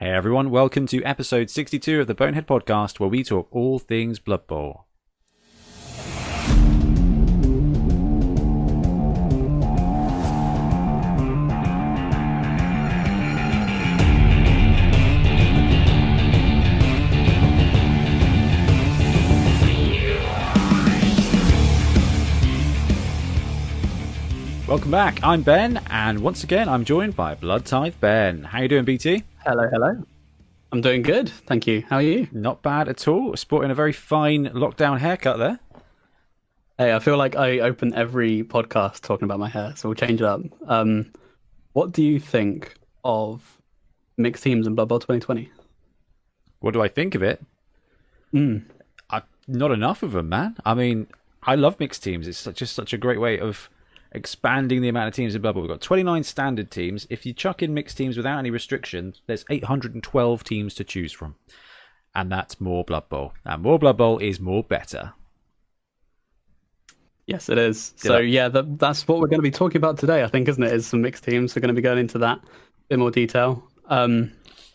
Hey everyone, welcome to episode 62 of the Bonehead Podcast, where we talk all things Blood Bowl. Welcome back. I'm Ben, and once again, I'm joined by Blood Tithe Ben. How you doing, BT? Hello, hello. I'm doing good, thank you. How are you? Not bad at all. Sporting a very fine lockdown haircut there. Hey, I feel like I open every podcast talking about my hair, so we'll change it up. Um, what do you think of mixed teams in Blood Bowl 2020? What do I think of it? Mm. I, not enough of them, man. I mean, I love mixed teams. It's just such a great way of expanding the amount of teams in Blood Bowl. We've got 29 standard teams. If you chuck in mixed teams without any restrictions, there's 812 teams to choose from. And that's more Blood Bowl. And more Blood Bowl is more better. Yes, it is. So yeah, that, that's what we're going to be talking about today. I think, isn't it? Is some mixed teams. We're going to be going into that bit more detail. Um,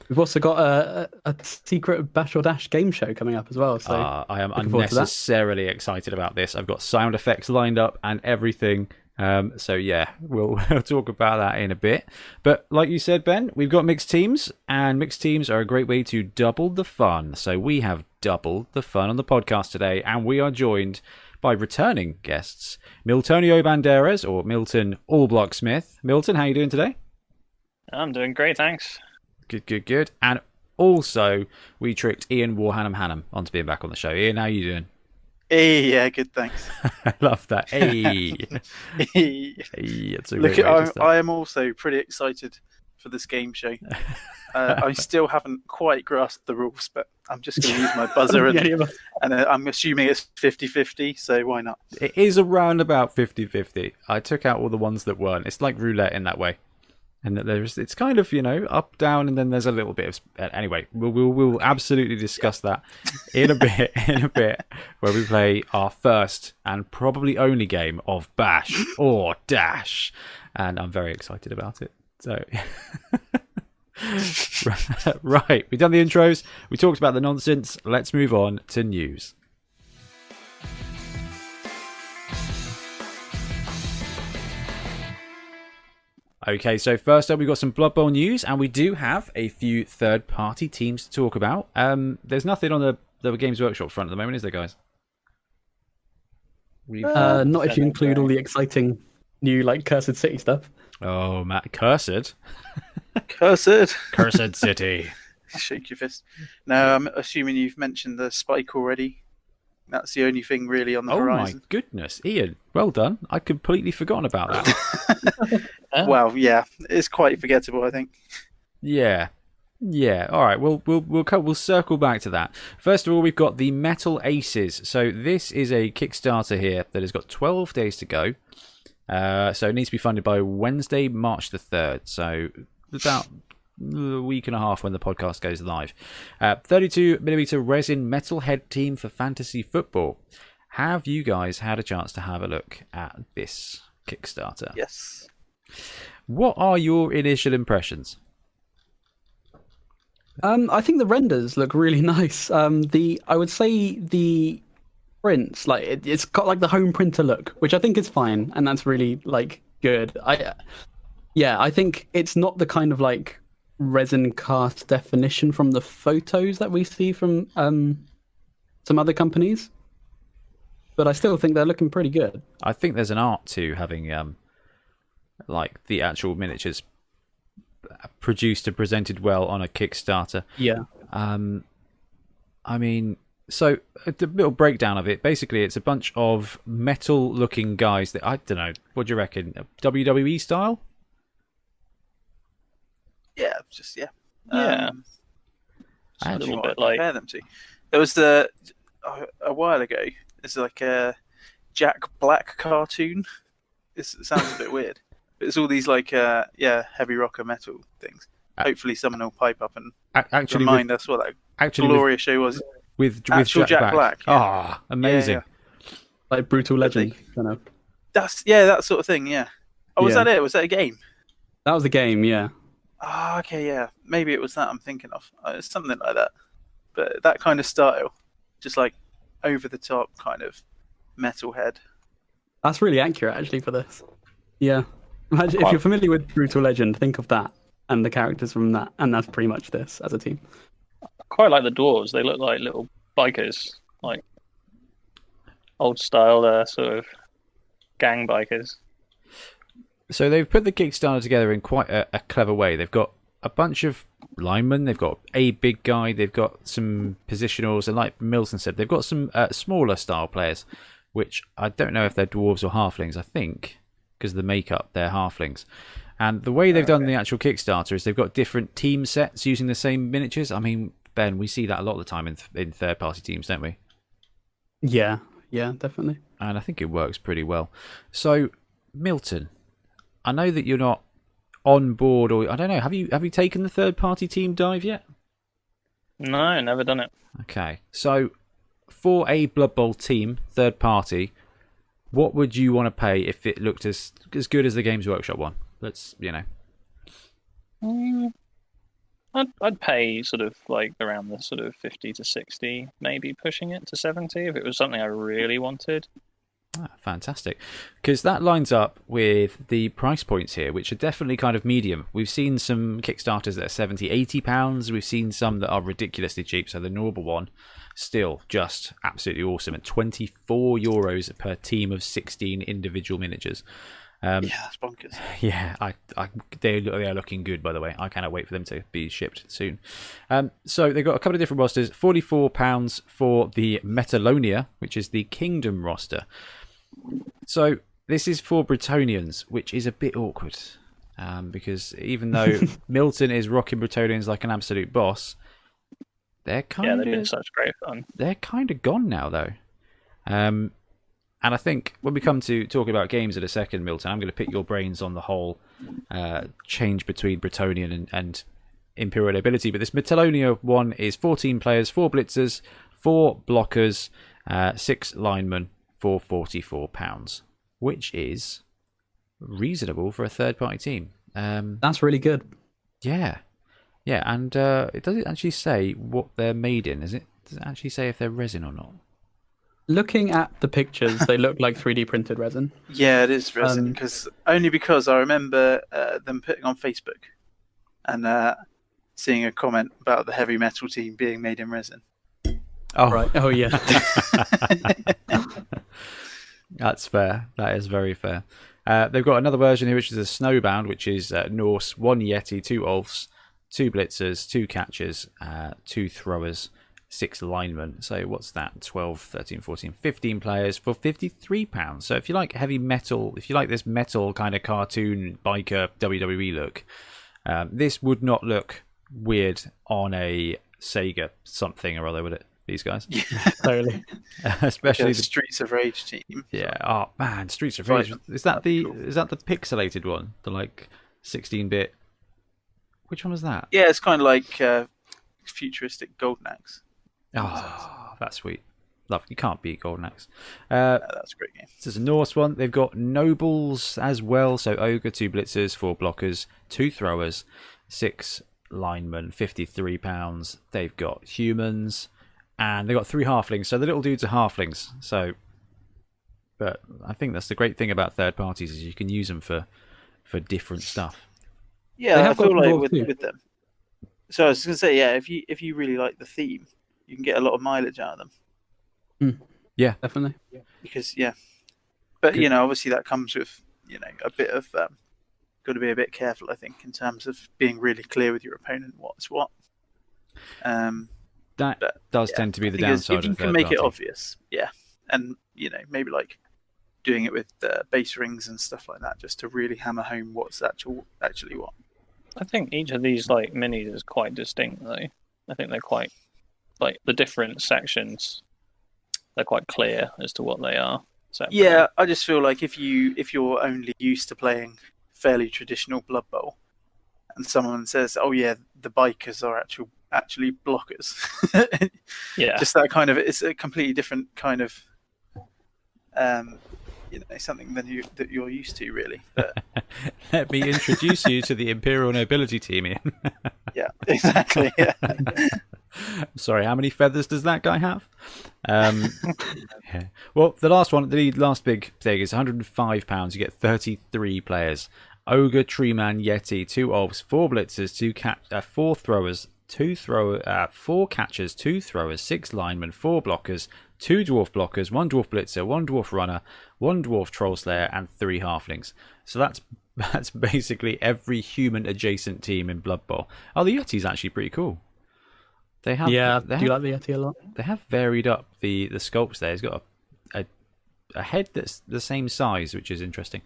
we've also got a, a, secret Bash or Dash game show coming up as well. So uh, I am unnecessarily excited about this. I've got sound effects lined up and everything. Um, so yeah, we'll, we'll talk about that in a bit. But like you said, Ben, we've got mixed teams, and mixed teams are a great way to double the fun. So we have doubled the fun on the podcast today, and we are joined by returning guests, Miltonio Banderas or Milton Allblock Smith. Milton, how are you doing today? I'm doing great, thanks. Good, good, good. And also, we tricked Ian Warhanam Hannam onto being back on the show. Ian, how are you doing? Hey, yeah, good, thanks. I love that. Hey, hey, it's a Look, I, I am also pretty excited for this game show. Uh, I still haven't quite grasped the rules, but I'm just going to use my buzzer, and, and uh, I'm assuming it's 50-50, so why not? It is around about 50-50. I took out all the ones that weren't. It's like roulette in that way and that there's it's kind of you know up down and then there's a little bit of uh, anyway we'll we'll, we'll absolutely discuss that in a bit in a bit where we play our first and probably only game of bash or dash and i'm very excited about it. So right we've done the intros. We talked about the nonsense. Let's move on to news Okay, so first up, we've got some Blood Bowl news, and we do have a few third party teams to talk about. Um, there's nothing on the, the Games Workshop front at the moment, is there, guys? Uh, not if you include all the exciting new, like, Cursed City stuff. Oh, Matt, Cursed? Cursed? Cursed City. Shake your fist. No, I'm assuming you've mentioned the spike already. That's the only thing really on the oh horizon. Oh my goodness, Ian! Well done. I completely forgotten about that. well, yeah, it's quite forgettable. I think. Yeah, yeah. All right. We'll we'll we'll we'll circle back to that. First of all, we've got the Metal Aces. So this is a Kickstarter here that has got 12 days to go. Uh, so it needs to be funded by Wednesday, March the third. So about week and a half when the podcast goes live. Uh, 32 millimeter resin metal head team for fantasy football. Have you guys had a chance to have a look at this Kickstarter? Yes. What are your initial impressions? Um, I think the renders look really nice. Um, the I would say the prints, like it, has got like the home printer look, which I think is fine, and that's really like good. I, yeah, I think it's not the kind of like resin cast definition from the photos that we see from um, some other companies. But I still think they're looking pretty good. I think there's an art to having um, like the actual miniatures produced and presented well on a Kickstarter. Yeah. Um, I mean, so the little breakdown of it. Basically, it's a bunch of metal-looking guys that I don't know. What do you reckon? WWE style? Yeah, just yeah, yeah. Um, a little bit like compare them to. There was the a while ago. It's like a Jack Black cartoon. It's, it sounds a bit weird, but it's all these like uh, yeah heavy rocker metal things. Hopefully, someone will pipe up and actually remind with, us what that actually glorious with, show was. With with Actual Jack, Jack Black. Ah, oh, amazing! Yeah, yeah. Like brutal legend, kind of. That's yeah, that sort of thing. Yeah. Oh, was that it? Was that a game? That was a game. Yeah. Ah, okay, yeah. Maybe it was that I'm thinking of. Uh, it's something like that. But that kind of style, just like over the top kind of metalhead. That's really accurate, actually, for this. Yeah. Imagine, if you're familiar with Brutal Legend, think of that and the characters from that, and that's pretty much this as a team. I quite like the dwarves. They look like little bikers, like old style uh, sort of gang bikers. So they've put the Kickstarter together in quite a, a clever way. They've got a bunch of linemen. They've got a big guy. They've got some positionals, and like Milton said, they've got some uh, smaller style players, which I don't know if they're dwarves or halflings. I think because of the makeup, they're halflings. And the way they've done the actual Kickstarter is they've got different team sets using the same miniatures. I mean, Ben, we see that a lot of the time in in third party teams, don't we? Yeah, yeah, definitely. And I think it works pretty well. So, Milton, I know that you're not on board, or I don't know. Have you have you taken the third party team dive yet? No, never done it. Okay, so for a Blood Bowl team, third party, what would you want to pay if it looked as as good as the Games Workshop one? Let's you know. Mm, I'd I'd pay sort of like around the sort of fifty to sixty, maybe pushing it to seventy if it was something I really wanted. Ah, fantastic. Because that lines up with the price points here, which are definitely kind of medium. We've seen some Kickstarters that are 70, 80 pounds. We've seen some that are ridiculously cheap. So the normal one, still just absolutely awesome at 24 euros per team of 16 individual miniatures. Um, Yeah, that's bonkers. yeah, I, I, they, they are looking good, by the way. I cannot wait for them to be shipped soon. Um, so they've got a couple of different rosters. £44 for the Metalonia, which is the Kingdom roster. So this is for Bretonnians, which is a bit awkward. Um, because even though Milton is rocking Bretonnians like an absolute boss, they're Yeah, kind they've been of such great fun. they're kind of gone now though. Um, and I think when we come to talking about games in a second, Milton, I'm going to pick your brains on the whole uh, change between Bretonnian and, and Imperial Nobility. But this Metallonia one is 14 players, 4 blitzers, 4 blockers, uh, 6 linemen for £44, which is reasonable for a third party team. Um, That's really good. yeah. Yeah, and uh, it doesn't actually say what they're made in, is it? Does it actually say if they're resin or not? Looking at the pictures, they look like 3D printed resin. Yeah, it is resin Um, because only because I remember uh, them putting on Facebook and uh, seeing a comment about the heavy metal team being made in resin. Oh, Right. Oh, yeah. That's fair. That is very fair. Uh, they've got another version here, which is a snowbound, which is uh, Norse, one Yeti, two Ulfs, two Blitzers, two Catchers, uh, two Throwers, six linemen. So what's that? 12, 13, 14, 15 players for £53. So if you like heavy metal, if you like this metal kind of cartoon biker WWE look, um, this would not look weird on a Sega something or other, would it? These guys, Yeah, totally. especially The the Streets of Rage team. yeah. Oh man, Streets of Right. Rage. Is that the Cool. is that the pixelated one? The like sixteen bit. Which one was that? Yeah, it's kind of like uh, futuristic Golden Axe. Oh, that's sweet. Love. You can't beat Golden Axe. Uh, Uh, that's a great game. this is a Norse one. They've got nobles as well. So ogre, two blitzers, four blockers, two throwers, six linemen, fifty-three pounds. They've got humans, and they've got three halflings. So the little dudes are halflings. So, but I think that's the great thing about third parties is you can use them for for different stuff. Yeah, They I have got feel like with, with them. So I was going to say, yeah, if you if you really like the theme, you can get a lot of mileage out of them Yeah, Definitely. because yeah, but Good. you know, obviously that comes with you know a bit of um, got to be a bit careful, I think, in terms of being really clear with your opponent what's what. Um, That But, does yeah, tend to be the because downside if you of can third make it obvious, yeah, and you know maybe like doing it with uh, base rings and stuff like that, just to really hammer home what's actual actually what. I think each of these like minis is quite distinct though. I think they're quite like the different sections. They're quite clear as to what they are. separately. Yeah, I just feel like if you if you're only used to playing fairly traditional Blood Bowl, and someone says, "Oh yeah, the bikers are actual actually blockers," yeah, just that kind of it's a completely different kind of um you know something than you that you're used to really. But Let me introduce you to the Imperial Nobility team, Ian. yeah, exactly. Yeah. Sorry, how many feathers does that guy have? Um, yeah. Well, the last one, the last big thing is 105 pounds. You get 33 players: ogre, tree man, yeti, two elves, four blitzers, two cat, uh, four throwers, two throw, uh, four catchers, two throwers, six linemen, four blockers, two dwarf blockers, one dwarf blitzer, one dwarf runner, one dwarf troll slayer, and three halflings. So that's that's basically every human adjacent team in Blood Bowl. Oh, the Yeti's actually pretty cool. They have yeah, they do you have, like the Yeti a lot? they have varied up the the sculpts there. He's got a, a a head that's the same size, which is interesting.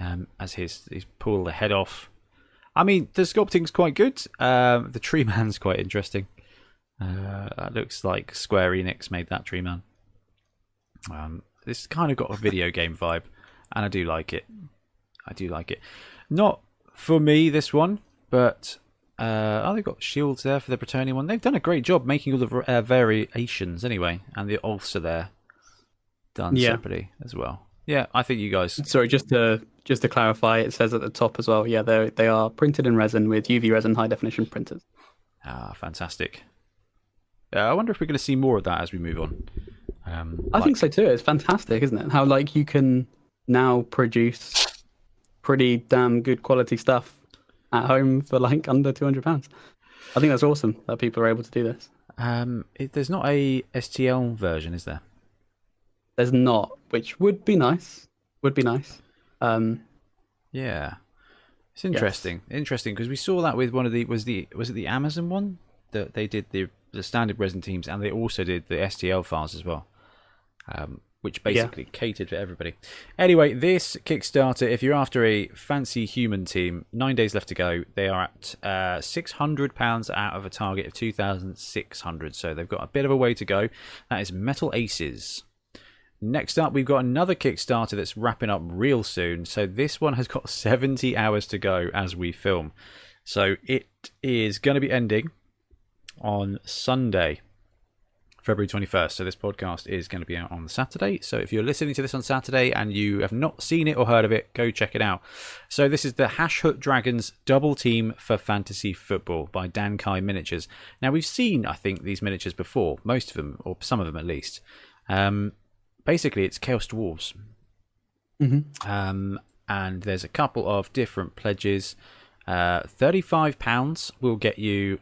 Um, as his he's pulled the head off. I mean, the sculpting's quite good. Um, the tree man's quite interesting. Uh, that looks like Square Enix made that tree man. Um, this kind of got a video game vibe, and I do like it. I do like it. Not for me, this one, but uh, oh, they've got shields there for the Bretonnian one. They've done a great job making all the uh, variations anyway, and the are there done Yeah. separately as well. Yeah, I think you guys. Sorry, just to just to clarify, it says at the top as well. Yeah, they they are printed in resin with UV resin high definition printers. Ah, fantastic. Uh, I wonder if we're going to see more of that as we move on. Um, I like- think so too. It's fantastic, isn't it? How like you can now produce pretty damn good quality stuff at home for like under two hundred pounds. I think that's awesome that people are able to do this. Um, it, there's not a STL version, is there? There's not, which would be nice. Would be nice. Um, Yeah, it's interesting. Interesting because we saw that with one of the was the was it the Amazon one that they did the the standard resin teams and they also did the STL files as well, um, which basically catered for everybody. Anyway, this Kickstarter, if you're after a fancy human team, nine days left to go. They are at uh, six hundred pounds out of a target of two thousand six hundred, so they've got a bit of a way to go. That is Metal Aces. Next up, we've got another Kickstarter that's wrapping up real soon. So this one has got 70 hours to go as we film. So it is going to be ending on Sunday, February 21st. So this podcast is going to be out on Saturday. So if you're listening to this on Saturday and you have not seen it or heard of it, go check it out. So this is the Hashut Dragons Double Team for Fantasy Football by Dankai Miniatures. Now we've seen, I think, these miniatures before, most of them, or some of them at least. Um, basically it's Chaos Dwarves. Um, and there's a couple of different pledges. Uh, Thirty-five pounds will get you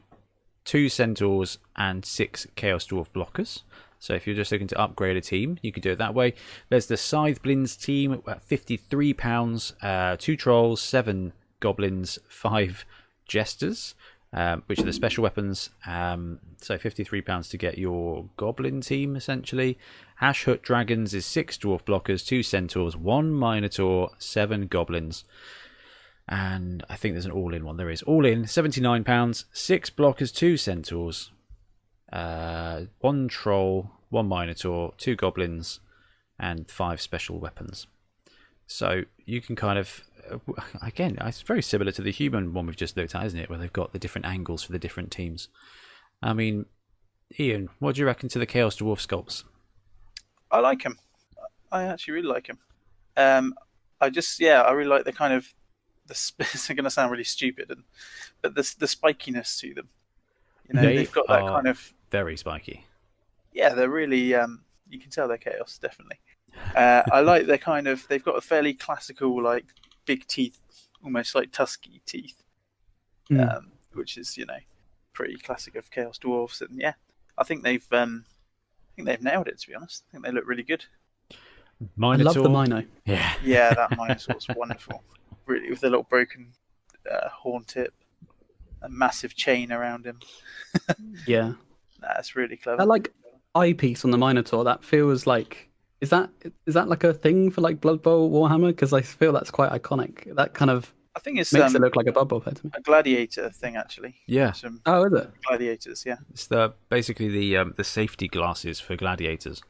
two centaurs and six Chaos Dwarf blockers. So if you're just looking to upgrade a team, you could do it that way. There's the Scythe Blins team at fifty-three pounds. Uh, two trolls, seven goblins, five jesters, um, which are the special weapons. Um, so fifty-three pounds to get your goblin team essentially. Hashut Dragons is six dwarf blockers, two centaurs, one minotaur, seven goblins. And I think there's an all in one. There is. All in, £79, six blockers, two centaurs, uh, one troll, one minotaur, two goblins, and five special weapons. So you can kind of, again, it's very similar to the human one we've just looked at, isn't it? Where they've got the different angles for the different teams. I mean, Ian, what do you reckon to the Chaos Dwarf sculpts? I like him. I actually really like him. Um, I just yeah, I really like the kind of the. sp- It's going to sound really stupid, and but the the spikiness to them. You know, They they've got that kind of Very spiky. yeah. They're really um, you can tell they're chaos definitely. Uh, I like their kind of. They've got a fairly classical like big teeth, almost like tusky teeth, Mm. um, which is you know pretty classic of chaos dwarfs. And yeah, I think they've um, I think they've nailed it. To be honest, I think they look really good. I love the Mino. Yeah. Yeah, that Minotaur's wonderful. Really, with the little broken uh, horn tip, a massive chain around him. Yeah, That's really clever. I like eyepiece on the Minotaur. That feels like is that is that like a thing for like Blood Bowl Warhammer? Because I feel that's quite iconic. That kind of I think it's makes um, it look like a Blood Bowl player to me. a gladiator thing, actually. Yeah. Some Oh, is it? gladiators, yeah. It's the basically the um, the safety glasses for gladiators.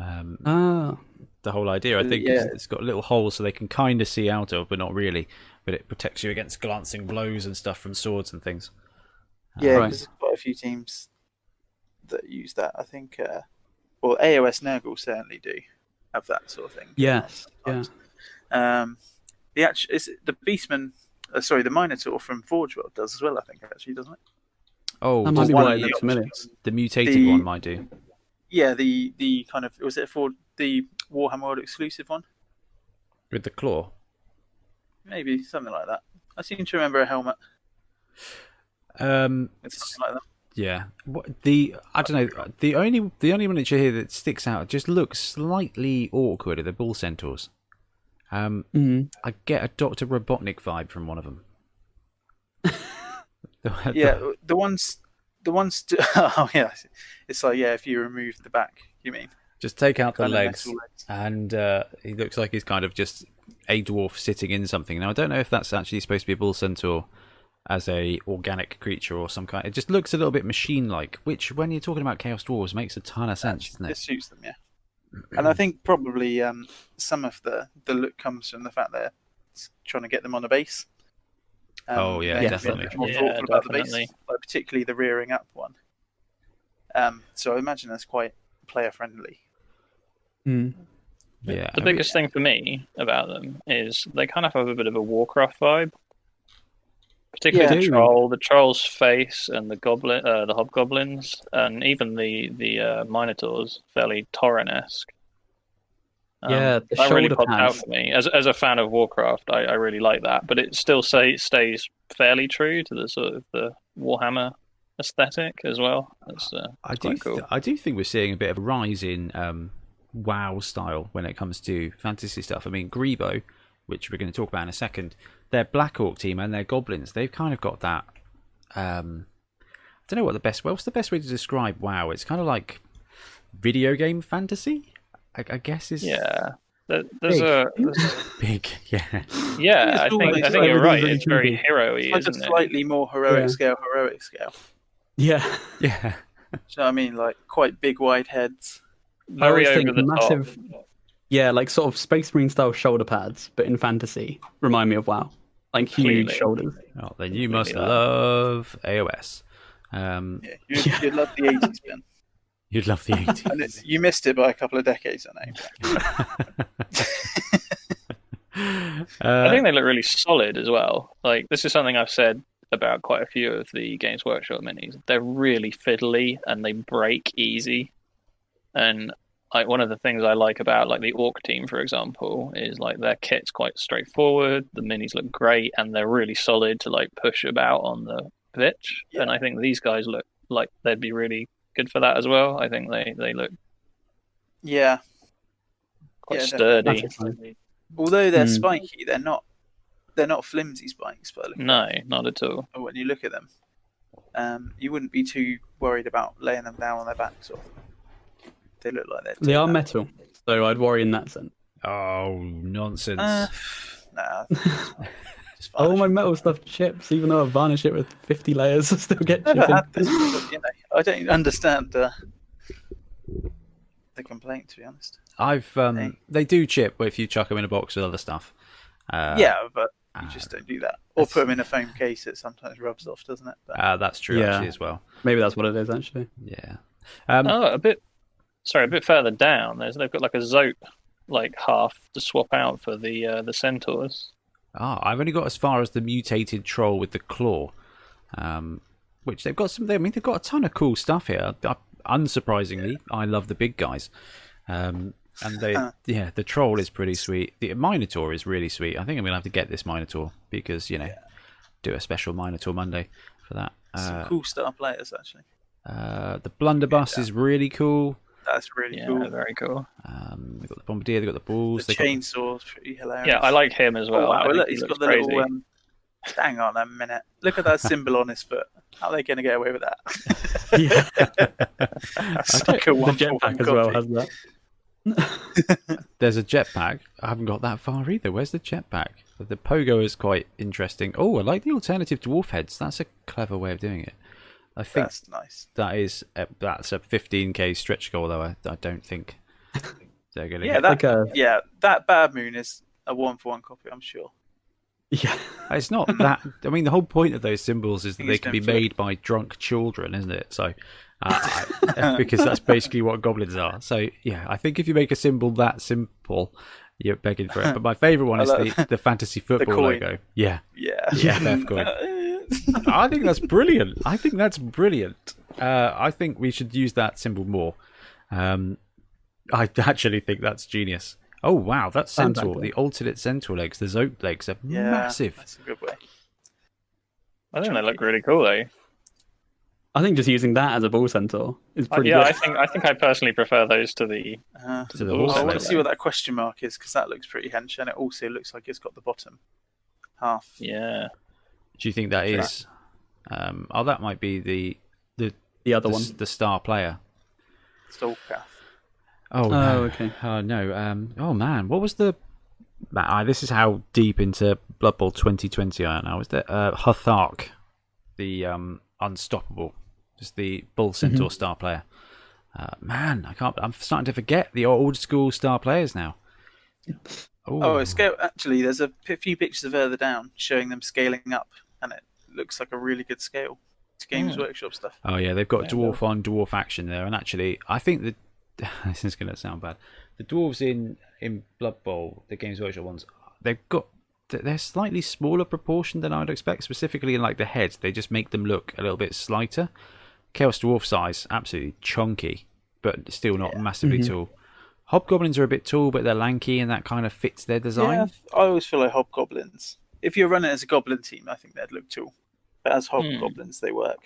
Um, Ah, the whole idea, I think, is Yeah. it's got little holes so they can kind of see out of, but not really. But it protects you against glancing blows and stuff from swords and things. Yeah, Right. because there's quite a few teams that use that. I think, uh, well, AOS Nurgle certainly do. have that sort of thing. Yes. Yeah. Um, the actual is it the Beastman. Uh, sorry, the Minotaur from Forge World does as well. I think actually doesn't it? Oh, That might be one of the looks options. the mutated the- one might do. Yeah, the the kind of was it for the Warhammer World exclusive one? With the claw. Maybe something like that. I seem to remember a helmet Um, with something like that. Yeah. The I don't know. The only the only miniature here that sticks out just looks slightly awkward are the bull centaurs. Um, Mm. I get a Doctor Robotnik vibe from one of them. The- Yeah, the ones, the ones. oh yeah, it's like yeah. If you remove the back, you mean Just take out the legs, legs. and uh, he looks like he's kind of just a dwarf sitting in something. Now I don't know if that's actually supposed to be a bull centaur as a organic creature or some kind. It just looks a little bit machine-like, which when you're talking about chaos dwarves makes a ton of sense, doesn't It it? suits them, yeah. And I think probably um, some of the the look comes from the fact they're trying to get them on a base. Um, Oh, yeah, they're definitely. a bit More Yeah, thoughtful about the definitely. base, like particularly the rearing up one. Um, so I imagine that's quite player friendly. Mm. Yeah, The biggest thing for me about them is they kind of have a bit of a Warcraft vibe. Particularly Yeah. the troll, the troll's face, and the goblin, uh, the hobgoblins, and even the the uh, minotaurs, fairly Tauren-esque. Um, Yeah, the that really popped out for me. As as a fan of Warcraft, I, I really like that, but it still say, stays fairly true to the sort of the Warhammer aesthetic as well. It's, uh, I do, cool. th- I do think we're seeing a bit of a rise in um, WoW style when it comes to fantasy stuff. I mean, Greebo, which we're going to talk about in a second, their Black Orc team and their goblins, they've kind of got that. Um, I don't know what the best. What's the best way to describe WoW? It's kind of like video game fantasy. I, I guess is yeah. There- There's Big. a there's big. Yeah, Yeah, It's I think I think you're right. It's very 2D. hero-y, It's like a isn't it? slightly more heroic Yeah. scale, heroic scale. Yeah. yeah. so you know I mean? Like quite big, wide heads. I Very always over the massive- top. Yeah, like sort of Space Marine style shoulder pads, but in fantasy. Remind me of WoW. Like huge Clearly. shoulders. Oh, then you must that. love AOS. Um, Yeah, you'd, Yeah. you'd love the 80s, Ben. you'd love the 80s. And it, you missed it by a couple of decades, I know. I uh, think they look really solid as well. Like this is something I've said about quite a few of the Games Workshop minis. They're really fiddly and they break easy. And like one of the things I like about like the Orc team, for example, is like their kit's quite straightforward. The minis look great and they're really solid to like push about on the pitch. Yeah. And I think these guys look like they'd be really good for that as well. I think they they look Yeah. quite Yeah, sturdy. Although they're Hmm. spiky, they're not they're not flimsy spikes, but No, not at all. when you look at them, um, you wouldn't be too worried about laying them down on their back. Sort of. They look like they're. They are metal, so I'd worry in that sense. oh, nonsense. Uh, nah. Just All my metal stuff chips, even though I varnish it with 50 layers, I still get Never chipping. this. But, you know, I don't understand uh, the complaint, to be honest. I've um, Hey. they do chip if you chuck them in a box with other stuff. Uh, yeah, but you uh, just don't do that. Or put them in a foam case. It sometimes rubs off, doesn't it? But, uh, that's true Yeah. actually as well. Maybe that's what it is, actually. Yeah. Um, Oh, a bit. Sorry, a bit further down. There's they've got like a zope, like half to swap out for the uh, the centaurs. ah, I've only got as far as the mutated troll with the claw, um, which they've got some. I mean, they've got a ton of cool stuff here. Uh, Unsurprisingly, I love the big guys. Um, and they, yeah, the troll is pretty sweet. The Minotaur is really sweet. I think I'm gonna have to get this Minotaur because you know, do a special Minotaur Monday for that. some Uh, cool star players, actually. uh, the Blunderbuss is really cool. That's really Yeah, cool. very cool. Um, they've got the Bombardier, they've got the balls. The they've got chainsaw's pretty hilarious. Yeah, I like him as well. Oh, wow, think look, he he's looks got the crazy. little. Um, hang on a minute. Look at that symbol on his foot. How are they going to get away with that? Yeah. That's I a the one jetpack as well copy. has that. There's a jetpack. I haven't got that far either. Where's the jetpack? The pogo is quite interesting. Oh, I like the alternative dwarf heads. That's a clever way of doing it. I think That's nice. that is a, that's a 15k stretch goal, though. I, I don't think they're going to Yeah, get. that Like a, yeah, that Bad Moon is a one for one copy. I'm sure. Yeah. Uh, it's not that. I mean, the whole point of those symbols is that they can be going for- made by drunk children, isn't it? So, uh, uh, because that's basically what goblins are. So, yeah, I think if you make a symbol that simple, you're begging for it. But my favourite one is the, the fantasy football coin. logo. Yeah, Yeah. yeah, Beth coin. I think that's brilliant. I think that's brilliant. Uh, I think we should use that symbol more. Um, I actually think that's genius. Oh wow, that Sounds centaur—the alternate centaur legs, the zope legs are yeah. massive. That's a good way. I think they look really cool though. I think just using that as a ball centaur is Uh, pretty yeah, good. I think I think I personally prefer those to the. Uh, To the balls horse I want leg. to see what that question mark is because that looks pretty hench, and it also looks like it's got the bottom half. Yeah, Do you think that is? Um, oh, that might be the the the other the, one. the star player. Skullcraft. Oh, Oh, no. okay. Oh no. Um. Oh man, what was the? Man, this is how deep into Blood Bowl 2020 I am now. Is that uh, Huthark, the um unstoppable, just the bull centaur star player? Uh, man, I can't. I'm starting to forget the old school star players now. Oh, Ooh. it's scale. Actually, there's a few pictures of further down showing them scaling up, and it looks like a really good scale. It's Games Hmm. Workshop stuff. Oh yeah, they've got Yeah, dwarf on dwarf action there, and actually, I think that this is going to sound bad. The dwarves in in Blood Bowl, the Games Workshop ones, they've got they're slightly smaller proportion than I'd expect. Specifically in like the heads, they just make them look a little bit slighter. Chaos dwarf size, absolutely chunky, but still not massively Mhm. tall. Hobgoblins are a bit tall, but they're lanky, and that kind of fits their design. Yeah, I always feel like hobgoblins. If you're running as a goblin team, I think they'd look cool. But as hobgoblins, they work.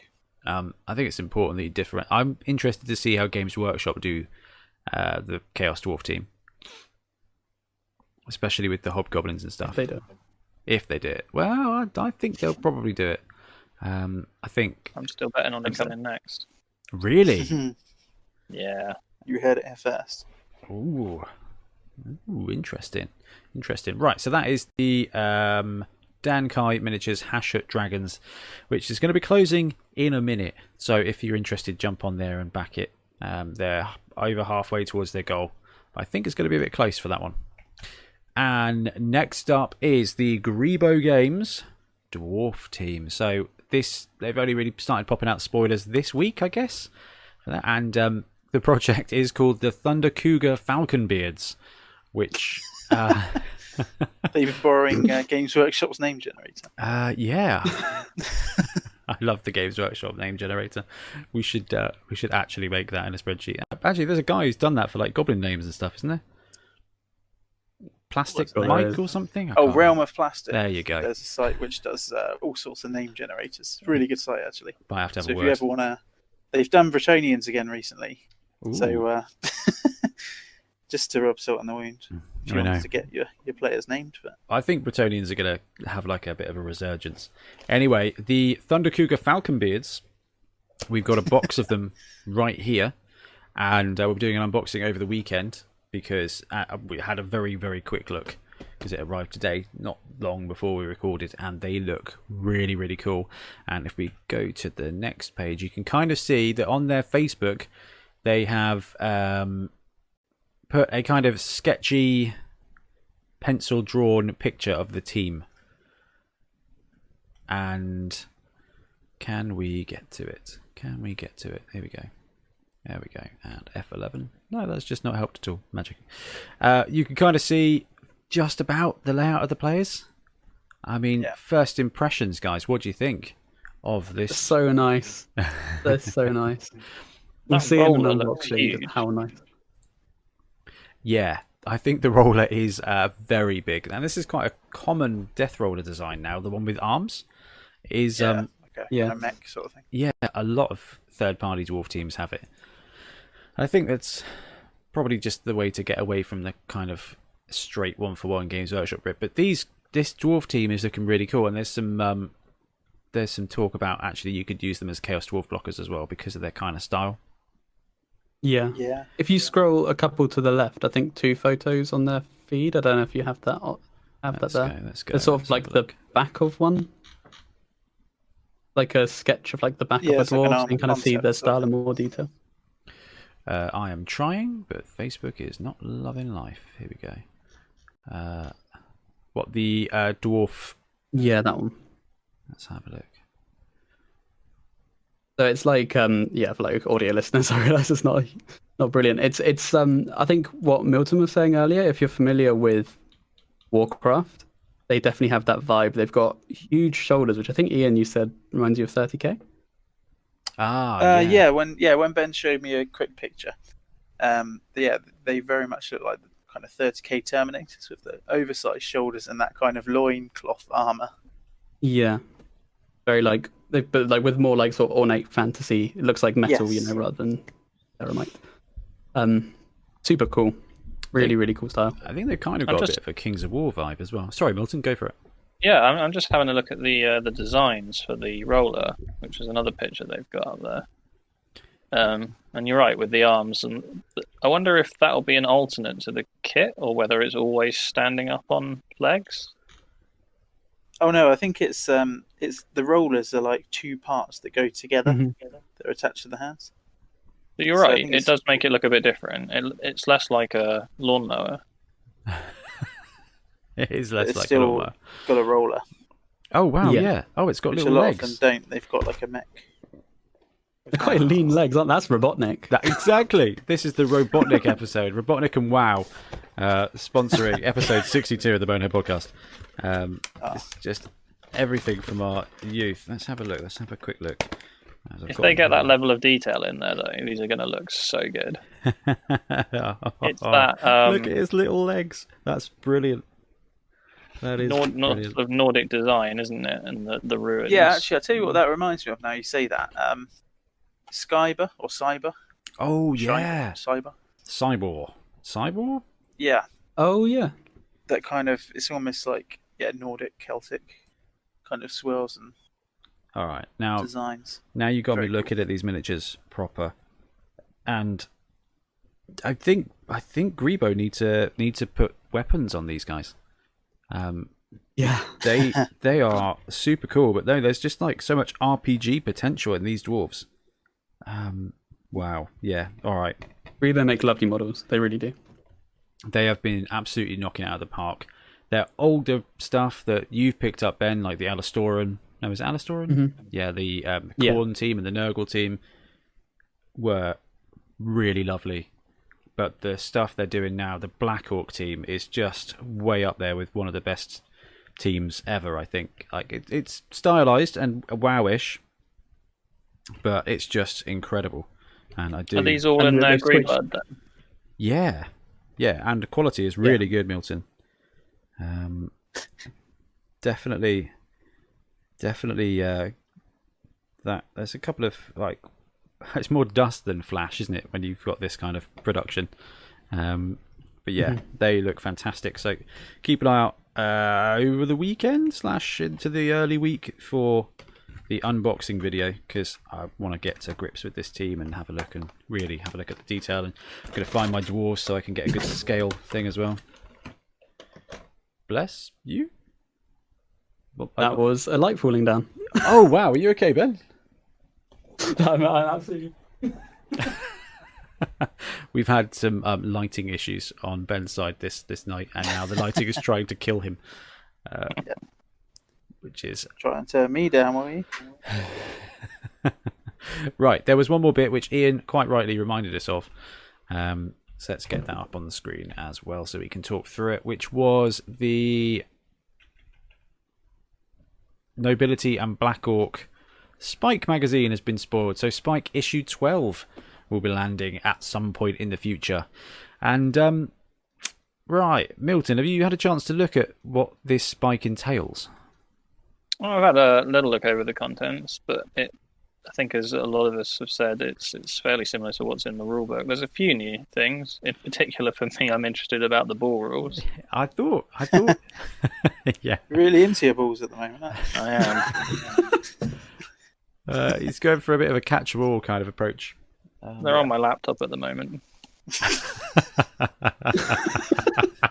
Um, I think it's important that you different. I'm interested to see how Games Workshop do uh, the Chaos Dwarf team, especially with the hobgoblins and stuff. They do. If they do it, well, I, I think they'll probably do it. Um, I think I'm still betting on them Think so. coming next. really. Yeah, you heard it here first. Ooh, ooh, interesting, interesting. Right, so that is the um, Dankai Miniatures Hashut Dragons, which is going to be closing in a minute. So if you're interested, jump on there and back it. Um, they're over halfway towards their goal. I think it's going to be a bit close for that one. And next up is the Greebo Games Dwarf Team. So this they've only really started popping out spoilers this week, I guess. And um, the project is called the Thunder Cougar Falcon Beards, which uh, They've been borrowing uh, Games Workshop's name generator. uh, yeah. I love the Games Workshop name generator. We should uh, we should actually make that in a spreadsheet. Actually, there's a guy who's done that for like goblin names and stuff, isn't there? Plastic What's Mike or something. I Oh, can't Realm of Plastic. There you go. There's a site which does uh, all sorts of name generators. Really good site, actually. But I have to have So a if word. you ever want to, they've done Bretonnians again recently. Ooh, So uh, just to rub salt in the wound, if I you want to get your, your players named. But I think Bretonnians are going to have like a bit of a resurgence. Anyway, the Thunder Cougar Falcon Beards, we've got a box of them right here, and uh, we're doing an unboxing over the weekend because uh, we had a very, very quick look because it arrived today, not long before we recorded, and they look really, really cool. And if we go to the next page, you can kind of see that on their Facebook, they have um, put a kind of sketchy pencil drawn picture of the team. And can we get to it? Can we get to it? Here we go. There we go. And F11. No, that's just not helped at all. Magic. Uh, you can kind of see just about the layout of the players. I mean, Yeah. first impressions, guys. What do you think of this? So nice. They're so nice. We'll see in roller unboxing how nice. Yeah, I think the roller is uh, very big, and this is quite a common death roller design now. The one with arms is yeah, um, a, yeah. a mech sort of thing. yeah, a lot of third-party dwarf teams have it. I think that's probably just the way to get away from the kind of straight one-for-one Games Workshop rip. But these this dwarf team is looking really cool, and there's some um, there's some talk about actually you could use them as Chaos Dwarf blockers as well because of their kind of style. Yeah. Yeah, If you scroll a couple to the left, I think two photos on their feed. I don't know if you have that. o- Have Let's that go. Let's go. It's sort let's of like the look. back of one, like a sketch of like the back Yeah, of a it's like an dwarf. so can kind of see their style in more detail. Uh, I am trying, but Facebook is not loving life. Here we go. Uh, what the uh, dwarf Yeah, that one. Let's have a look. So it's like, um, yeah, for like audio listeners, I realize it's not not brilliant. It's it's um, I think what Milton was saying earlier. If you're familiar with Warcraft, they definitely have that vibe. They've got huge shoulders, which I think Ian you said reminds you of 30k. Ah, Uh, yeah. when yeah when Ben showed me a quick picture, um, yeah, they very much look like the kind of 30k Terminators with the oversized shoulders and that kind of loincloth armor. Yeah, very like they but like with more like sort of ornate fantasy. It looks like metal, you know, rather than ceramite. Um, super cool. Really, really cool style. I think they've kind of I'm got a just- bit of a Kings of War vibe as well. Sorry, Milton, go for it. Yeah, I'm, I'm just having a look at the uh, the designs for the roller, which is another picture they've got up there. Um, and you're right with the arms, and I wonder if that'll be an alternate to the kit, or whether it's always standing up on legs. Oh no, I think it's um it's the rollers are like two parts that go together Mhm. that are attached to the hands. But you're So right; it it's- does make it look a bit different. It, it's less like a lawnmower. It is less it's like a lawnmower. got a roller, Oh wow, yeah. Yeah. Oh, it's got which a little lot legs. of them don't. They've got like a mech. They're quite lean legs, aren't they? That's Robotnik. That, exactly. This is the Robotnik episode. Robotnik and WoW uh, sponsoring episode 62 of the Bonehead podcast. Um, Ah. It's just everything from our youth. Let's have a look. Let's have a quick look. If they get them that level of detail in there, though, these are going to look so good. here. It's that um, look at his little legs. That's brilliant. That is Nord, Nord, brilliant. sort of Nordic design, isn't it? And the the ruins. Yeah, actually, I'll tell you what that reminds me of. Now you say that, um, Skyber or Cyber. Oh yeah, Cyber. Cyborg. Cyborg. Yeah, Oh yeah. that kind of. It's almost like yeah, Nordic, Celtic kind of swirls and All right. Now, designs. now you got me Very cool. looking at these miniatures proper, and I think I think Greebo need to need to put weapons on these guys. Um, Yeah. they they are super cool, but no, there's just like so much RPG potential in these dwarves. Um, wow, yeah, all right. Rebo make lovely models. They really do. They have been absolutely knocking out of the park. Their older stuff that you've picked up, Ben, like the Alistoran. No, is it Alistoran? Yeah, the um, Yeah. Team and the Nurgle team were really lovely. But the stuff they're doing now, the Black Orc team, is just way up there with one of the best teams ever. I think. Like it, it's stylized and wowish, but it's just incredible. And I do. Are these all And in they've uh, green switched- blood then? Yeah, yeah, and the quality is really good, Milton. Um, definitely, definitely. Uh, that there's a couple of like, it's more dust than flash, isn't it? When you've got this kind of production. Um, but yeah, they look fantastic. So keep an eye out uh, over the weekend slash into the early week for the unboxing video because I want to get to grips with this team and have a look and really have a look at the detail. And I'm going to find my dwarves so I can get a good scale thing as well. Bless you. Well, I- That was a light falling down. oh wow, are you okay, Ben? I'm, I'm absolutely. We've had some um, lighting issues on Ben's side this this night, and now the lighting is trying to kill him, uh, which is Try and turn me down, will you? right. There was one more bit which Ian quite rightly reminded us of. Um, so let's get that up on the screen as well, so we can talk through it. Which was the Nobility and Black Orc Spike magazine has been spoiled. So Spike issue twelve will be landing at some point in the future, and um, right, Milton, have you had a chance to look at what this Spike entails? Well, I've had a little look over the contents, but it, I think, as a lot of us have said, it's it's fairly similar to what's in the rulebook. There's a few new things. In particular, for me, I'm interested about the ball rules. I thought, I thought, yeah. Really into your balls at the moment. I am. Uh, he's going for a bit of a catch-all kind of approach. Um, They're on my laptop at the moment.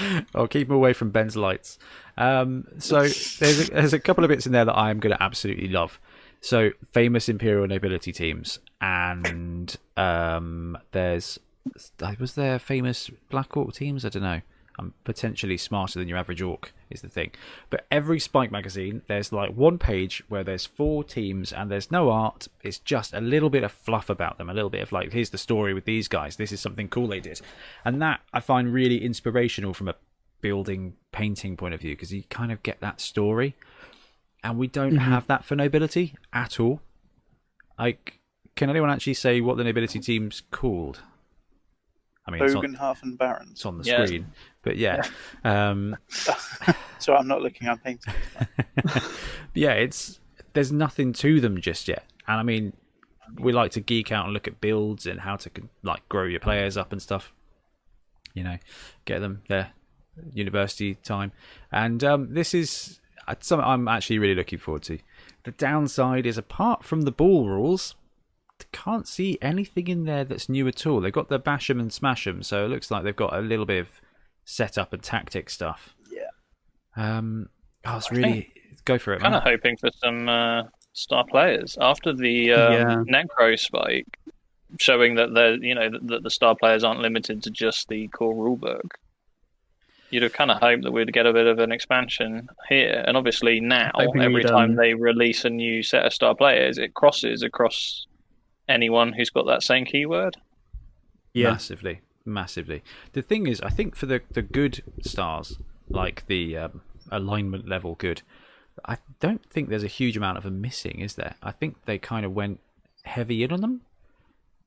I'll keep him away from Ben's lights. Um, so there's a, there's a couple of bits in there that I'm going to absolutely love. So famous imperial nobility teams, and um, there's was there famous Black Orc teams? I don't know. I'm potentially smarter than your average orc, is the thing. But every Spike magazine, there's like one page where there's four teams and there's no art. It's just a little bit of fluff about them, a little bit of like, here's the story with these guys. This is something cool they did, and that I find really inspirational from a building painting point of view because you kind of get that story, and we don't mm-hmm. have that for nobility at all. Like, can anyone actually say what the nobility team's called? I mean, it's on, Bogenhafen Barons. it's on the Yeah. screen, but yeah, um, So I'm not looking. I'm painting. yeah, it's there's nothing to them just yet. And I mean, we like to geek out and look at builds and how to like grow your players up and stuff. You know, get them their university time, and um, this is uh, something I'm actually really looking forward to. The downside is, apart from the ball rules, can't see anything in there that's new at all. They've got the bash 'em and smash 'em, so it looks like they've got a little bit of setup and tactic stuff. Yeah. Um, oh, it's I really go for it, Kind of hoping for some uh, star players after the um, Yeah. Necro spike, showing that the you know that, that the star players aren't limited to just the core rulebook. You'd have kind of hoped that we'd get a bit of an expansion here, and obviously now, every time um, they release a new set of star players, it crosses across anyone who's got that same keyword. Yeah. massively, massively. The thing is, I think for the the good stars, like the um, alignment level good, I don't think there's a huge amount of them missing, is there? I think they kind of went heavy in on them.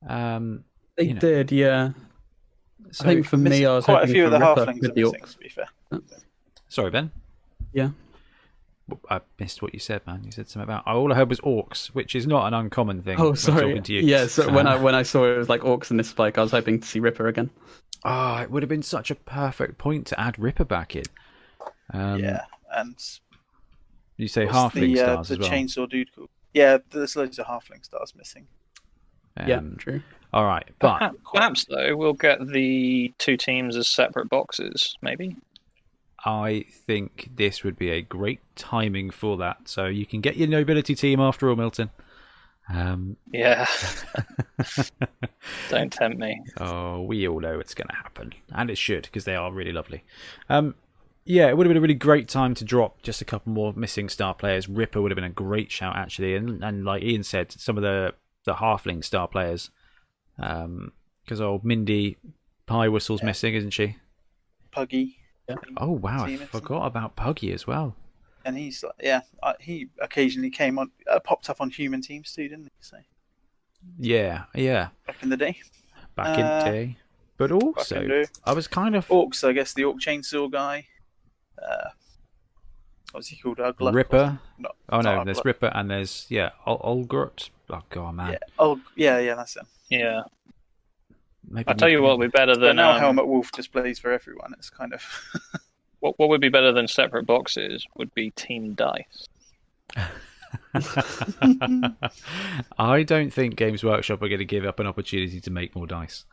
Um, They you know. did, yeah. so, I think for me, I was Quite a few of the Ripper halflings with the missing. orcs. To be fair. sorry, Ben. Yeah. I missed what you said, man. You said something about all I heard was orcs, which is not an uncommon thing. Oh, sorry. talking to you. Yeah, so when I when I saw it was like orcs in this spike, I was hoping to see Ripper again. oh, it would have been such a perfect point to add Ripper back in. Um, yeah, and You say what's halfling the, uh, stars the as well. chainsaw dude called? Yeah, there's loads of halfling stars missing. yeah, Um, true. All right, but Perhaps, perhaps though, we'll get the two teams as separate boxes. Maybe. I think this would be a great timing for that. So you can get your nobility team after all, Milton. Um, Yeah. Don't tempt me. oh, we all know it's going to happen, and it should because they are really lovely. Um, yeah, it would have been a really great time to drop just a couple more missing star players. Ripper would have been a great shout actually, and and like Ian said, some of the the halfling star players, because old Mindy Pie Whistle's missing, isn't she? Puggy, Oh wow, I Team missing. forgot about Puggy as well. and he's like, yeah, uh, he occasionally came on, uh, popped up on human teams too, didn't he? So Yeah, yeah, back in the day, back in Uh, the day. But also, I was kind of orcs. I guess the orc chainsaw guy. Uh, what's he called? Ugluck? Ripper. something? No, Oh it's no, not there's Ripper and there's yeah, Ol- Olgurt. Oh god, man. Yeah. Oh, yeah, yeah, that's him. Yeah. Maybe I'll tell you what would be better than now um, Helmut Wulf displays for everyone. It's kind of what, what would be better than separate boxes would be team dice. I don't think Games Workshop are going to give up an opportunity to make more dice.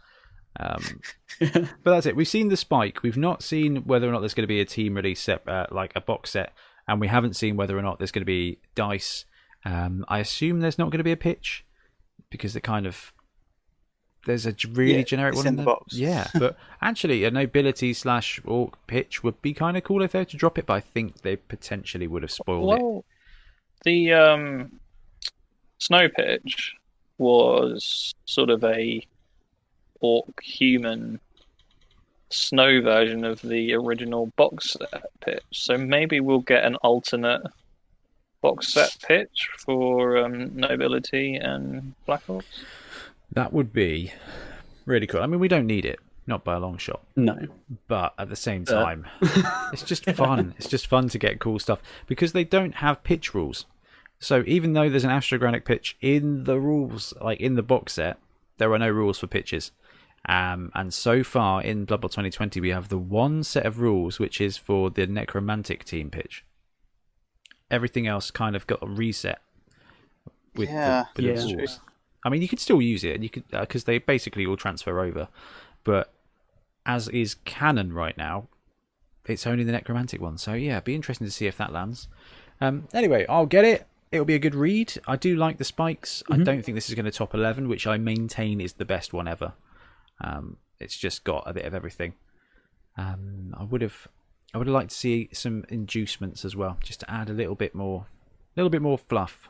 Um, but that's it. We've seen the spike. We've not seen whether or not there's going to be a team release set, uh, like a box set, and we haven't seen whether or not there's going to be dice. Um, I assume there's not going to be a pitch because the kind of there's a really Yeah, generic it's one in the box. Yeah, but actually, a nobility slash orc pitch would be kind of cool if they were to drop it. But I think they potentially would have spoiled it. The um, snow pitch was sort of a orc human snow version of the original box set pitch. So maybe we'll get an alternate box set pitch for um, nobility and black orcs. That would be really cool. I mean, we don't need it, not by a long shot. No. But at the same Uh. time, it's just fun. It's just fun to get cool stuff because they don't have pitch rules. So even though there's an astrogranite pitch in the rules, like in the box set, there are no rules for pitches. Um, and so far in Blood Bowl 2020, we have the one set of rules which is for the necromantic team pitch. Everything else kind of got a reset with Yeah, the, with yeah. the rules. I mean, you could still use it, and you could because they basically all transfer over. But as is canon right now, it's only the necromantic one. So yeah, be interesting to see if that lands. Um, anyway, I'll get it. It'll be a good read. I do like the spikes. I don't think this is going to top eleven, which I maintain is the best one ever. Um, it's just got a bit of everything. Um, I would have, I would have liked to see some inducements as well, just to add a little bit more, a little bit more fluff.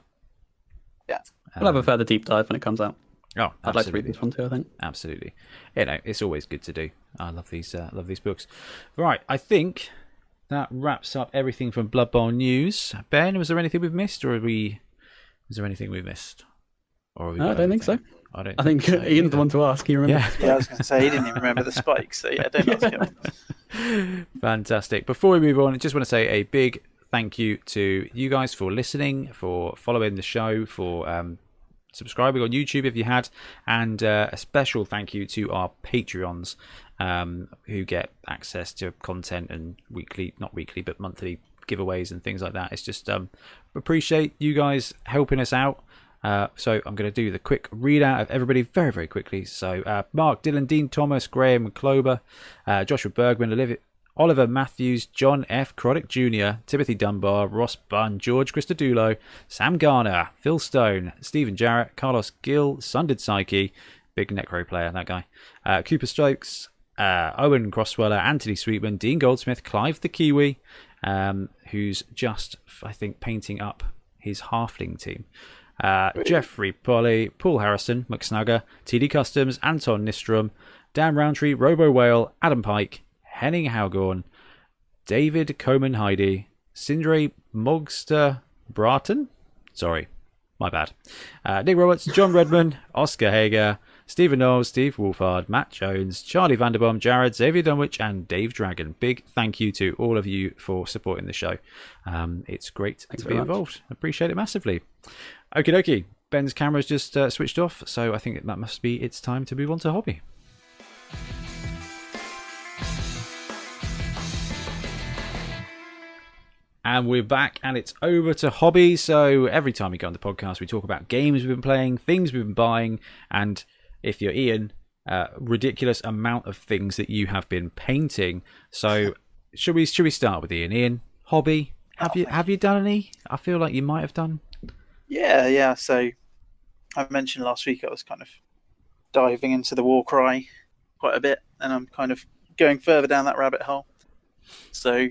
Yeah. We'll have a further deep dive when it comes out. Oh, I'd like to read this one too. I think. Absolutely. You know, it's always good to do. I love these uh, love these books. Right, I think that wraps up everything from Blood Bowl news. Ben, was there anything we've missed or are we is there anything we've missed? Or we No, I don't think so. I don't I think so Ian's either. the one to ask. He remembers. Yeah. Yeah, I was going to say he didn't even remember the spikes. So yeah, don't ask him. Fantastic. Before we move on, I just want to say a big thank you to you guys for listening, for following the show, for um, subscribing on YouTube if you had, and uh, a special thank you to our Patreons um, who get access to content and weekly, not weekly, but monthly giveaways and things like that. It's just um, appreciate you guys helping us out. Uh, so I'm going to do the quick readout of everybody very, very quickly. So uh, Mark, Dylan, Dean Thomas, Graham Klober, uh, Joshua Bergman, Olivia, Oliver Matthews, John F. Croddick Jr., Timothy Dunbar, Ross Bunn, George Christodulo, Sam Garner, Phil Stone, Stephen Jarrett, Carlos Gill, Sunded Psyche, big Necro player, that guy, uh, Cooper Stokes, uh, Owen Crossweller, Anthony Sweetman, Dean Goldsmith, Clive the Kiwi, um, who's just, I think, painting up his halfling team. Uh, Jeffrey Polly, Paul Harrison, McSnugger, TD Customs, Anton Nistrom, Dan Roundtree, Robo Whale, Adam Pike, Henning Haugorn, David Coman Heidi, Sindre Mogster Bratton. Sorry, my bad. Uh, Nick Roberts, John Redman, Oscar Hager, Stephen Knowles, Steve Wolfhard, Matt Jones, Charlie Vanderbaum, Jared, Xavier Dunwich, and Dave Dragon. Big thank you to all of you for supporting the show. Um, it's great Thanks to be very much. involved. Appreciate it massively. Okie dokie. Ben's camera's just uh, switched off, so I think that must be it's time to move on to hobby. And we're back, and it's over to hobby. So every time we go on the podcast, we talk about games we've been playing, things we've been buying, and if you're Ian, uh, ridiculous amount of things that you have been painting. So should we should we start with Ian? Ian, hobby? Have you have you done any? I feel like you might have done. Yeah, yeah. So I mentioned last week I was kind of diving into the Warcry quite a bit, and I'm kind of going further down that rabbit hole. So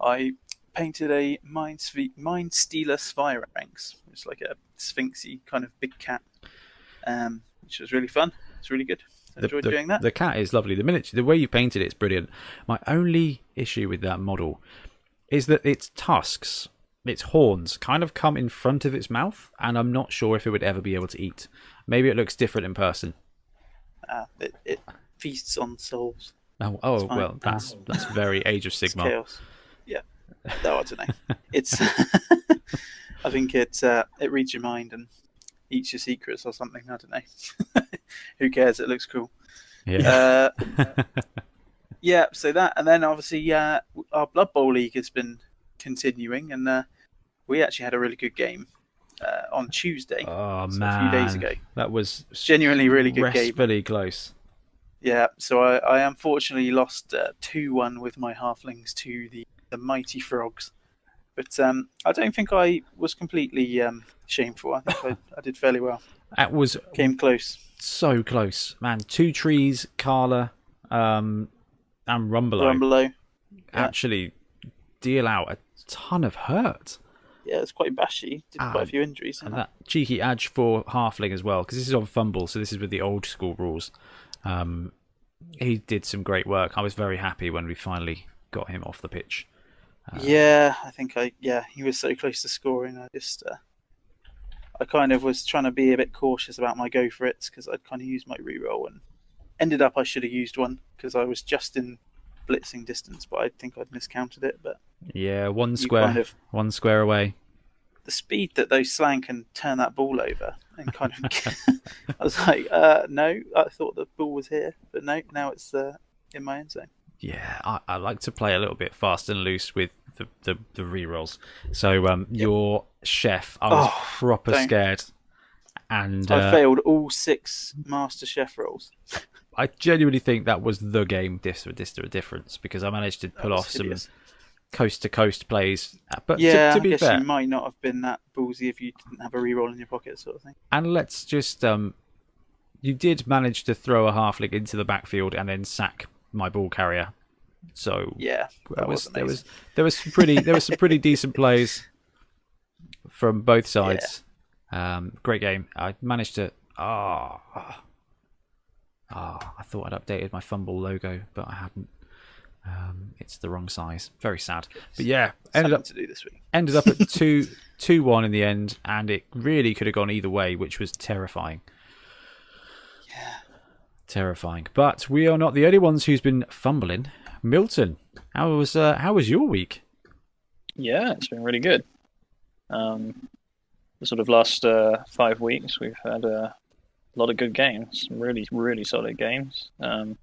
I painted a Mind, Sve- Mind Stealer Sphiranx. It's like a sphinxy kind of big cat, um, which was really fun. It's really good. I enjoyed the, doing that. The cat is lovely. The minute the way you painted it is brilliant. My only issue with that model is that its tusks, its horns, kind of come in front of its mouth, and I'm not sure if it would ever be able to eat. Maybe it looks different in person. Uh, it, it feasts on souls. Oh, oh well, that's that's very Age of Sigmar. Yeah. No, I don't know. It's. I think it uh, it reads your mind and eats your secrets or something. I don't know. Who cares? It looks cool. Yeah. Uh, yeah. So that, and then obviously, uh, our Blood Bowl league has been continuing, and uh, we actually had a really good game uh, on Tuesday. oh so man, a few days ago. that was Genuinely, really good game. restfully close. Yeah, so I, I unfortunately lost uh, two one with my halflings to the, the mighty frogs, but um, I don't think I was completely um, shameful. I think I, I did fairly well. That was Came close. so close, man. Two trees, Carla, um, and Rumbelow. yeah. actually deal out a ton of hurt. Yeah, it's quite bashy. Did Ah, quite a few injuries. And didn't it? that cheeky edge for Halfling as well, because this is on FUMBBL, so this is with the old school rules. Um, he did some great work. I was very happy when we finally got him off the pitch. Yeah, I think I yeah he was so close to scoring. I just uh, I kind of was trying to be a bit cautious about my go for it because I'd kind of used my reroll and ended up I should have used one because I was just in blitzing distance, but I think I'd miscounted it. But Yeah, one square, kind of one square away. the speed that those slang can turn that ball over and kind of I was like, uh, no, I thought the ball was here, but no, now it's uh, in my end zone. Yeah, I, I like to play a little bit fast and loose with the the, the rerolls. So um, your chef, I was Oh, proper scared, and I uh, failed all six Master Chef rolls. I genuinely think that was the game dis- dis- difference because I managed to pull off some coast to coast plays. Uh, But yeah, to, to be fair, you might not have been that ballsy if you didn't have a reroll in your pocket, sort of thing. and let's just um, you did manage to throw a halfling into the backfield and then sack my ball carrier So Yeah, there that was, was there was there was some pretty there was some pretty decent plays from both sides. Um, great game. I managed to. Ah, ah, I thought I'd updated my FUMBBL logo, but I hadn't. Um, it's the wrong size. Very sad. But yeah, ended Something up to do this week. ended up at two two one in the end, and it really could have gone either way, which was terrifying. Terrifying. But we are not the only ones who's been fumbling. Milton, how was uh, how was your week? Yeah, it's been really good. Um, the sort of last uh, five weeks, we've had a lot of good games, some really, really solid games. Um,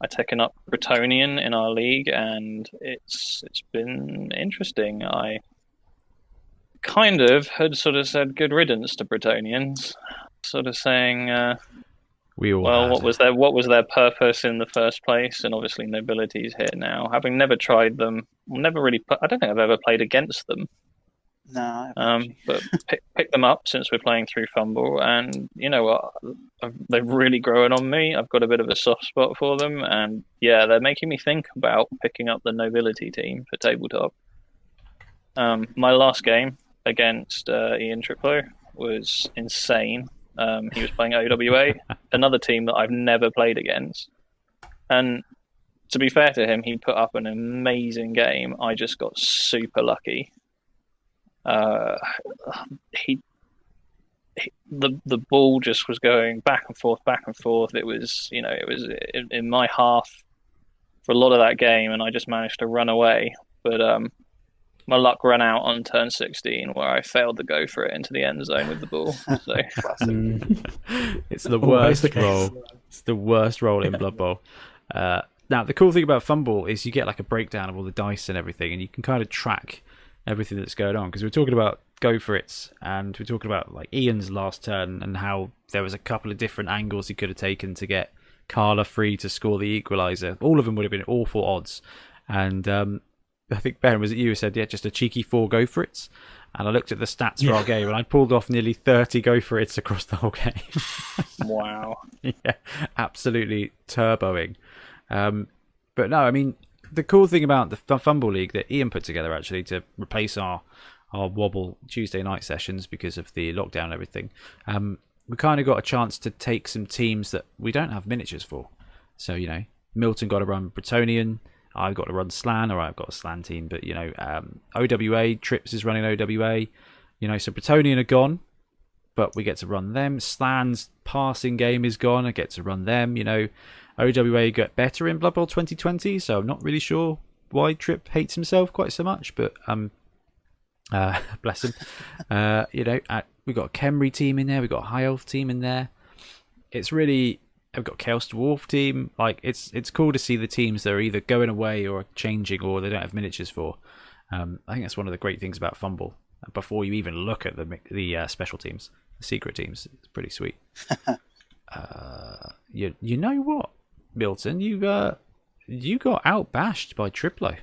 I've taken up Bretonnian in our league, and it's it's been interesting. I kind of had sort of said good riddance to Bretonnians, sort of saying, uh, We all well, had. what was their what was their purpose in the first place? And obviously, nobility's here now. Having never tried them, never really. Put, I don't think I've ever played against them. No, I Um, but pick, pick them up since we're playing through FUMBBL, and you know what? I've, they've really grown on me. I've got a bit of a soft spot for them, and yeah, they're making me think about picking up the Nobility team for tabletop. Um, my last game against uh, Ian Triplo was insane. Um, he was playing OWA, another team that I've never played against, and to be fair to him, he put up an amazing game. I just got super lucky uh, he, he the the ball just was going back and forth, back and forth. It was you know it was in, in my half for a lot of that game, and I just managed to run away. But um, my luck ran out on turn sixteen, where I failed to go for it into the end zone with the ball. So Mm. it's the worst the roll. It's the worst roll in Blood Bowl. Uh, now, the cool thing about FUMBBL is you get like a breakdown of all the dice and everything, and you can kind of track everything that's going on. Because we're talking about Go For It's, and we're talking about like Ian's last turn and how there was a couple of different angles he could have taken to get Carla free to score the equalizer. All of them would have been awful odds. And um, I think Ben was it you who said, yeah, just a cheeky four Go For It's. And I looked at the stats for our game, and I pulled off nearly 30 Go For It's across the whole game. wow, yeah, absolutely turboing. Um, but no, I mean the cool thing about the FUMBBL League that Ian put together actually to replace our our Wobble Tuesday night sessions because of the lockdown and everything, um, we kind of got a chance to take some teams that we don't have miniatures for. So you know, Milton got to run Bretonnian. I've got to run Slann, or I've got a Slann team, but you know, um, OWA Trips is running OWA. You know, so Bretonnian are gone but we get to run them. Slann's passing game is gone. I get to run them. You know, OWA got better in Blood Bowl 2020, so I'm not really sure why Trip hates himself quite so much, but um, uh, bless him. Uh, you know, we got a Khemri team in there. We got a High Elf team in there. It's really. I've got Chaos Dwarf team. Like it's it's cool to see the teams that are either going away or changing or they don't have miniatures for. Um, I think that's one of the great things about FUMBBL. Before you even look at the the uh, special teams, the secret teams, it's pretty sweet. uh, you you know what, Milton, you uh you got outbashed by Triplo.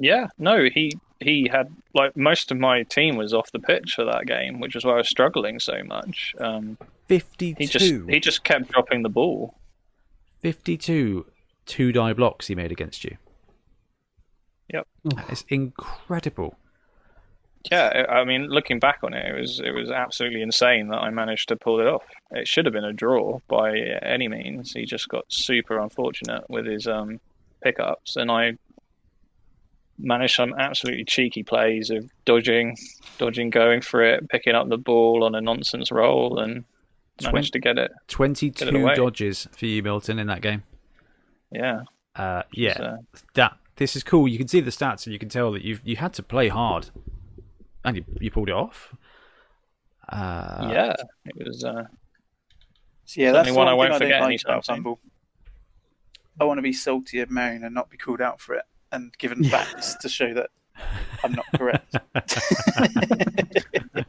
yeah, no, he he had like most of my team was off the pitch for that game, which is why I was struggling so much. Um, Fifty he just he just kept dropping the ball. 52 two die blocks he made against you. Yep. That is incredible. Yeah, I I mean, looking back on it, it was it was absolutely insane that I managed to pull it off. It should have been a draw by any means. He just got super unfortunate with his um, pickups, and I managed some absolutely cheeky plays of dodging, dodging, going for it, picking up the ball on a nonsense roll, and managed to get it. 22 Get it dodges for you, Milton, in that game. Yeah, Uh, yeah, So, that this is cool. You can see the stats, and you can tell that you you had to play hard, and you you pulled it off. Uh, yeah, it was. Uh, So yeah, that's the one one I won't I forget don't like anytime about I want to be salty and moan and not be called out for it and given facts to show that I'm not correct.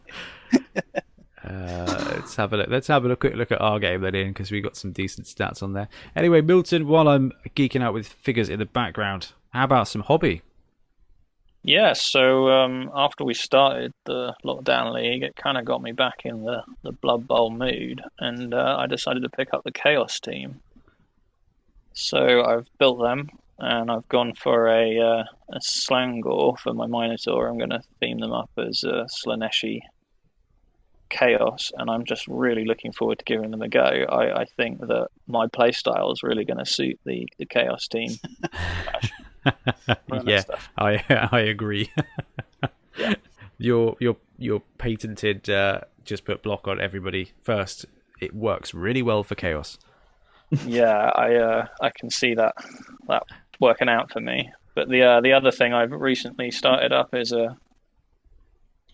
Uh, let's have a look. Let's have a quick look at our game then, Ian, because we got some decent stats on there. Anyway, Milton, while I'm geeking out with figures in the background, how about some hobby? Yeah, so um, after we started the lockdown league, it kind of got me back in the, the Blood Bowl mood, and uh, I decided to pick up the Chaos team. So I've built them. and I've gone for a uh, a Slaangor for my Minotaur. I'm going to theme them up as uh, Slaaneshi Chaos, and I'm just really looking forward to giving them a go. I, I think that my playstyle is really going to suit the, the Chaos team. Yeah. I I agree. Yeah. Your your your patented uh, just put block on everybody first. It works really well for chaos. yeah, I uh, I can see that that working out for me. But the uh, the other thing I've recently started up is a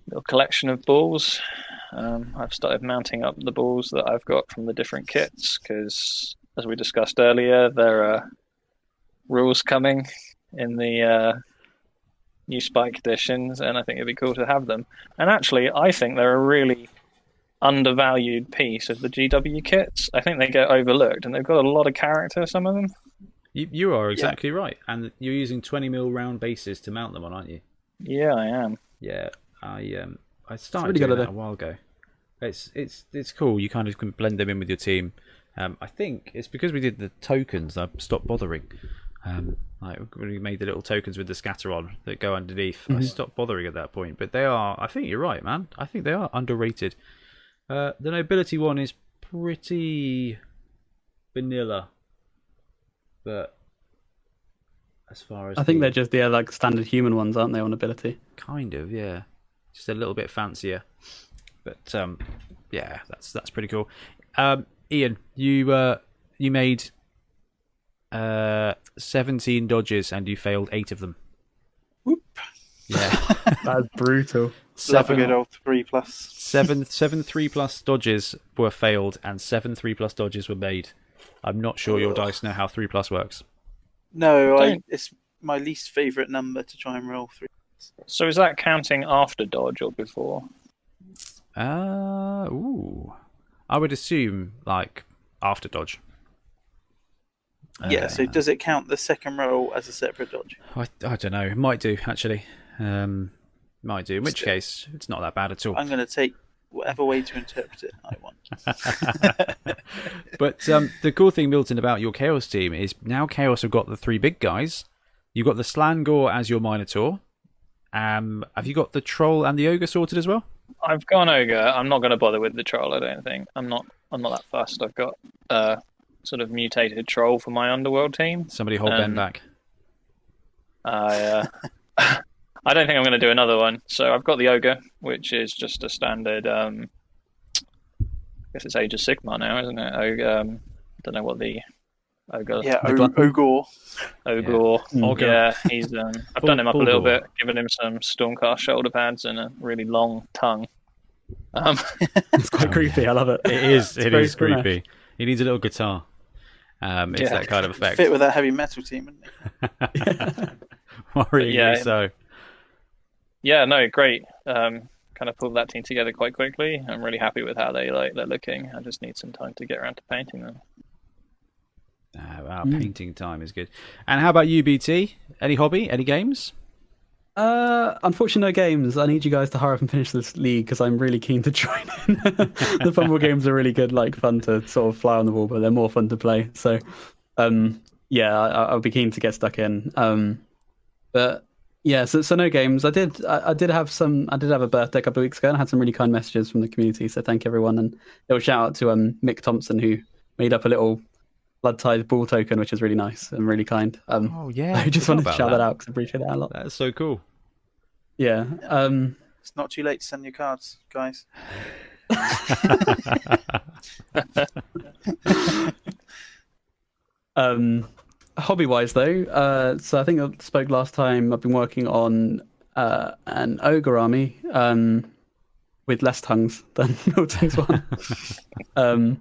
little collection of balls. Um, I've started mounting up the balls that I've got from the different kits because, as we discussed earlier, there are rules coming in the uh, new Spike editions, and I think it'd be cool to have them. And actually, I think they're a really undervalued piece of the GW kits. I think they get overlooked, and they've got a lot of character. Some of them. You you are exactly right, and you're using 20 mil round bases to mount them on, aren't you? Yeah, I am. Yeah, I um I started really doing that a while ago. It's it's it's cool. You kind of can blend them in with your team. Um, I think it's because we did the tokens. I stopped bothering. Um, like when we made the little tokens with the scatter on that go underneath. I stopped bothering at that point. But they are. I think you're right, man. I think they are underrated. Uh, the nobility one is pretty vanilla, but as far as I think the- they're just the uh, like standard human ones, aren't they? On ability. Kind of, yeah. Just a little bit fancier. But um yeah, that's that's pretty cool. Um Ian, you uh you made uh 17 dodges and you failed 8 of them. Whoop. Yeah. That's brutal. Seven, good old three plus. seven, seven 3 plus dodges were failed and 7 3 plus dodges were made. I'm not sure your dice know how 3 plus works. No, I, it's my least favourite number to try and roll three. So is that counting after dodge or before? Uh ooh. I would assume like after dodge. yeah, so Uh, does it count the second roll as a separate dodge? I, I don't know. It might do actually. Um, might do. In which Still- case, it's not that bad at all. I'm going to take whatever way to interpret it I want. but um, the cool thing, Milton, about your Chaos team is now Chaos have got the three big guys. You've got the Slaangor as your Minotaur. Um, have you got the Troll and the Ogre sorted as well? I've gone ogre. I'm not going to bother with the troll. I don't think. I'm not. I'm not that fussed. I've got uh, sort of mutated troll for my underworld team. Somebody hold Ben Um, back. I uh, I don't think I'm going to do another one. So I've got the ogre, which is just a standard. Um, I guess it's Age of Sigmar now, isn't it? Ogre, um, I don't know what the ogre. Yeah, The o- glutton. Ogre. Ogre. Ogre. Yeah, he's. Um, I've Full- done him up a little gore. bit, given him some Stormcast shoulder pads and a really long tongue. Um, It's quite creepy. I love it. It is. It's It very is Finnish. creepy. He needs a little guitar. Um, it's Yeah. that kind of effect. Fit with that heavy metal team, wouldn't it? Worryingly Yeah. so. yeah, no, great. Um, kind of pulled that team together quite quickly. I'm really happy with how they like they're looking. I just need some time to get around to painting them. Uh, our Mm. painting time is good. And how about you, BT? Any hobby? Any games? Uh, unfortunately, no games. I need you guys to hurry up and finish this league because I'm really keen to join in. the FUMBBL games are really good, like fun to sort of fly on the wall, but they're more fun to play. So, um, yeah, I, I'll be keen to get stuck in. Um, but yeah, so, so no games. I did, I, I did have some. I did have a birthday a couple of weeks ago, and I had some really kind messages from the community. So thank everyone, and a little shout out to um Mick Thompson who made up a little blood tithe ball token, which is really nice and really kind. Um, Oh yeah, I just wanted to about shout that, out because I appreciate that a lot. That's so cool. Yeah. Um, It's not too late to send your cards, guys. um, hobby wise though, uh, so I think I spoke last time. I've been working on uh, an ogre army um, with less tongues than Milton's one. um,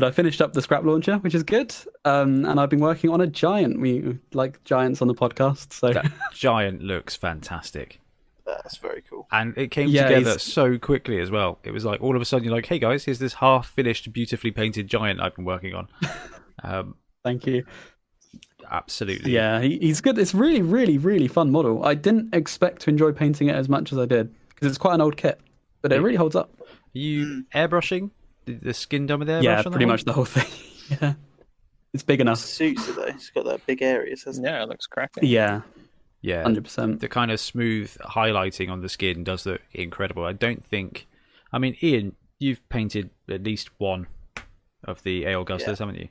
but I finished up the scrap launcher, which is good. Um, and I've been working on a giant. We like giants on the podcast, so That giant looks fantastic. That's very cool. And it came Yeah, together he's- so quickly as well. It was like all of a sudden you're like, hey guys, here's this half finished, beautifully painted giant I've been working on. Um, thank you. absolutely. Yeah, he, he's good. It's really, really, really fun model. I didn't expect to enjoy painting it as much as I did because it's quite an old kit, but it really holds up. Are you airbrushing? The, the skin done with airbrush? yeah, on pretty one? much the whole thing. yeah. It's big enough. Suits it though. It's got that big areas, hasn't it? Yeah, it looks cracking. Yeah, Yeah, hundred percent. the kind of smooth highlighting on the skin does look incredible. I don't think. I mean, Ian, you've painted at least one of the Aleguzzlers, Yeah. haven't you?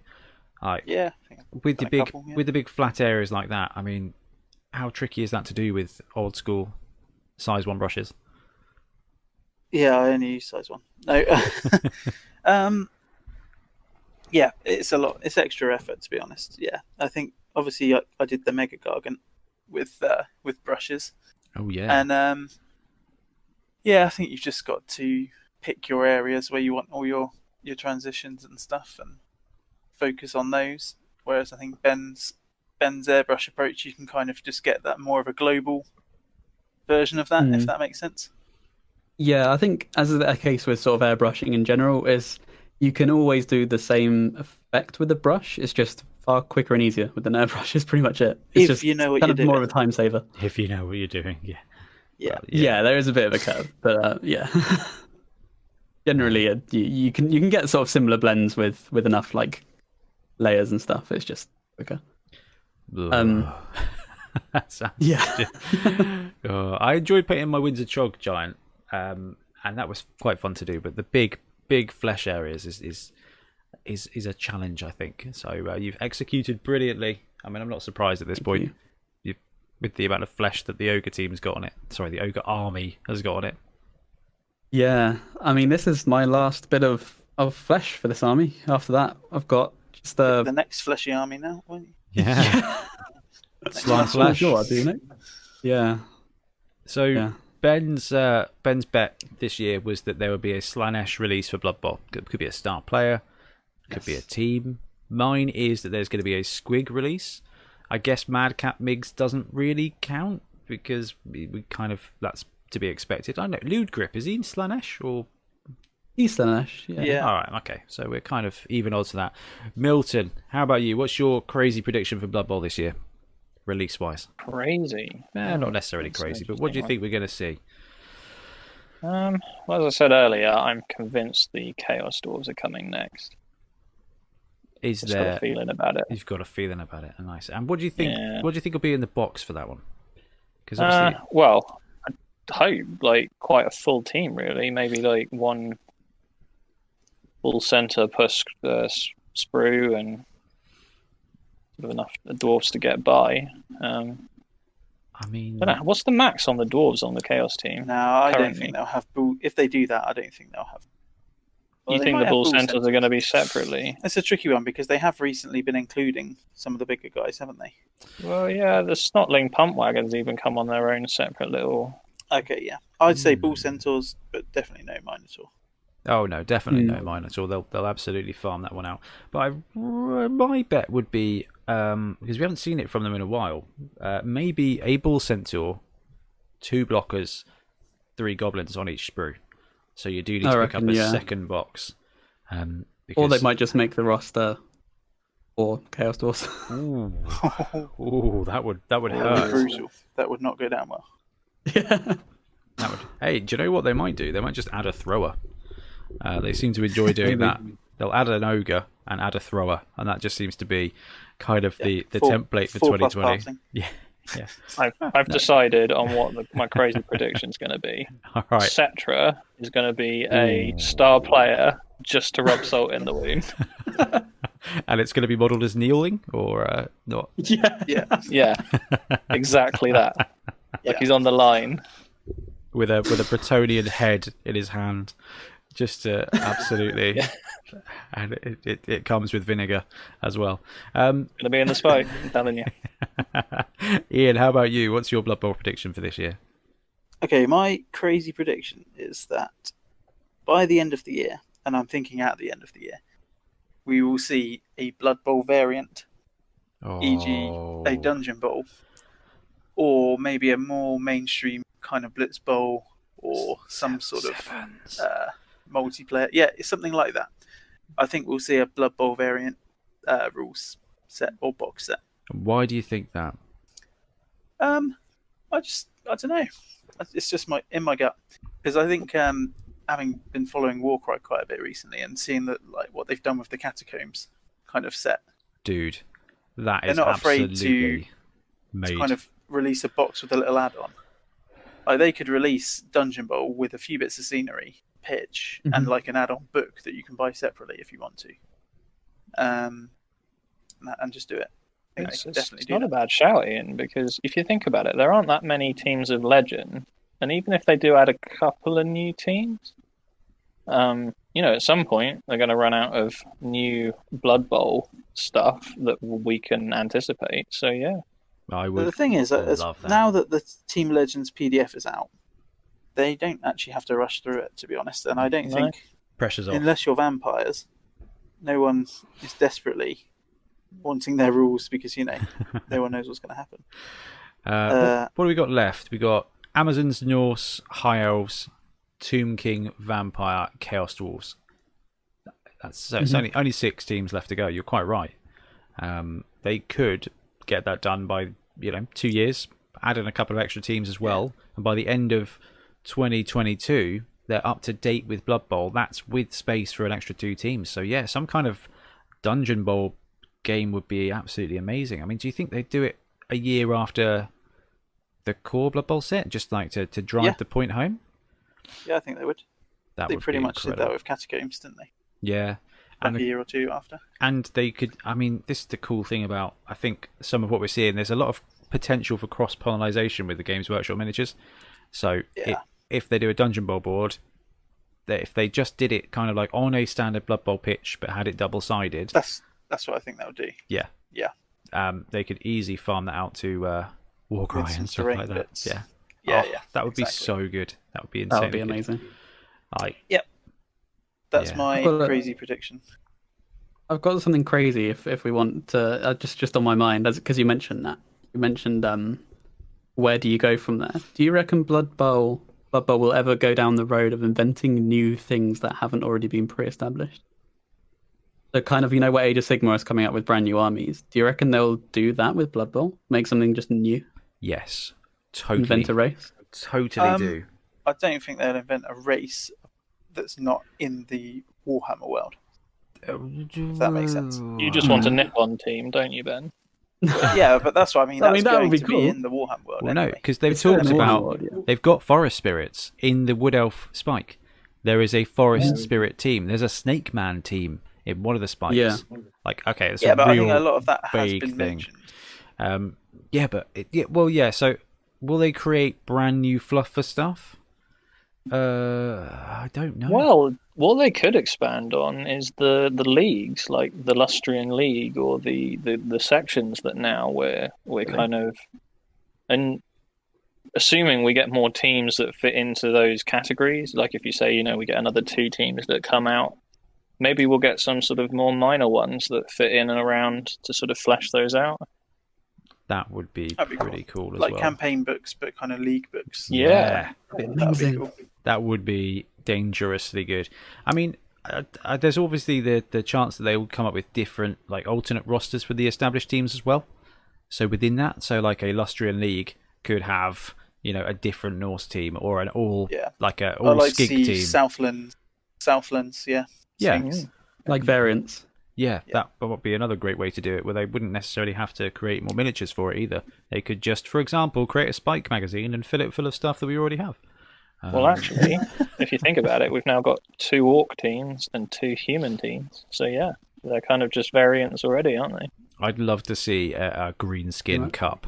Like Yeah. With the big couple, yeah. with the big flat areas like that. I mean, how tricky is that to do with old school size one brushes? Yeah, I only use size one. No. um. Yeah, it's a lot. It's extra effort to be honest. Yeah, I think obviously I, I did the Mega Gargant with uh, with brushes, Oh yeah, and um, yeah, I think you've just got to pick your areas where you want all your your transitions and stuff, and focus on those. Whereas I think Ben's Ben's airbrush approach, you can kind of just get that more of a global version of that, if Mm. that makes sense. Yeah, I think as is the case with sort of airbrushing in general, is you can always do the same effect with a brush. It's just far quicker and easier with an airbrush. Is pretty much it. It's If just you know what kind you're of more of a time saver. if you know what you're doing, yeah, Yeah. But, Yeah. there is a bit of a curve, but uh, yeah. Generally, uh, you, you can you can get sort of similar blends with with enough like layers and stuff. It's just quicker. Um, that sounds Yeah. Oh, I enjoyed painting my Windsor Chog giant, um, and that was quite fun to do. But the big, big flesh areas is is is, is a challenge, I think. So uh, you've executed brilliantly. I mean, I'm not surprised at this point. you. You, with the amount of flesh that the ogre team's got on it. Sorry, the ogre army has got on it. Yeah, I mean, this is my last bit of of flesh for this army. After that, I've got just uh, the next fleshy army now, won't you? Yeah, slime flesh. Sure, I do, mate. Yeah, So yeah. Ben's uh, Ben's bet this year was that there would be a Slaanesh release for Blood Bowl. Could, could be a star player, could be a team. Mine is that there's going to be a Squig release. I guess Madcap Miggz doesn't really count because we, we kind of that's to be expected. I don't know Lude Grip is he in Slaanesh or Eastern Slaanesh? Yeah. Yeah. all right? Okay, so we're kind of even odds to that. Milton, how about you? What's your crazy prediction for Blood Bowl this year, release wise? Crazy. Eh, not necessarily That's crazy, but what do you think we're going to see? Um, well, as I said earlier, I'm convinced the Chaos Dwarves are coming next. Is Just got there a feeling about it. You've got a feeling about it. Nice. And what do you think? Yeah. What do you think will be in the box for that one? Because Uh, obviously, well, I hope like quite a full team, really. Maybe like one full center plus uh, sprue and enough dwarves to get by. Um, I mean, I know, what's the max on the dwarves on the Chaos team? No, I don't think they'll have bull. If they do that, I don't think they'll have. Well, you they think might the bull centaurs are going to be separately? It's a tricky one because they have recently been including some of the bigger guys, haven't they? Well, yeah, the Snotling pump wagons even come on their own separate little. Okay, yeah, I'd say Hmm. bull centaurs, but definitely no Minotaur. oh no, definitely Mm. no mine at all. They'll they'll absolutely farm that one out. But I, my bet would be um, because we haven't seen it from them in a while. Uh, maybe a bull centaur, two blockers, three goblins on each sprue. So you do need I to pick up a yeah. second box. Um, Or they might just make the roster or Chaos Dwarfs. Ooh, ooh, that would that would That would be hurt. brutal. That would not go down well. yeah. That would. Hey, do you know what they might do? They might just add a thrower. Uh, they seem to enjoy doing that. They'll add an ogre and add a thrower, and that just seems to be kind of the, the Four- template for plus 2020. Yeah, yeah. I've, I've decided on what the, my crazy prediction is going to be. All right. Settra is going to be a star player just to rub salt in the wound. And it's going to be modelled as kneeling or uh, not? Yeah. Yeah, Yeah, exactly that. Like he's on the line. With a with a Bretonnian head in his hand, just to absolutely. And it, it, it comes with vinegar as well. Um, Going to be in the spike. I'm telling you. Ian, how about you? What's your Blood Bowl prediction for this year? Okay, my crazy prediction is that by the end of the year, and I'm thinking at the end of the year, we will see a Blood Bowl variant, e.g., Oh. a Dungeon Bowl, or maybe a more mainstream kind of Blitz Bowl, or some sort of uh, multiplayer. Yeah, it's something like that. I think we'll see a Blood Bowl variant uh, rules set or box set. Why do you think that? Um, I just I don't know. It's just my in my gut because I think um, having been following Warcry quite a bit recently and seeing that like what they've done with the catacombs kind of set, dude, that They're is not afraid to- to kind of release a box with a little add-on. Like they could release Dungeon Bowl with a few bits of scenery, pitch, and Mhm. like an add-on book that you can buy separately if you want to. Um, and- and just do it. It's, it's- definitely it's do not that. a bad shout, Ian, because if you think about it, there aren't that many teams of legend, and even if they do add a couple of new teams, um, you know, at some point they're going to run out of new Blood Bowl stuff that we can anticipate. So yeah, I But would. the thing is, that as- love that. now that the Team Legends PDF is out, they don't actually have to rush through it, to be honest. And I don't No. think, Pressure's off. unless you're vampires, no one is desperately wanting their rules because you know no one knows what's going to happen. Uh, Uh, what, what do we got left? We got Amazons, Norse, High Elves, Tomb King, Vampire, Chaos Dwarves. That's so it's Mhm. only only six teams left to go. You're quite right. Um, they could get that done by you know two years, add in a couple of extra teams as well, and by the end of 2022, they're up to date with Blood Bowl. That's with space for an extra two teams. So yeah, some kind of Dungeon Bowl game would be absolutely amazing. I mean, do you think they'd do it a year after the core Blood Bowl set, just like to, to drive Yeah. the point home? yeah, I think they would. That they would pretty much did that with Catacombs, didn't they? Yeah, Like and a year or two after. and they could. I mean, this is the cool thing about I think some of what we're seeing. There's a lot of potential for cross pollination with the Games Workshop miniatures. So it, Yeah. If they do a Dungeon Bowl board, that if they just did it kind of like on a standard Blood Bowl pitch, but had it double sided, That's that's what I think they would do. yeah, Yeah. um, they could easily farm that out to uh, Warcry With some and stuff terrain like that. bits. Yeah, Yeah, Oh, yeah. that would exactly. be so good. That would be insane. That would be amazing. I... Yep. That's yeah. my Well, crazy prediction. I've got something crazy if if we want to uh, just just on my mind because you mentioned that you mentioned um where do you go from there? Do you reckon Blood Bowl Blood Bowl will ever go down the road of inventing new things that haven't already been pre-established? So kind of you know where Age of Sigmar is coming out with brand new armies. Do you reckon they'll do that with Blood Bowl? Make something just new, yes, totally, invent a race? totally Um, do. I don't think they'll invent a race that's not in the Warhammer world. If that makes sense. you just want a Nippon team, don't you, Ben? yeah, but that's what I mean. I That's mean, that would be to cool. be in the Warhammer world. Well, no, because they've It's talked the about world, yeah. they've got forest spirits in the Wood Elf Spike. There is a forest spirit team. There's a Snake Man team in one of the spikes. Yeah. Like okay, it's yeah, a but real I think a lot of that has been thing. mentioned. Um, yeah, but it, yeah, well, yeah. So, will they create brand new fluff for stuff? Uh, I don't know. Well, what they could expand on is the, the leagues, like the Lustrian League or the, the, the sections that now we're we're kind of and assuming we get more teams that fit into those categories, like if you say, you know, we get another two teams that come out, maybe we'll get some sort of more minor ones that fit in and around to sort of flesh those out. that would be That'd be pretty cool, as Like well. Like campaign books, but kind of league books. Yeah. That'd be Amazing. cool. That would be dangerously good. I mean, uh, uh, there's obviously the the chance that they will come up with different like alternate rosters for the established teams as well. So within that, so like a Lustrian League could have you know a different Norse team or an all Yeah. like a I all like skig see team. Southlands. Southlands, yeah. Yeah. Sinks. Like variants. Yeah, Yeah. that would be another great way to do it, where they wouldn't necessarily have to create more miniatures for it either. They could just, for example, create a Spike magazine and fill it full of stuff that we already have. Well, Um, actually, if you think about it, we've now got two orc teams and two human teams. So yeah, they're kind of just variants already, aren't they? I'd love to see a, a green skin Right. cup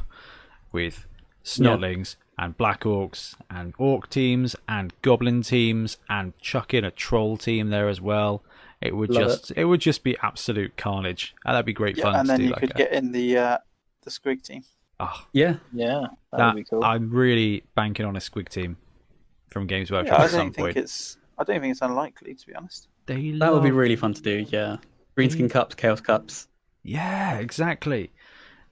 with snotlings and black orcs and orc teams and goblin teams and chuck in a troll team there as well. It would Love just it. would just be absolute carnage. And that'd be great fun. Yeah, fun and to then do you like could a- get in the uh, the Squig team. oh, Yeah, Yeah, that, that, would be cool. I'm really banking on a squig team from Games Workshop I at some don't think point. it's. I don't think it's unlikely, to be honest. They that would be really fun to do. Yeah, greenskin cups, chaos cups. Yeah, exactly.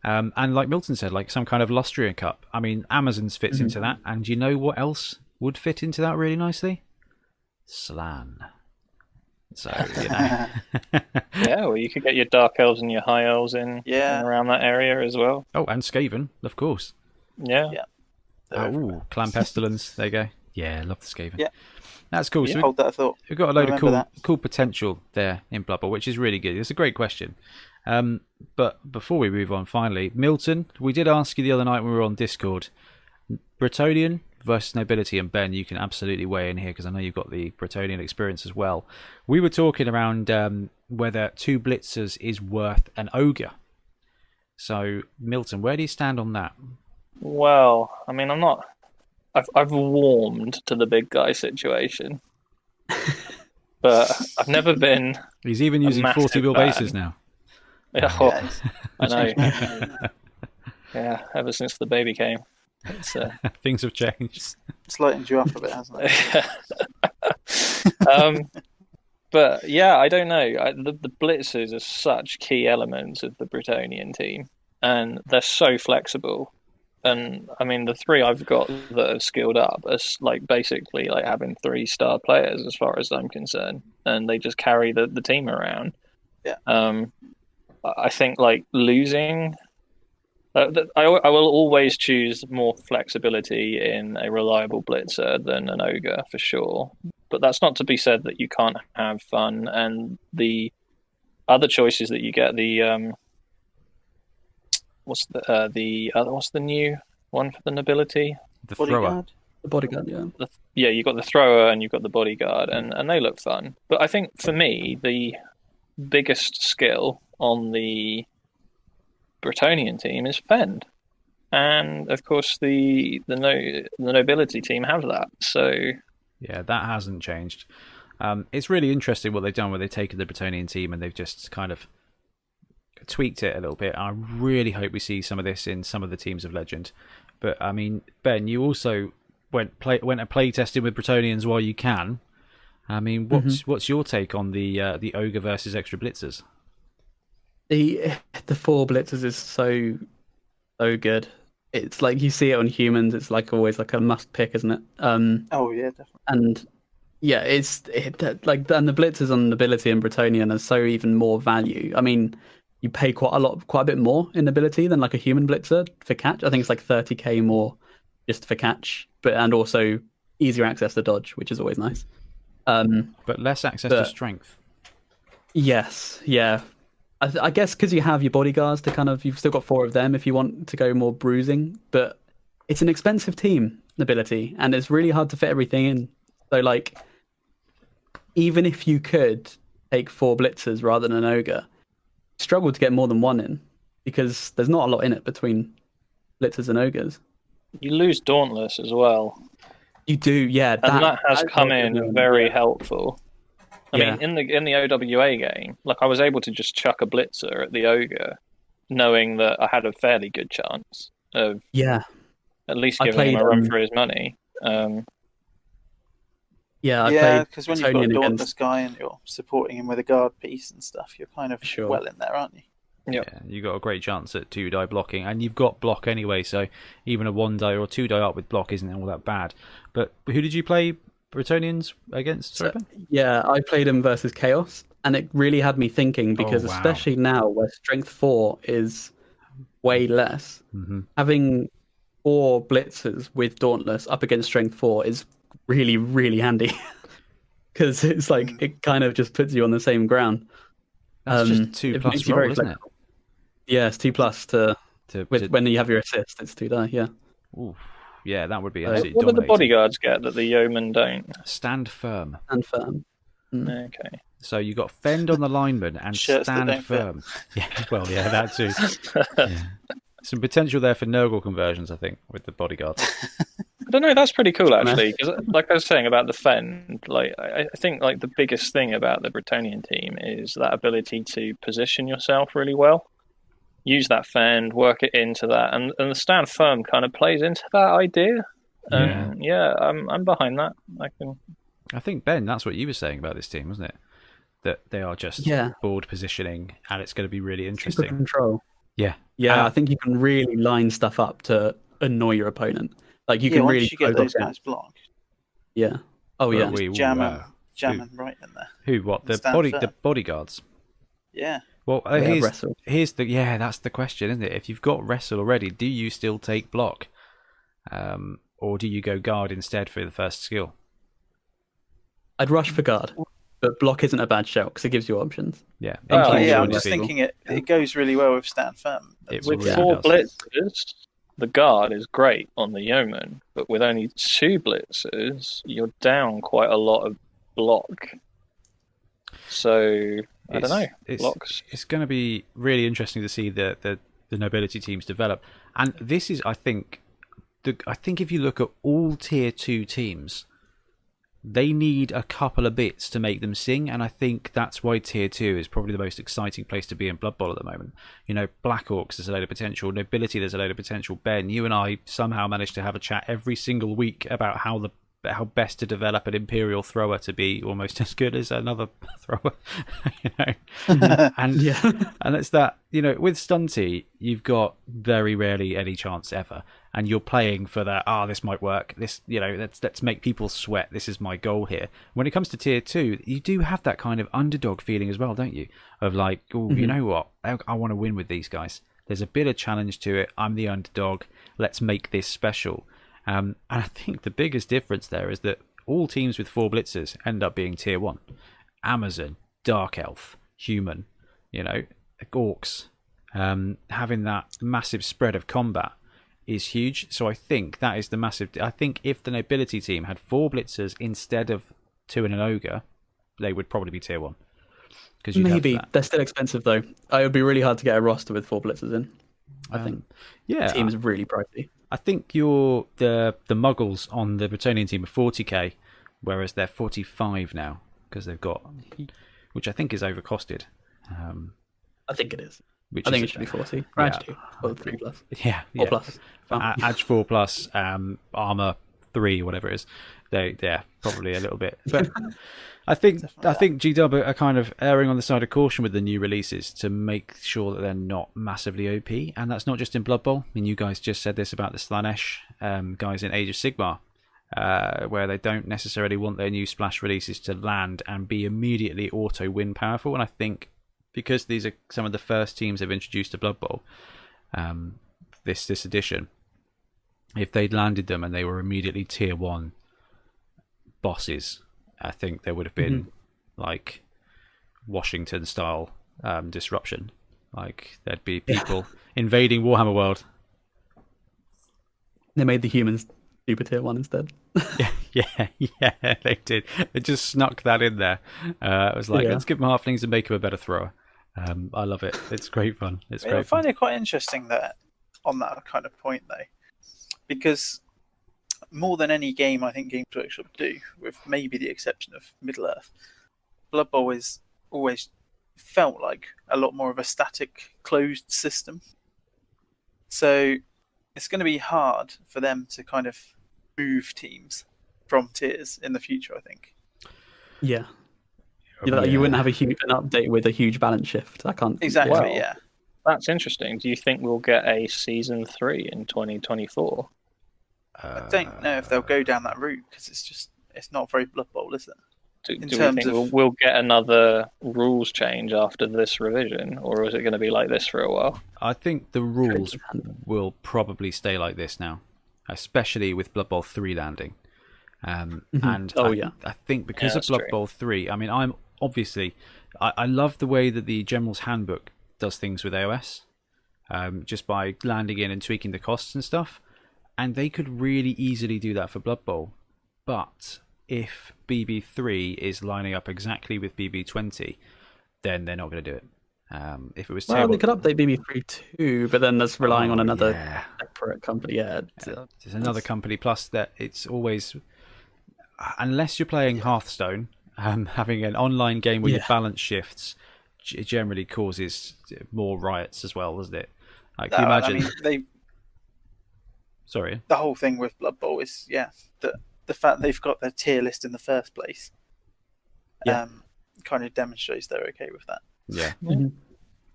Um, and like Milton said, like some kind of Lustrian cup. I mean, Amazon's fits Mm-hmm. into that. And you know what else would fit into that really nicely? Slann. So, you know. yeah, well, you could get your dark elves and your high elves in Yeah. around that area as well. oh, and Skaven, of course. Yeah, Yeah. Oh, ooh, Clan Pestilens. There you go. Yeah, love the Skaven. Yeah. That's cool. So we- Hold that thought. We've got a load of cool, that. cool potential there in Blubber, which is really good. It's a great question. Um, but before we move on, finally, Milton, we did ask you the other night when we were on Discord, Bretonnian versus Nobility, and Ben, you can absolutely weigh in here because I know you've got the Bretonnian experience as well. We were talking around um, whether two blitzers is worth an ogre. So, Milton, where do you stand on that? Well, I mean, I'm not. I've I've warmed to the big guy situation, but I've never been. He's even using 40 mil fan. bases now. Yeah, Yeah, it's- I know. Yeah, ever since the baby came, it's uh, Things have changed. it's lightened you up a bit, hasn't it? um, but yeah, I don't know. I, the, the blitzers are such key elements of the Bretonnian team, and they're so flexible. And I mean, the three I've got that have skilled up are like basically like having three star players, as far as I'm concerned, and they just carry the, the team around. Yeah. Um, I think like losing. Uh, I, I will always choose more flexibility in a reliable blitzer than an ogre for sure but that's not to be said that you can't have fun and the other choices that you get the um what's the uh, the other what's the new one for the nobility The thrower. The bodyguard, yeah. the, yeah you got the thrower and you've got the bodyguard and and they look fun but i think for me the biggest skill on the Bretonnian team is fend and of course the the no the nobility team have that so Yeah, that hasn't changed. Um, it's really interesting what they've done where they've taken the Bretonnian team and they've just kind of tweaked it a little bit. I really hope we see some of this in some of the teams of Legend. But I mean, Ben, you also went play went a play testing with Bretonnians while you can. I mean, what's what's your take on the uh, the ogre versus extra blitzers? The the four blitzers is so so good. It's like you see it on humans. It's like always like a must pick, isn't it? Um, Oh yeah, definitely. and yeah, it's it, like and the blitzers on nobility and Bretonnian are so even more value. I mean, you pay quite a lot, quite a bit more in ability than like a human blitzer for catch. I think it's like thirty k more just for catch, but and also easier access to dodge, which is always nice. Um, But less access to strength. Yes, yeah. I, th- I guess because you have your bodyguards to kind of, you've still got four of them if you want to go more bruising, but it's an expensive team, ability and it's really hard to fit everything in. So, like, even if you could take four blitzers rather than an ogre, struggle to get more than one in because there's not a lot in it between blitzers and ogres. you lose dauntless as well You do, yeah. and that, has come in very yeah. helpful. I Yeah. mean, in the in the OWA game, like I was able to just chuck a blitzer at the ogre, knowing that I had a fairly good chance of Yeah, at least giving him a run um, for his money. Um, yeah. I yeah, because when you've got a Bretonnian dauntless against. guy and you're supporting him with a guard piece and stuff, you're kind of Sure. well in there, aren't you? Yep. Yeah, you got a great chance at two die blocking, and you've got block anyway, so even a one die or two die up with block isn't all that bad. But who did you play Bretonnians against? So- Yeah, I played him versus Chaos, and it really had me thinking because, Oh, wow. especially now where Strength 4 is way less, Mhm. having four blitzers with Dauntless up against Strength 4 is really, really handy. Because it's like, Mm. it kind of just puts you on the same ground. That's Um, just two it plus makes roll, isn't it? Yeah, it's 2 plus to, To, with, to- when you have your assist, it's 2 die, yeah. oof. yeah, that would be Uh, absolutely what do the bodyguards get that the yeomen don't? Stand firm. And firm. Okay. So you got fend on the lineman and stand don't fit. firm. Yeah, well, yeah, that too. Yeah. Some potential there for Nurgle conversions, I think, with the bodyguards. I don't know. That's pretty cool, actually. Because, like I was saying about the Fen, like I, I think like the biggest thing about the Bretonnian team is that ability to position yourself really well. Use that Fen, work it into that, and, and the stand firm kind of plays into that idea. And um, yeah, I'm I'm behind that. I can. I think Ben, that's what you were saying about this team, wasn't it? That they are just Yeah. board positioning, and it's going to be really Super interesting. control. Yeah, Yeah, Uh, I think you can really line stuff up to annoy your opponent. Like you yeah, can once really you get those guys blocked, Yeah. Oh Well, yeah. we- jam wow. them, jam them right in there. who? What the body? firm. The bodyguards. Yeah, Well, uh, here's, wrestle. here's the yeah, that's the question, isn't it? If you've got wrestle already, do you still take block, um, or do you go guard instead for the first skill? I'd rush for guard. But block isn't a bad shout because it gives you options. Yeah. Oh, yeah, I'm just defeat. thinking it. It goes really well with stand firm. It With really four does. blitzers, the guard is great on the yeoman, but with only two blitzers, you're down quite a lot of block. So I don't know. It's, Blocks. it's going to be really interesting to see the, the the nobility teams develop, and this is, I think, the I think if you look at all tier two teams, they need a couple of bits to make them sing, and I think that's why tier two is probably the most exciting place to be in Blood Bowl at the moment. You know, Black Orcs, there's a load of potential. Nobility, there's a load of potential. Ben, you and I somehow managed to have a chat every single week about how the how best to develop an imperial thrower to be almost as good as another thrower. you know, and Yeah. and it's that you know with stunty you've got very rarely any chance ever and you're playing for that ah this might work. This you know let's let's make people sweat. This is my goal here. When it comes to tier 2 you do have that kind of underdog feeling as well don't you? Of like oh you know what? I, I want to win with these guys. There's a bit of challenge to it. I'm the underdog. Let's make this special. Um, and i think the biggest difference there is that all teams with four blitzers end up being tier 1 amazon dark elf human you know orcs um, having that massive spread of combat is huge. So I think that is the massive. I think if the nobility team had four blitzers instead of two and an ogre, they would probably be tier one. Because Maybe they're still expensive though. It would be really hard to get a roster with four blitzers in. I think Um, yeah, the team is really pricey. I think you're the the Muggles on the Bretonnian team are 40k, whereas they're 45 now because they've got, which I think is overcosted. Um, I think it is. Which I think it should be forty. Yeah. Or actually, or three plus, Yeah, four yeah. plus. Well, Edge four plus, um, armor three, whatever it is. They, yeah, probably a little bit. But I think I think GW are kind of erring on the side of caution with the new releases to make sure that they're not massively OP, and that's not just in Blood Bowl. I mean, you guys just said this about the Slaanesh um, guys in Age of Sigmar. Uh, where they don't necessarily want their new splash releases to land and be immediately auto win powerful, and I think because these are some of the first teams they've introduced to Blood Bowl, um, this this edition, if they'd landed them and they were immediately tier one bosses, I think there would have been like Washington style um, disruption. Like there'd be people invading Warhammer World. they made the humans super tier one instead. Yeah, yeah, yeah, they did. They just snuck that in there. Uh, it was like, Yeah. let's give them halflings and make them a better thrower. Um, I love it. It's great fun. It's I great find fun. it quite interesting that on that kind of point though, because more than any game I think Games Workshop do, with maybe the exception of Middle Earth, Blood Bowl is always felt like a lot more of a static, closed system. So it's going to be hard for them to kind of move teams from tiers in the future. I think. Yeah, you, know, you wouldn't have a huge an update with a huge balance shift. I can't Exactly. Well, yeah. That's interesting. Do you think we'll get a season three in 2024? I don't know if they'll go down that route because it's just it's not very Blood Bowl, is it? Do, In do we terms think of- we'll, we'll get another rules change after this revision, or is it going to be like this for a while? I think the rules will probably stay like this now, especially with Blood Bowl 3 landing. Um, And Oh, I, yeah. I think because Yeah, of that's Blood true. Bowl 3, I mean, I'm obviously, I, I love the way that the General's Handbook does things with AOS, um, just by landing in and tweaking the costs and stuff. And they could really easily do that for Blood Bowl. But if BB3 is lining up exactly with BB20, then they're not going to do it. Um, if it was Well, they could update BB3 too, but then that's relying on Oh, another yeah. separate company. Yeah, it's, uh, There's another company. Plus, that it's always unless you're playing Hearthstone, um, having an online game where your balance shifts g- generally causes more riots as well, doesn't it? Like, can you imagine? I mean, they Sorry. the whole thing with Blood Bowl is yeah the the fact they've got their tier list in the first place. Yeah. Um, kind of demonstrates they're okay with that. Yeah. Mhm.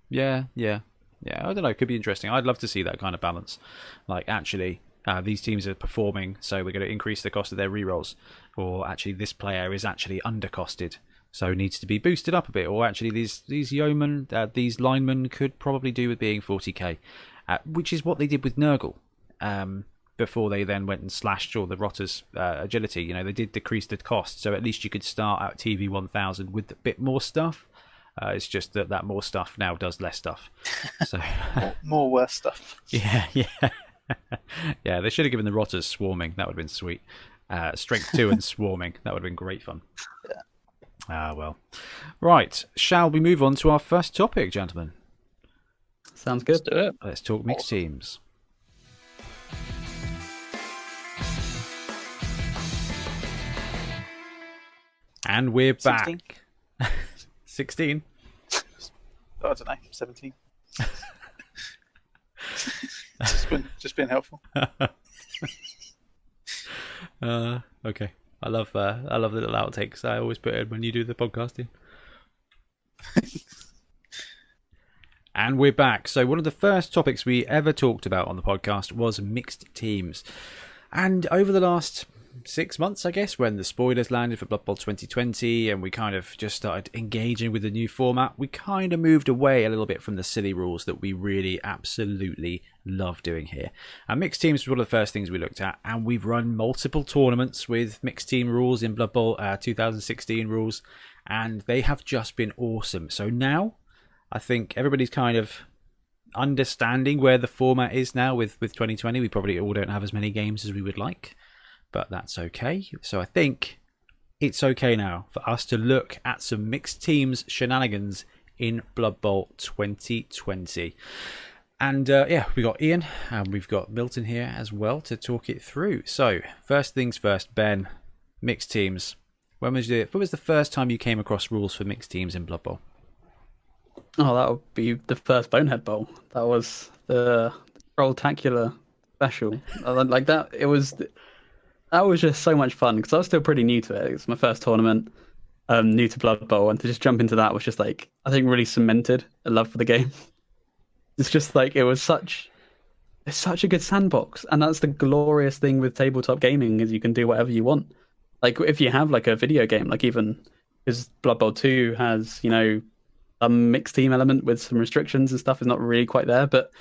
Yeah, yeah, yeah. I don't know. It could be interesting. I'd love to see that kind of balance. Like, actually, uh, these teams are performing, so we're going to increase the cost of their rerolls. Or actually, this player is actually undercosted, so needs to be boosted up a bit. Or actually, these these yeomen, uh, these linemen could probably do with being 40k, uh, which is what they did with Nurgle. Um, before they then went and slashed all the rotters uh, agility. You know, they did decrease the cost, so at least you could start at TV 1000 with a bit more stuff. Uh, it's just that that more stuff now does less stuff. So More, more worse stuff. yeah, yeah, yeah. They should have given the rotters swarming. That would have been sweet. Uh, strength two and swarming. That would have been great fun. Ah well. Right. Shall we move on to our first topic, gentlemen? Sounds Let's good. do it. Let's talk mixed teams. And we're back. 16? 16. I don't know, 17. just, been, just been helpful. Uh, okay. I love uh, I love the little outtakes I always put in when you do the podcasting. and we're back. So one of the first topics we ever talked about on the podcast was mixed teams. And over the last six months, I guess, when the spoilers landed for Blood Bowl 2020 and we kind of just started engaging with the new format, we kind of moved away a little bit from the silly rules that we really absolutely love doing here. And mixed teams was one of the first things we looked at, and we've run multiple tournaments with mixed team rules in Blood Bowl uh, 2016 rules, and they have just been awesome. So now, I think everybody's kind of understanding where the format is now with with 2020. We probably all don't have as many games as we would like, but that's okay. So I think it's okay now for us to look at some mixed teams shenanigans in Blood Bowl 2020. And uh, yeah, we got Ian and we've got Milton here as well to talk it through. So first things first, Ben, mixed teams. When was the when was the first time you came across rules for mixed teams in Blood Bowl? Oh, that would be the first Bonehead Bowl. That was the Trolltacular special. Like that, it was. That was just so much fun because I was still pretty new to it. It was my first tournament, um, new to Blood Bowl, and to just jump into that was just like I think really cemented a love for the game. It's just like it was such. It's such a good sandbox, and that's the glorious thing with tabletop gaming is you can do whatever you want. Like if you have like a video game, like even because Blood Bowl Two has you know a mixed team element with some restrictions and stuff is not really quite there. But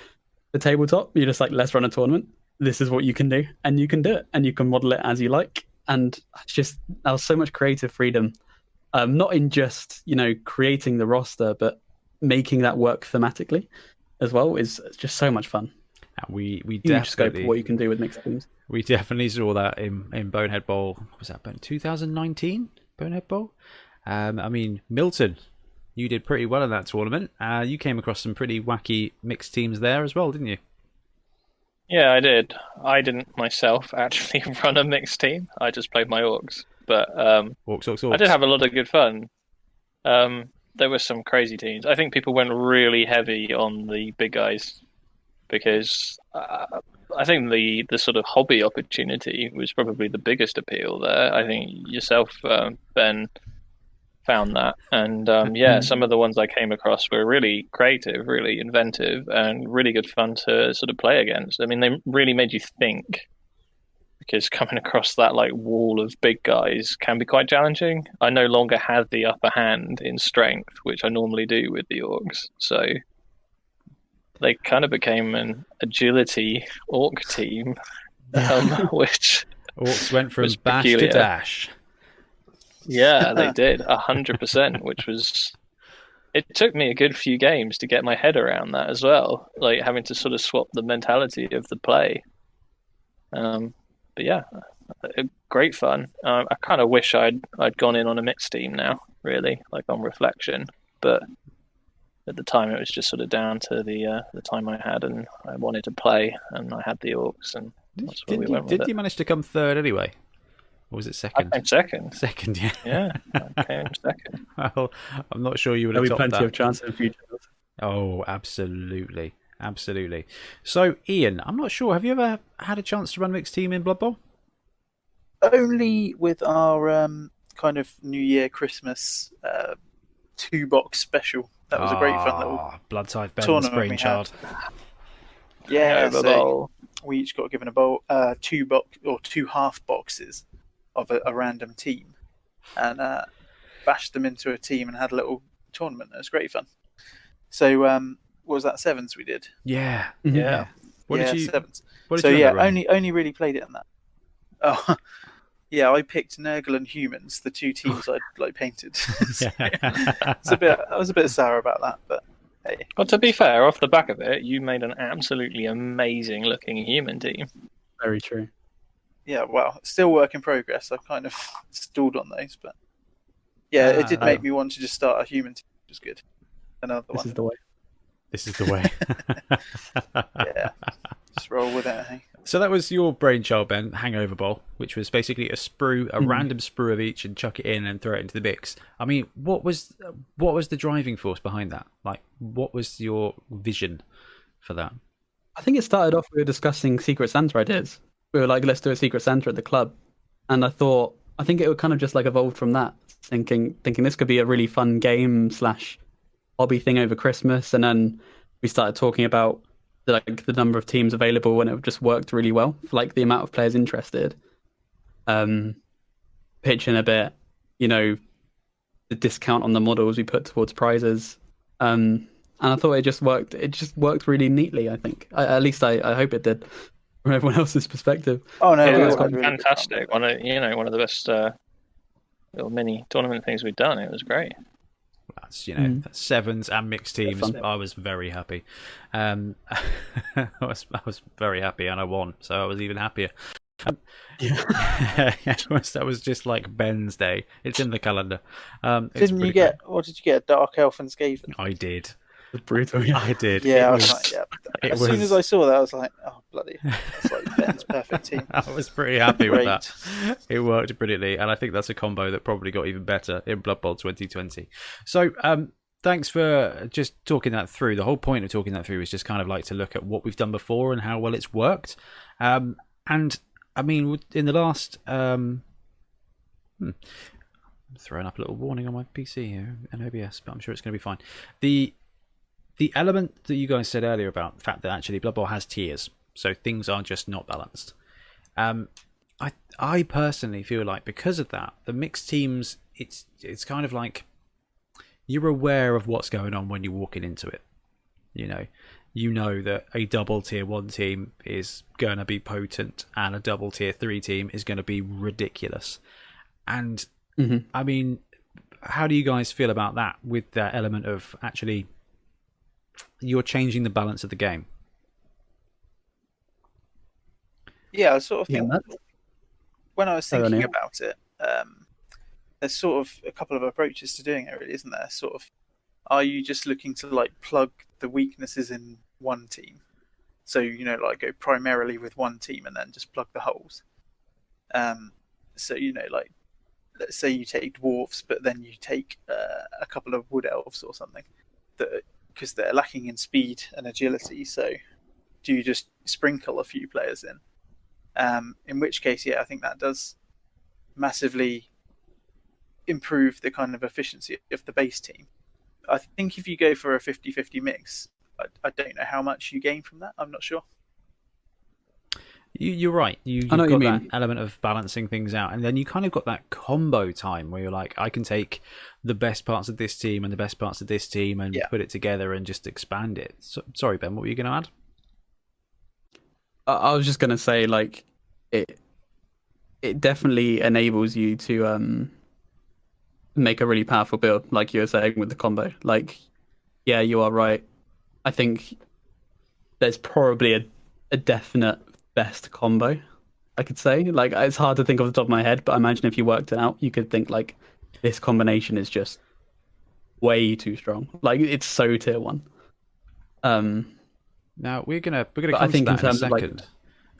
the tabletop, you're just like, let's run a tournament. This is what you can do, and you can do it, and you can model it as you like. And it's just there's so much creative freedom, um, not in just you know creating the roster, but making that work thematically as well is just so much fun. And we we Huge scope definitely of what you can do with mixed teams. we definitely saw that in in Bonehead Bowl. Was that 2019 Bonehead Bowl? Um, I mean Milton, you did pretty well in that tournament. Uh, you came across some pretty wacky mixed teams there as well, didn't you? Yeah, I did. I didn't myself actually run a mixed team. I just played my orcs, but um, Orcs, orcs, orcs. I did have a lot of good fun. Um, there were some crazy teams. I think people went really heavy on the big guys because uh, I think the the sort of hobby opportunity was probably the biggest appeal there. I think yourself, um, Ben, found that, and um, yeah, some of the ones I came across were really creative, really inventive, and really good fun to sort of play against. I mean, they really made you think because coming across that like wall of big guys can be quite challenging. I no longer had the upper hand in strength, which I normally do with the orcs. So they kind of became an agility orc team, um, which Orcs went from bash peculiar. to dash. yeah, they did a hundred percent, which was. It took me a good few games to get my head around that as well, like having to sort of swap the mentality of the play. Um, but yeah, uh, great fun. Um, I kind of wish I'd I'd gone in on a mixed team now, really, like on reflection. But at the time, it was just sort of down to the uh, the time I had, and I wanted to play, and I had the orcs, and Did, that's where did we you, went with did it. you manage to come third anyway? Or was it I second? came second. Second, yeah. Yeah, I came second. Well, I'm not sure you would There'll have be plenty that. of chance in the future. Oh, absolutely. Absolutely. So, Ian, I'm not sure. Have you ever had a chance to run a mixed team in Blood Bowl? Only with our um, kind of New Year Christmas uh, two box special. That was a great fun little. Ah, Blood Type Ben's tournament we brainchild. Yeah, Over so we each got given a bowl, uh, two box or two half boxes of a, a random team, and uh, bashed them into a team and had a little tournament. It was great fun. So, um, what was that sevens we did? Yeah. Yeah. What yeah, did you? seventh. What did so you yeah, end up running? only only really played it in that. Oh, yeah, I picked Nurgle and Humans, the two teams I'd like painted. So, it's a bit. I was a bit sour about that, but hey, Well, to be fair, off the back of it, you made an absolutely amazing looking human team. Very true. yeah. Well, still work in progress. I've kind of stalled on those, but yeah, it did Ah. make me want to just start a human team, which is good. Another This one. is the way. This is the way. Yeah, just roll with it. Hey? So that was your brainchild, Ben, Hangover Bowl, which was basically a sprue, a Mhm. random sprue of each, and chuck it in and throw it into the mix. I mean, what was what was the driving force behind that? Like, what was your vision for that? I think it started off we were discussing Secret Santa ideas. We were like, let's do a Secret Santa at the club, and I thought I think it would kind of just like evolved from that, thinking thinking this could be a really fun game slash hobby thing over Christmas, and then we started talking about the, like the number of teams available, and it just worked really well for like the amount of players interested. Um, pitching a bit, you know, the discount on the models we put towards prizes. Um, and I thought it just worked. It just worked really neatly. I think, I, at least I, I hope it did, from everyone else's perspective. Oh no, Yeah, it it was was really fantastic. One of you know one of the best uh, little mini tournament things we've done. It was great. That's you know Mm. sevens and mixed teams. I was very happy. Um, I was I was very happy, and I won, so I was even happier. Yeah. that was just like Ben's day. It's in the calendar. Um, Didn't you get? What did you get? A Dark Elf and Skaven. I did. Brutal. Yeah. I did. Yeah, It I was, was like, yeah. it As soon as I saw that, I was like, oh bloody, that's like Ben's perfect team. I was pretty happy with that. It worked brilliantly, and I think that's a combo that probably got even better in Blood Bowl 2020. So, um, thanks for just talking that through. The whole point of talking that through is just kind of like to look at what we've done before and how well it's worked. Um, and I mean, in the last, um, hmm, I'm throwing up a little warning on my PC here in OBS, but I'm sure it's going to be fine. The the element that you guys said earlier about the fact that actually Blood Bowl has tiers, so things are just not balanced. Um, I I personally feel like because of that, the mixed teams, it's it's kind of like you're aware of what's going on when you're walking into it. You know, you know that a double tier one team is going to be potent, and a double tier three team is going to be ridiculous. And Mhm. I mean, how do you guys feel about that? With that element of actually, you're changing the balance of the game. Yeah, I sort of Yeah, think that- when I was thinking enough. about it, um, there's sort of a couple of approaches to doing it, really, isn't there? Sort of, are you just looking to like plug the weaknesses in one team? So you know, like go primarily with one team and then just plug the holes. Um, so you know, like let's say you take dwarfs, but then you take uh, a couple of wood elves or something, that because they're lacking in speed and agility. So do you just sprinkle a few players in? Um, in which case, yeah, I think that does massively improve the kind of efficiency of the base team. I think if you go for a 50 50 mix, I, I don't know how much you gain from that. I'm not sure. You, you're right. You, you've I know got what you that element of balancing things out, and then you kind of got that combo time where you're like, I can take the best parts of this team and the best parts of this team and Yeah. put it together and just expand it. So, sorry, Ben, what were you going to add? I, was just gonna say like it. It definitely enables you to um make a really powerful build, like you were saying with the combo. Like, yeah, you are right. I think there's probably a, a definite best combo. I could say like it's hard to think off the top of my head, but I imagine if you worked it out, you could think like this combination is just way too strong. Like it's so tier one. Um, Now we're gonna we're gonna But I think to in that in a second, of, like-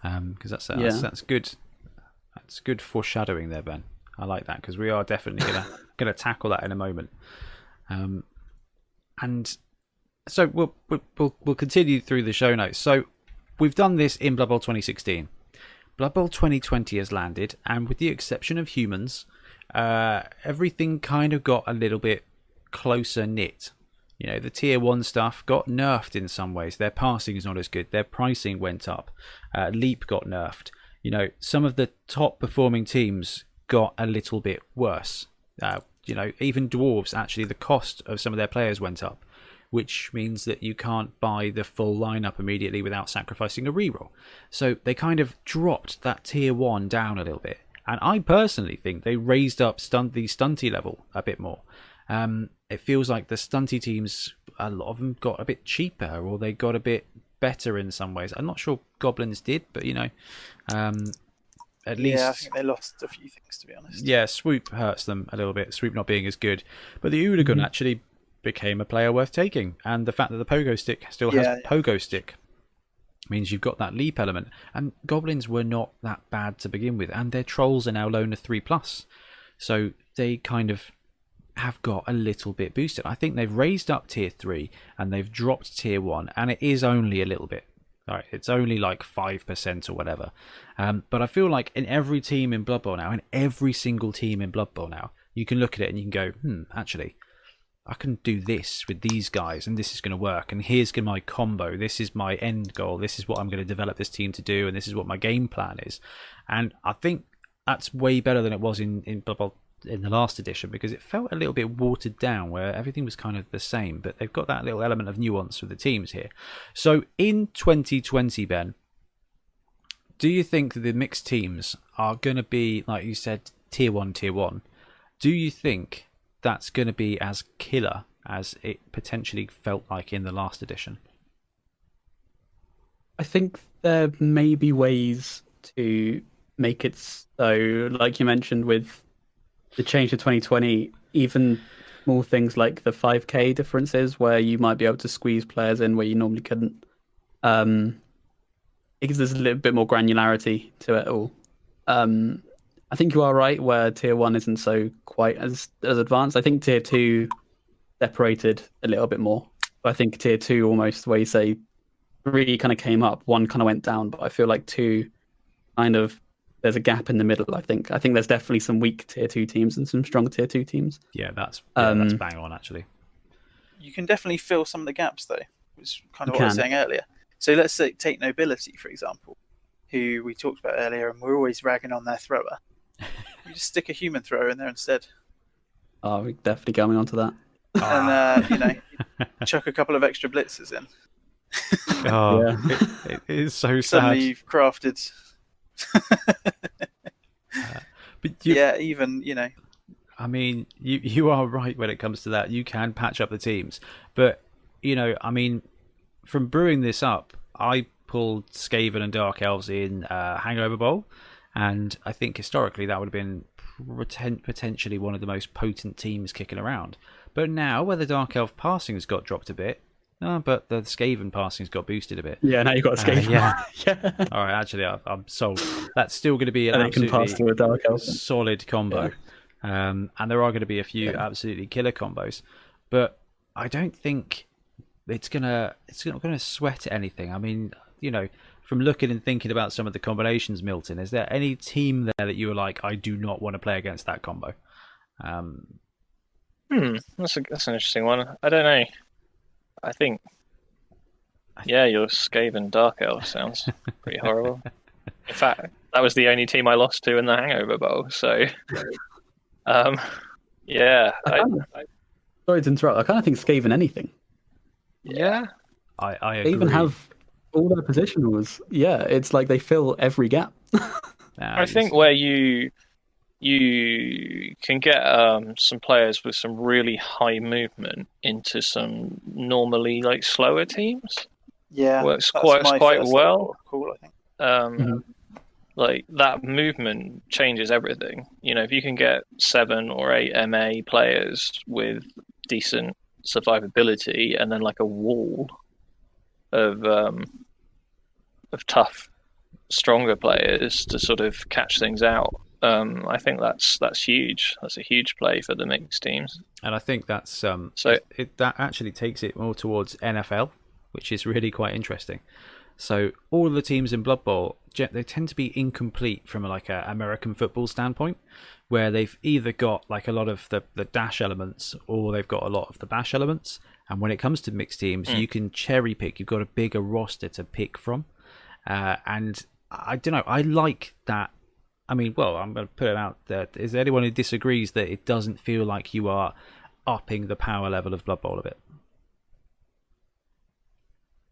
second, because that's, uh, Yeah. that's that's good. That's good foreshadowing there, Ben. I like that because we are definitely gonna gonna tackle that in a moment. Um, and so we'll, we'll we'll we'll continue through the show notes. So we've done this in Blood Bowl 2016. Blood Bowl 2020 has landed, and with the exception of humans, uh, everything kind of got a little bit closer knit. You know, the tier one stuff got nerfed in some ways. Their passing is not as good. Their pricing went up. Uh, Leap got nerfed. You know, some of the top performing teams got a little bit worse. Uh, you know, even dwarves actually, the cost of some of their players went up, which means that you can't buy the full lineup immediately without sacrificing a reroll. So they kind of dropped that tier one down a little bit. And I personally think they raised up stunt the stunty level a bit more. Um, it feels like the stunty teams, a lot of them got a bit cheaper, or they got a bit better in some ways. I'm not sure goblins did, but you know, um, at least Yeah, I think they lost a few things to be honest. yeah, swoop hurts them a little bit. Swoop not being as good, but the Udagun actually became a player worth taking, and the fact that the pogo stick still has Yeah, yeah. pogo stick means you've got that leap element. And goblins were not that bad to begin with, and their trolls are now loner three plus, so they kind of have got a little bit boosted. I think they've raised up tier three and they've dropped tier one, and it is only a little bit. All right, it's only like five percent or whatever. Um, but I feel like in every team in Blood Bowl now, in every single team in Blood Bowl now, you can look at it and you can go, hmm, actually, I can do this with these guys, and this is going to work. And here's my combo. This is my end goal. This is what I'm going to develop this team to do, and this is what my game plan is. And I think that's way better than it was in in in the last edition because it felt a little bit watered down where everything was kind of the same but they've got that little element of nuance with the teams here so in 2020 ben do you think that the mixed teams are going to be like you said tier 1 tier 1 do you think that's going to be as killer as it potentially felt like in the last edition I think there may be ways to make it so, like you mentioned, with the change to 2020, even small things like the 5k differences, where you might be able to squeeze players in where you normally couldn't. Um, because there's a little bit more granularity to it all. Um, I think you are right where tier one isn't so quite as as advanced. I think tier two separated a little bit more. But I think tier two almost where you say three kind of came up, one kind of went down, but I feel like two kind of there's a gap in the middle. I think I think there's definitely some weak tier two teams and some strong tier two teams. yeah that's yeah, that's Um, bang on actually You can definitely fill some of the gaps though, which is kind of You what I was saying earlier. So let's say, take nobility for example, who we talked about earlier, and we're always ragging on their thrower. You just stick a human thrower in there instead, Oh, we're definitely going on to that. and uh, you know, chuck a couple of extra blitzes in. oh, Yeah. it, it is so sad Suddenly you've crafted. but you, Yeah, even you know, I mean, you you are right when it comes to that. You can patch up the teams, but you know, I mean, from brewing this up, I pulled Skaven and Dark Elves in uh, Hangover Bowl, and I think historically that would have been poten- potentially one of the most potent teams kicking around. But now, where the Dark Elf passing's got dropped a bit, uh, but the Skaven passing's got boosted a bit. Yeah, now you've got a Uh, escape. yeah. yeah. All right, actually, I, I'm sold. That's still going to be an And it can pass through a dark elf. solid combo. Um, and there are going to be a few absolutely killer combos, but I don't think it's gonna it's not going to sweat anything. I mean, you know, from looking and thinking about some of the combinations, Milton, is there any team there that you were like, I do not want to play against that combo? Um, Hmm, that's a, that's an interesting one. I don't know. I think, yeah, your Skaven Dark Elf sounds pretty horrible. In fact, that was the only team I lost to in the Hangover Bowl. So, um, yeah, I, I, Sorry to interrupt. I kind of think Skaven anything. yeah, I, I They even have all their positionals. Yeah, it's like they fill every gap. Nah, I think where you you can get um, some players with some really high movement into some normally like slower teams. yeah, Works quite- quite well. Cool, I think. um, Mhm. like that movement changes everything. You know, if you can get seven or eight MA players with decent survivability, and then like a wall of um, of tough, stronger players to sort of catch things out. Um, I think that's that's huge. That's a huge play for the mixed teams. and I think that's um, So- it, that actually takes it more towards NFL, which is really quite interesting. So all the teams in Blood Bowl, they tend to be incomplete from like a American football standpoint, where they've either got like a lot of the, the dash elements or they've got a lot of the bash elements. And when it comes to mixed teams, you can cherry pick. You've got a bigger roster to pick from, uh, and I don't know. I like that. I mean, well, I'm going to put it out there. Is there anyone who disagrees that it doesn't feel like you are upping the power level of Blood Bowl a bit?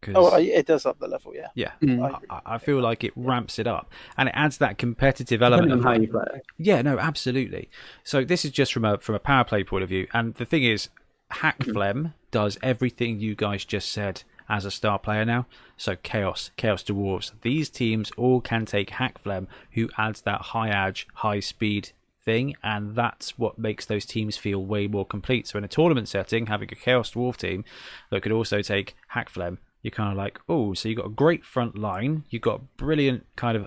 'cause- Oh, it does up the level. Yeah. yeah, Mm. I. I, I feel like it ramps it up and it adds that competitive element. Depending on how you play. Yeah, no, absolutely. So this is just from a from a power play point of view, and the thing is, Hakflem does everything you guys just said as a star player now. So Chaos, Chaos Dwarves, these teams all can take Hakflem, who adds that high edge, high speed thing, and that's what makes those teams feel way more complete. So in a tournament setting, having a Chaos Dwarf team that could also take Hakflem, you're kind of like, oh, so you've got a great front line, you've got brilliant kind of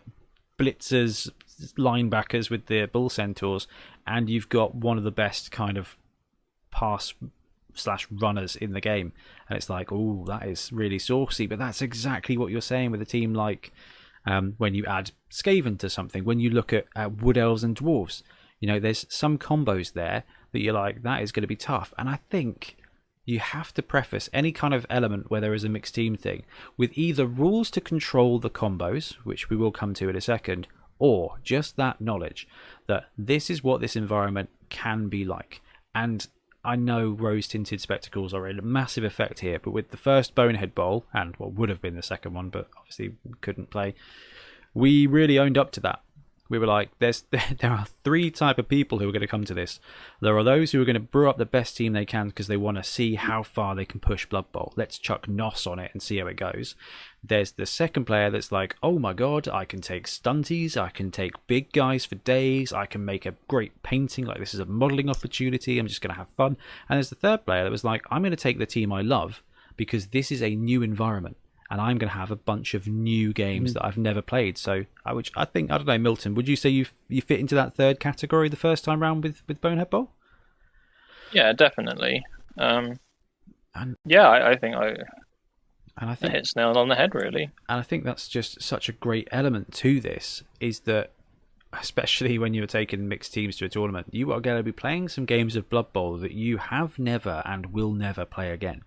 blitzers, linebackers with their bull centaurs, and you've got one of the best kind of pass slash runners in the game. And it's like, oh, that is really saucy. But that's exactly what you're saying with a team like um, when you add Skaven to something. When you look at, at Wood Elves and Dwarves, you know, there's some combos there that you're like, that is going to be tough. And I think you have to preface any kind of element where there is a mixed team thing with either rules to control the combos, which we will come to in a second, or just that knowledge that this is what this environment can be like. And I know rose tinted spectacles are a massive effect here, but with the first Bonehead Bowl, and what would have been the second one, but obviously couldn't play, we really owned up to that. We were like, "There's there are three type of people who are going to come to this. There are those who are going to brew up the best team they can because they want to see how far they can push Blood Bowl. Let's chuck Nos on it and see how it goes. There's the second player that's like, oh my god, I can take stunties, I can take big guys for days, I can make a great painting. Like this is a modelling opportunity. I'm just going to have fun. And there's the third player that was like, I'm going to take the team I love because this is a new environment and I'm going to have a bunch of new games that I've never played. So, I which I think I don't know, Milton. Would you say you you fit into that third category the first time round with with Bonehead Bowl? Yeah, definitely. Um, And- yeah, I, I think I And I it think hits nail on the head. Really. and I think that's just such a great element to this is that especially when you're taking mixed teams to a tournament, you are going to be playing some games of Blood Bowl that you have never and will never play again.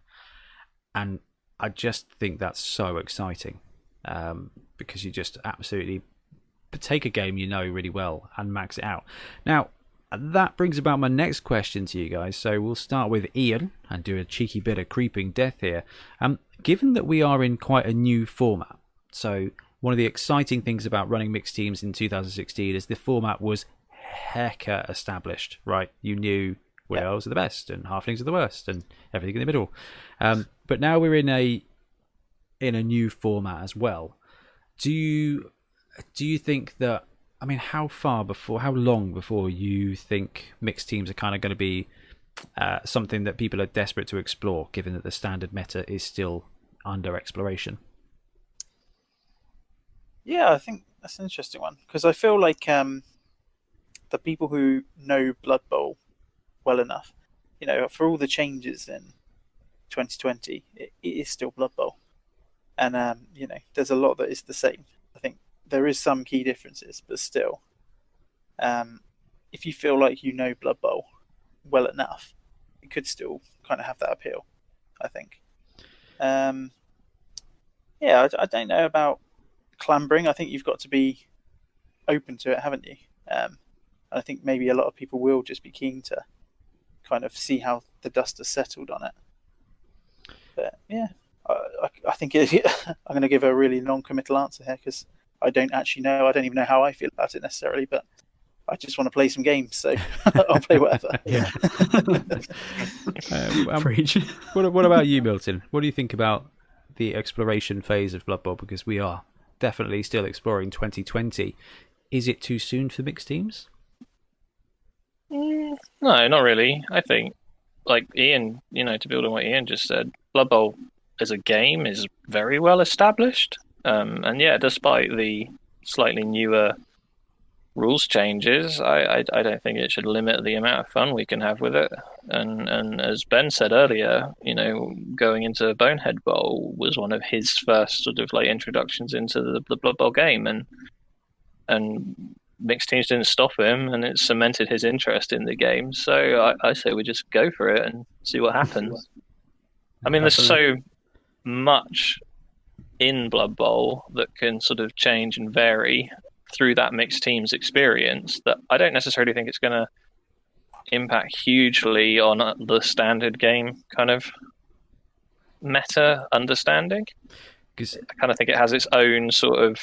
And I just think that's so exciting um, because you just absolutely take a game you know really well and max it out. Now, that brings about my next question to you guys. So we'll start with Ian and do a cheeky bit of creeping death here. Um, given that we are in quite a new format, so one of the exciting things about running mixed teams in 2016 is the format was hecka established, right? You knew Wood Elves are the best and Halflings are the worst and everything in the middle. Um, but now we're in a in a new format as well. Do you do you think that I mean how far before how long before you think mixed teams are kind of going to be uh, something that people are desperate to explore given that the standard meta is still under exploration? Yeah, I think that's an interesting one because I feel like um, the people who know Blood Bowl well enough, you know, for all the changes in 2020, it, it is still Blood Bowl, and um, you know, there's a lot that is the same. I think there is some key differences, but still, um, if you feel like you know Blood Bowl well enough, it could still kind of have that appeal. I think. Um, yeah, I, I don't know about clambering. I think you've got to be open to it, haven't you? Um, I think maybe a lot of people will just be keen to kind of see how the dust has settled on it. But yeah, I, I, I think it, I'm going to give a really non-committal answer here because I don't actually know. I don't even know how I feel about it necessarily, but I just want to play some games, so I'll play whatever. Yeah. Uh, um, Preach. what, what about you, Milton? What do you think about the exploration phase of Blood Bowl? Because we are definitely still exploring 2020. Is it too soon for mixed teams? Mm, no, not really. I think, like Ian, you know, to build on what Ian just said, Blood Bowl as a game is very well established. Um, and yeah, despite the slightly newer rules changes, I, I I don't think it should limit the amount of fun we can have with it. And and as Ben said earlier, you know, going into Bonehead Bowl was one of his first sort of like introductions into the, the Blood Bowl game, and and mixed teams didn't stop him, and it cemented his interest in the game. So I, I say we just go for it and see what happens. I mean, there's so much in Blood Bowl that can sort of change and vary through that mixed teams experience that I don't necessarily think it's going to impact hugely on the standard game kind of meta understanding. Because I kind of think it has its own sort of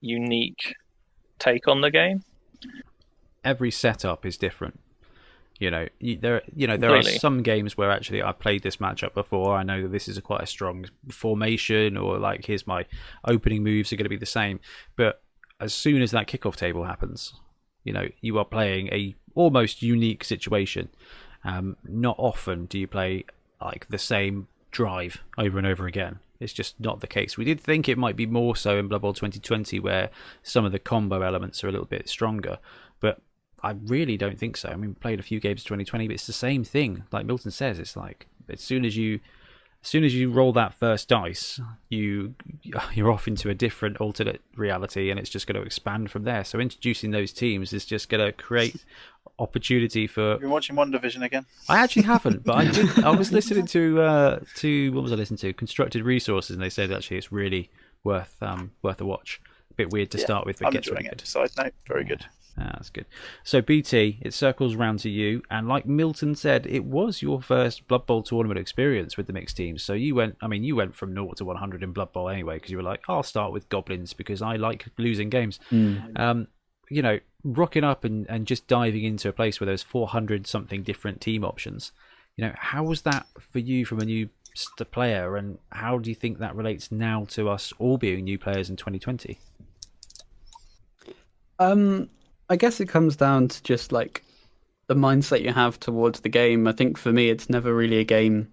unique take on the game. every setup is different. You know, you, there, you know, there are some games where actually I've played this matchup before. I know that this is a quite a strong formation, or like here's my opening moves are going to be the same. But as soon as that kickoff table happens, you know, you are playing a almost unique situation. Um, not often do you play like the same drive over and over again. It's just not the case. We did think it might be more so in Blood Bowl 2020, where some of the combo elements are a little bit stronger, but I really don't think so. I mean, played a few games 2020, but it's the same thing. Like Milton says, it's like as soon as you, as soon as you roll that first dice, you you're off into a different alternate reality, and it's just going to expand from there. So introducing those teams is just going to create opportunity for You've been watching WandaVision again. I actually haven't, but I did. I was listening to uh, to what was I listening to? Constructed Resources, and they said actually it's really worth um, worth a watch. A bit weird to Yeah, start with, but I'm gets enjoying really it. good. Side note, very good. Ah, that's good. So BT, it circles round to you, and like Milton said, it was your first Blood Bowl tournament experience with the mixed teams. So you went, I mean, you went from 0 to 100 in Blood Bowl anyway, because you were like, I'll start with goblins because I like losing games. Um, you know, rocking up and, and just diving into a place where there's 400 something different team options. You know, how was that for you from a new player, and how do you think that relates now to us all being new players in 2020? Um, I guess it comes down to just like the mindset you have towards the game. I think for me, it's never really a game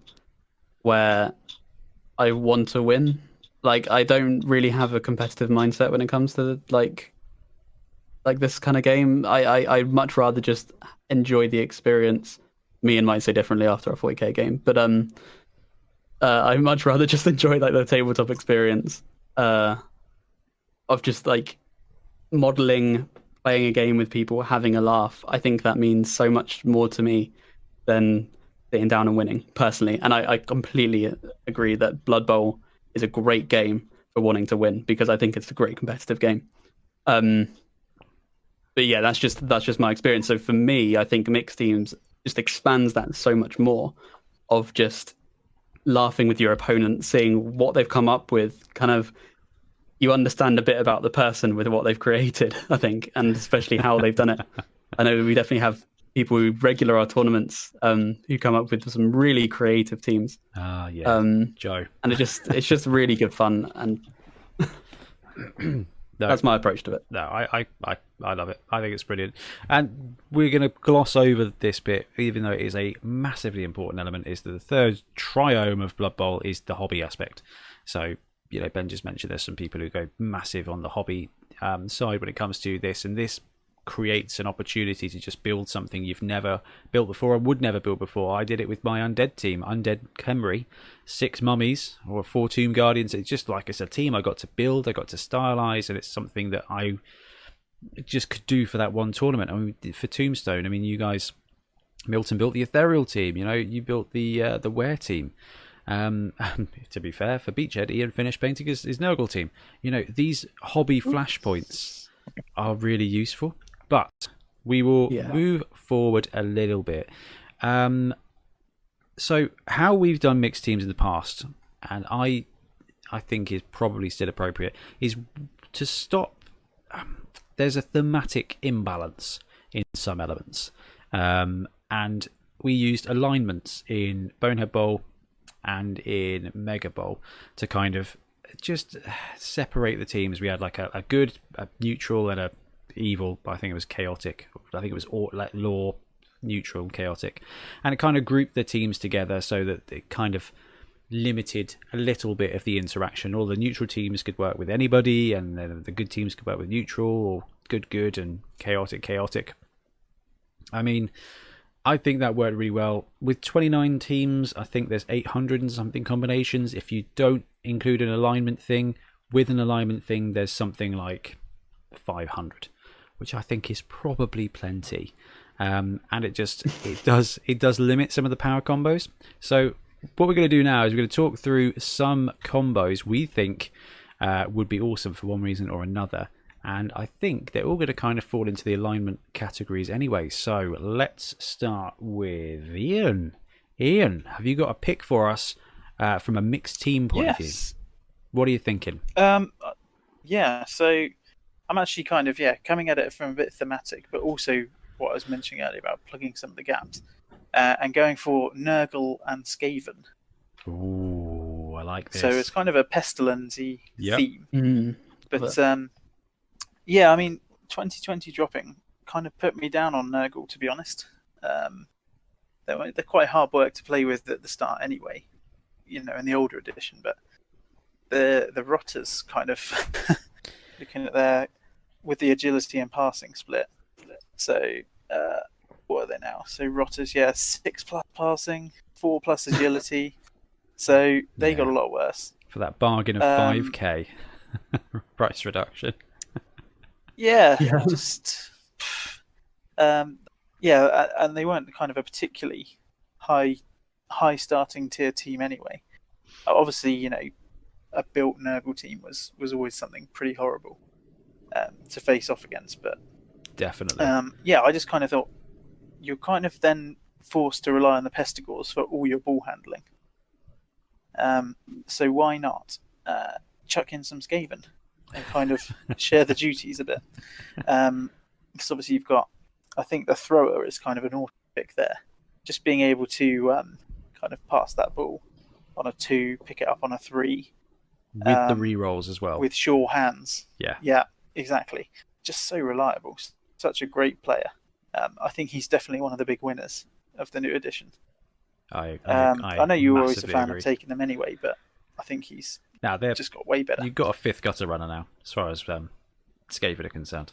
where I want to win. Like I don't really have a competitive mindset when it comes to like like this kind of game. I I I'd much rather just enjoy the experience. Me and might say differently after a 40k game, but um, uh, I much rather just enjoy like the tabletop experience. Uh, of just like modeling playing a game with people having a laugh i think that means so much more to me than sitting down and winning personally. And i, I completely agree that blood bowl is a great game for wanting to win because i think it's a great competitive game. Um but yeah that's just that's just my experience. So for me i think mixed teams just expands that so much more of just laughing with your opponent seeing what they've come up with kind of you understand a bit about the person with what they've created, I think, and especially how they've done it. I know we definitely have people who regular our tournaments um, who come up with some really creative teams, Ah, yeah, um, Joe. and it just it's just really good fun, and No, that's my approach to it. no, I, I, I, I love it. I think it's brilliant. And we're going to gloss over this bit, even though it is a massively important element. Is that the third triome of Blood Bowl is the hobby aspect. So, you know, Ben just mentioned there's some people who go massive on the hobby um, side when it comes to this, and this creates an opportunity to just build something you've never built before or would never build before. I did it with my undead team, Undead Khemri, six mummies or four tomb guardians. It's just like it's a team I got to build, I got to stylize, and it's something that I just could do for that one tournament. I mean, for Tombstone, I mean, you guys, Milton built the ethereal team. You know, you built the uh, the Were team. Um, to be fair, for Beachhead, Ian finished painting his, his Nurgle team. You know, these hobby flashpoints are really useful, but we will Yeah. move forward a little bit. Um, so, how we've done mixed teams in the past, and I, I think is probably still appropriate, is to stop. Um, there's a thematic imbalance in some elements, um, and we used alignments in Bonehead Bowl and in Mega Bowl to kind of just separate the teams. We had like a, a good, a neutral, and a evil. I think it was chaotic. I think it was all, like law, neutral, chaotic, and it kind of grouped the teams together so that it kind of limited a little bit of the interaction. All the neutral teams could work with anybody, and the good teams could work with neutral, or good, good, and chaotic, chaotic. I mean, I think that worked really well. With 29 teams, I think there's 800 and something combinations. If you don't include an alignment thing, with an alignment thing, there's something like 500, which I think is probably plenty. Um, and it just it does it does limit some of the power combos. So what we're going to do now is we're going to talk through some combos we think uh, would be awesome for one reason or another. And I think they're all going to kind of fall into the alignment categories anyway. So let's start with Ian. Ian, have you got a pick for us uh, from a mixed team point of view. Yes. What are you thinking? Um, uh, yeah. So I'm actually kind of yeah coming at it from a bit thematic, but also what I was mentioning earlier about plugging some of the gaps, uh, and going for Nurgle and Skaven. Ooh, I like this. So it's kind of a pestilency Yep. theme. Mm. But um, yeah, I mean, 2020 dropping kind of put me down on Nurgle, to be honest. Um, they're, they're quite hard work to play with at the start, anyway. You know, in the older edition, but the the Rotters kind of looking at their with the agility and passing split. So uh, what are they now? So Rotters, yeah, six plus passing, four plus agility. So they got a lot worse. for that bargain of Um, 5k price reduction. Yeah, Yeah. just um, yeah, and they weren't kind of a particularly high high starting tier team anyway. Obviously, you know, a built Nurgle team was was always something pretty horrible um, to face off against. But Definitely. um, yeah, I just kind of thought you're kind of then forced to rely on the Pestigors for all your ball handling. Um, so why not uh, chuck in some Skaven and kind of share the duties a bit? Um, because obviously you've got, I think the thrower is kind of an auto pick there. Just being able to um, kind of pass that ball on a two, pick it up on a three With the um, re-rolls as well. with sure hands. yeah. Yeah, exactly. Just so reliable. Such a great player. Um, I think he's definitely one of the big winners of the new edition. I, I, Um, I, know you were always a fan agree. of taking them anyway, but I think he's Now they've just got way better. you've got a fifth gutter runner now, as far as um, Skaven are concerned,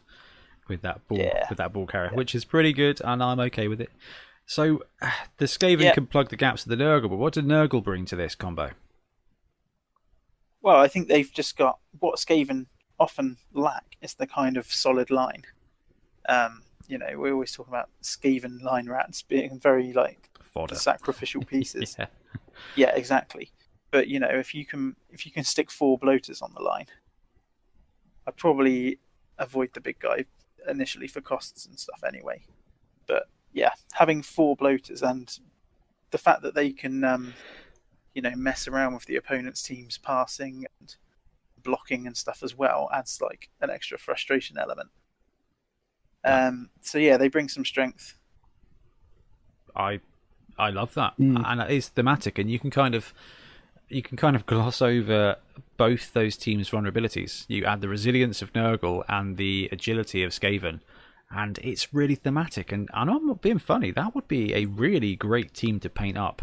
with that ball Yeah. with that ball carrier, which is pretty good, and I'm okay with it. So the Skaven Yeah. can plug the gaps of the Nurgle, but what did Nurgle bring to this combo? Well, I think they've just got what Skaven often lack is the kind of solid line. Um, you know, we always talk about Skaven line rats being very like Fodder. sacrificial pieces. yeah. Yeah, exactly. But you know, if you can if you can stick four bloaters on the line, I'd probably avoid the big guy initially for costs and stuff anyway. But yeah, having four bloaters and the fact that they can um, you know, mess around with the opponent's team's passing and blocking and stuff as well adds like an extra frustration element. Um, so yeah, they bring some strength. I I love that, Mm. and it is thematic, and you can kind of you can kind of gloss over both those teams' vulnerabilities. You add the resilience of Nurgle and the agility of Skaven, and it's really thematic. And, and I'm not being funny. That would be a really great team to paint up.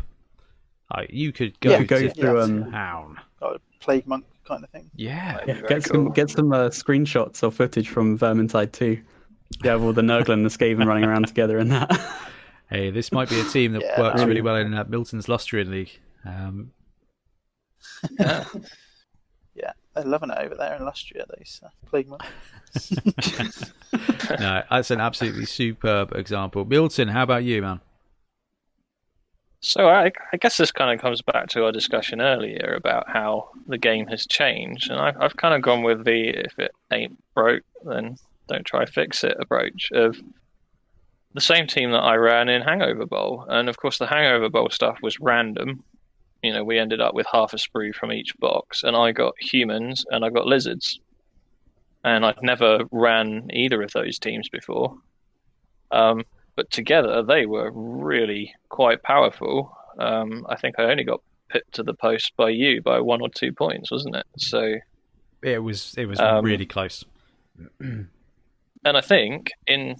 Like you could go Yeah, go to through, um, town. Got a plague monk kind of thing. Yeah, Yeah, be very get some get some uh, screenshots or footage from Vermintide 2. You have all the Nurgle and the Skaven running around together in that. hey, this might be a team that Yeah, works really well in uh, Milton's Lustrian League. Um, Yeah. Yeah, they're loving it over there in Lustria. Those uh, plague monks. no, that's an absolutely superb example. Milton, how about you, man? So I, I guess this kind of comes back to our discussion earlier about how the game has changed, and I've, I've kind of gone with the if it ain't broke, then don't try fix it approach of the same team that I ran in Hangover Bowl, and of course the Hangover Bowl stuff was random. You know, we ended up with half a sprue from each box, and I got humans and I got lizards, and I'd never ran either of those teams before. Um, but together they were really quite powerful. Um, I think I only got pipped to the post by you by one or two points, wasn't it? So, It was it was Um, really close. and I think in,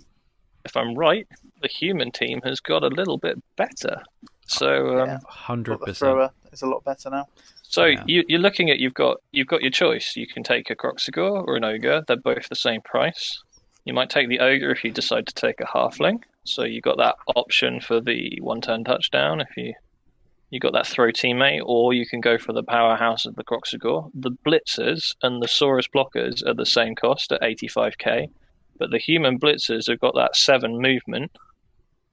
if I'm right, the human team has got a little bit better. So, um, Hundred But the percent. thrower is a lot better now. so Yeah. you, you're looking at you've got you've got your choice. You can take a Kroxigor or an Ogre. They're both the same price. You might take the Ogre if you decide to take a Halfling. So you got that option for the one-turn touchdown if you you got that throw teammate, or you can go for the powerhouse of the Kroxigor. The Blitzers and the Saurus blockers are the same cost at 85k, but the human Blitzers have got that seven movement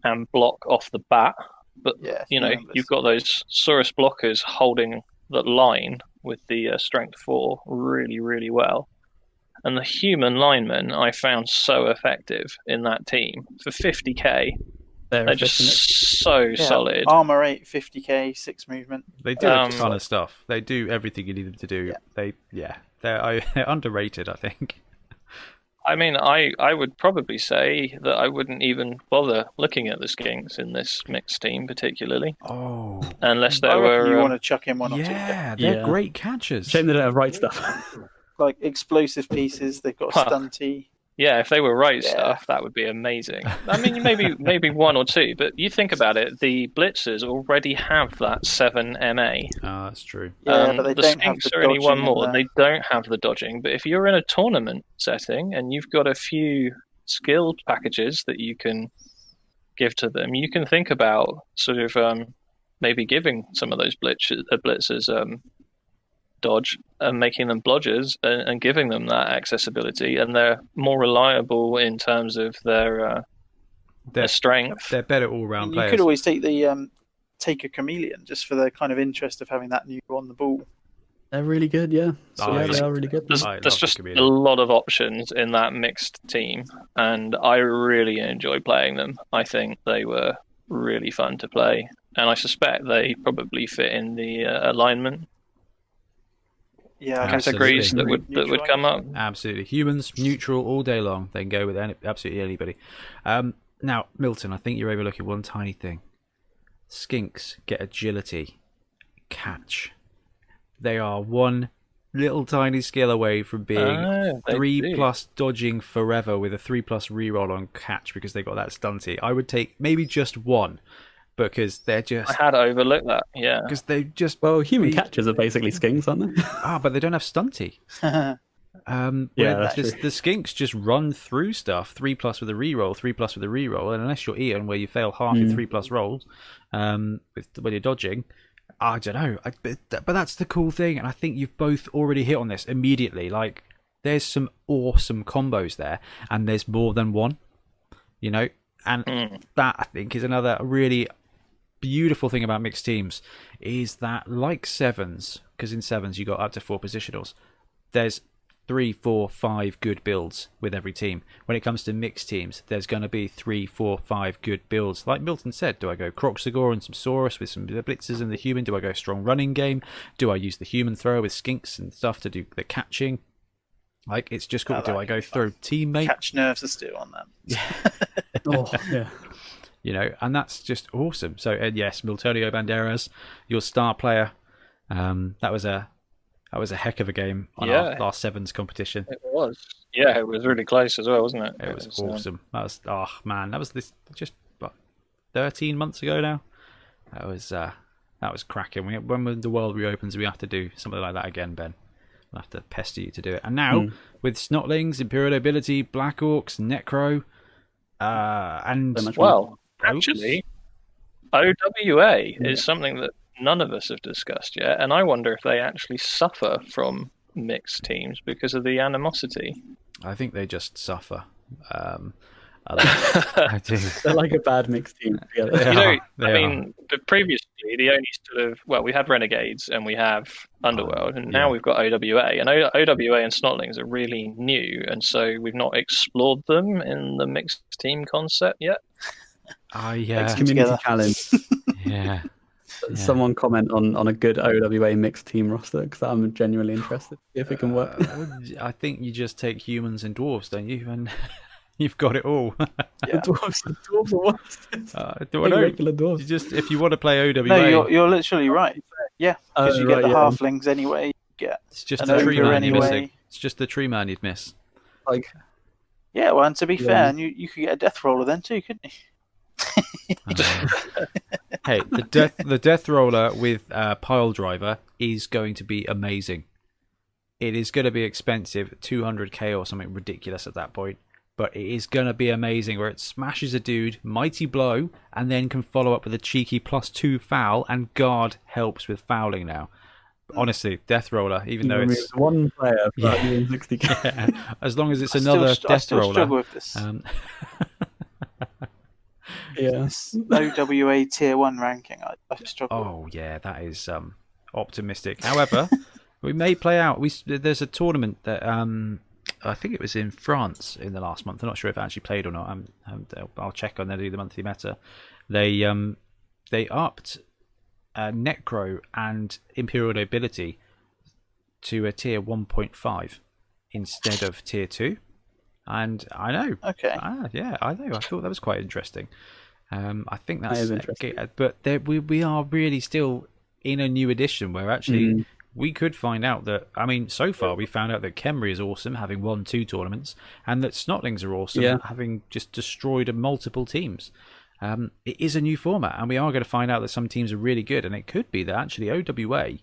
and block off the bat. But Yeah, you know, human you've got those Saurus blockers holding that line with the uh, strength four really, really well. And the human linemen I found so effective in that team. For 50k, They're, They're just so Yeah, solid. Armor 8, 50k, 6 movement. They do a Um, ton of stuff. They do everything you need them to do. Yeah. They, yeah, they're, I, they're underrated. I think. I mean, I, I would probably say that I wouldn't even bother looking at the skinks in this mixed team, particularly, Oh, unless I there reckon were. you um, want to chuck in one or two. yeah, they're Yeah. great catchers. Shame they don't have right stuff. Like explosive pieces, they've got a Huh. stunty. Yeah, if they were right Yeah. stuff, that would be amazing. I mean, maybe maybe one or two, but you think about it, the blitzers already have that seven MA. Ah, that's true. Yeah, Um, but they the don't have Skinks the are only one dodging more. and They don't have the dodging. But if you're in a tournament setting and you've got a few skilled packages that you can give to them, you can think about sort of um, maybe giving some of those blitzers, uh, blitzers um, dodge and making them blodgers and, and giving them that accessibility. And they're more reliable in terms of their, uh, They're their strength. they're better all round You players. could always take the um, take a chameleon just for the kind of interest of having that new on the ball. They're really good, yeah. So, Oh, yeah, yeah. they are really good. There's, there's love the just a lot of options in that mixed team, and I really enjoy playing them. I think they were really fun to play, and I suspect they probably fit in the uh, alignment Yeah, I guess categories that Absolutely. would that would come up. Absolutely. Humans, neutral all day long. They can go with any, absolutely anybody. Um, now, Milton, I think you're overlooking one tiny thing. Skinks get agility, catch. They are one little tiny skill away from being Oh, three do. plus dodging forever with a three plus reroll on catch because they got that stunty. I would take maybe just one because they're just I had overlooked that. Yeah, because they just Well, human Be- catchers are basically skinks, aren't they? ah, but they don't have stunty. Um, Yeah, that's the, true. the skinks just run through stuff. Three plus with a reroll, three plus with a reroll, and unless you're Ian, where you fail half your Mm. three plus rolls, um, with, when you're dodging, I don't know. I, but, but that's the cool thing, and I think you've both already hit on this immediately. Like, there's some awesome combos there, and there's more than one. You know, and Mm. that I think is another really beautiful thing about mixed teams is that like sevens, because in sevens you got up to four positionals. There's three, four, five good builds with every team. When it comes to mixed teams, there's going to be three, four, five good builds. Like Milton said, do I go Kroxigor and some Saurus with some blitzers and the human? Do I go strong running game? Do I use the human thrower with skinks and stuff to do the catching? Like it's just cool. Oh, do I go throw teammate? Catch nerves are still on that. oh, yeah. You know, and that's just awesome. So, and yes, Miltonio Banderas, your star player. Um, that was a that was a heck of a game on our Yeah. last sevens competition. it was. Yeah, it was really close as well, wasn't it? It was um, awesome. That was oh man, that was this just what, thirteen months ago now. That was uh, that was cracking. We, when the world reopens, we have to do something like that again, Ben. We'll have to pester you to do it. And now Mm. with Snotlings, Imperial Nobility, Black Orcs, Necro, uh, and So. Well, Rogues? Actually, OWA is something that none of us have discussed yet, and I wonder if they actually suffer from mixed teams because of the animosity. I think they just suffer. Um. I do. They're like a bad mixed team together. They you know, are, they I are. mean, the previously the only sort of well, we had Renegades and we have Underworld, and now we've got OWA, and o- OWA and Snotlings are really new, and so we've not explored them in the mixed team concept yet. Oh yeah, Makes Community together. challenge. yeah. Yeah. Someone comment on, on a good OWA mixed team roster because I'm genuinely interested if it can work. Uh, I think you just take humans and dwarves, don't you? And you've got it all. the dwarves, the dwarves are worse. uh, do I Like know? regular You just if you want to play OWA, No, you're, you're literally right. Yeah, because Oh, you get right, the yeah. halflings anyway. You get it's just the tree ogre man you're missing. anyway. It's just the tree man you'd miss. Like Yeah, well, and to be Yeah. fair, and you, you could get a death roller then too, couldn't you? Uh, hey, the death the death roller with uh, pile driver is going to be amazing. It is going to be expensive, 200k or something ridiculous at that point, but it is going to be amazing where it smashes a dude, mighty blow, and then can follow up with a cheeky plus two foul, and guard helps with fouling now. Honestly, death roller, even though removes it's one player for Yeah. 160k. as long as it's I still, another st- I death still roller. struggle with this. Um, yeah. this OWA tier one ranking. I, I struggle. Oh yeah, that is um, optimistic. However, we may play out. We there's a tournament that um, I think it was in France in the last month. I'm not sure if it actually played or not. I'm, I'm, I'll check on they do the monthly meta. They um they upped uh, Necro and Imperial Nobility to a tier 1.5 instead of tier 2. And I know. Okay. Ah, yeah, I know. I thought that was quite interesting. Um, I think that's is interesting. okay, but there, we we are really still in a new edition where actually Mm. we could find out that I mean, so far we found out that Khemri is awesome, having won two tournaments, and that Snotlings are awesome, Yeah. having just destroyed multiple teams. Um, it is a new format, and we are going to find out that some teams are really good, and it could be that actually OWA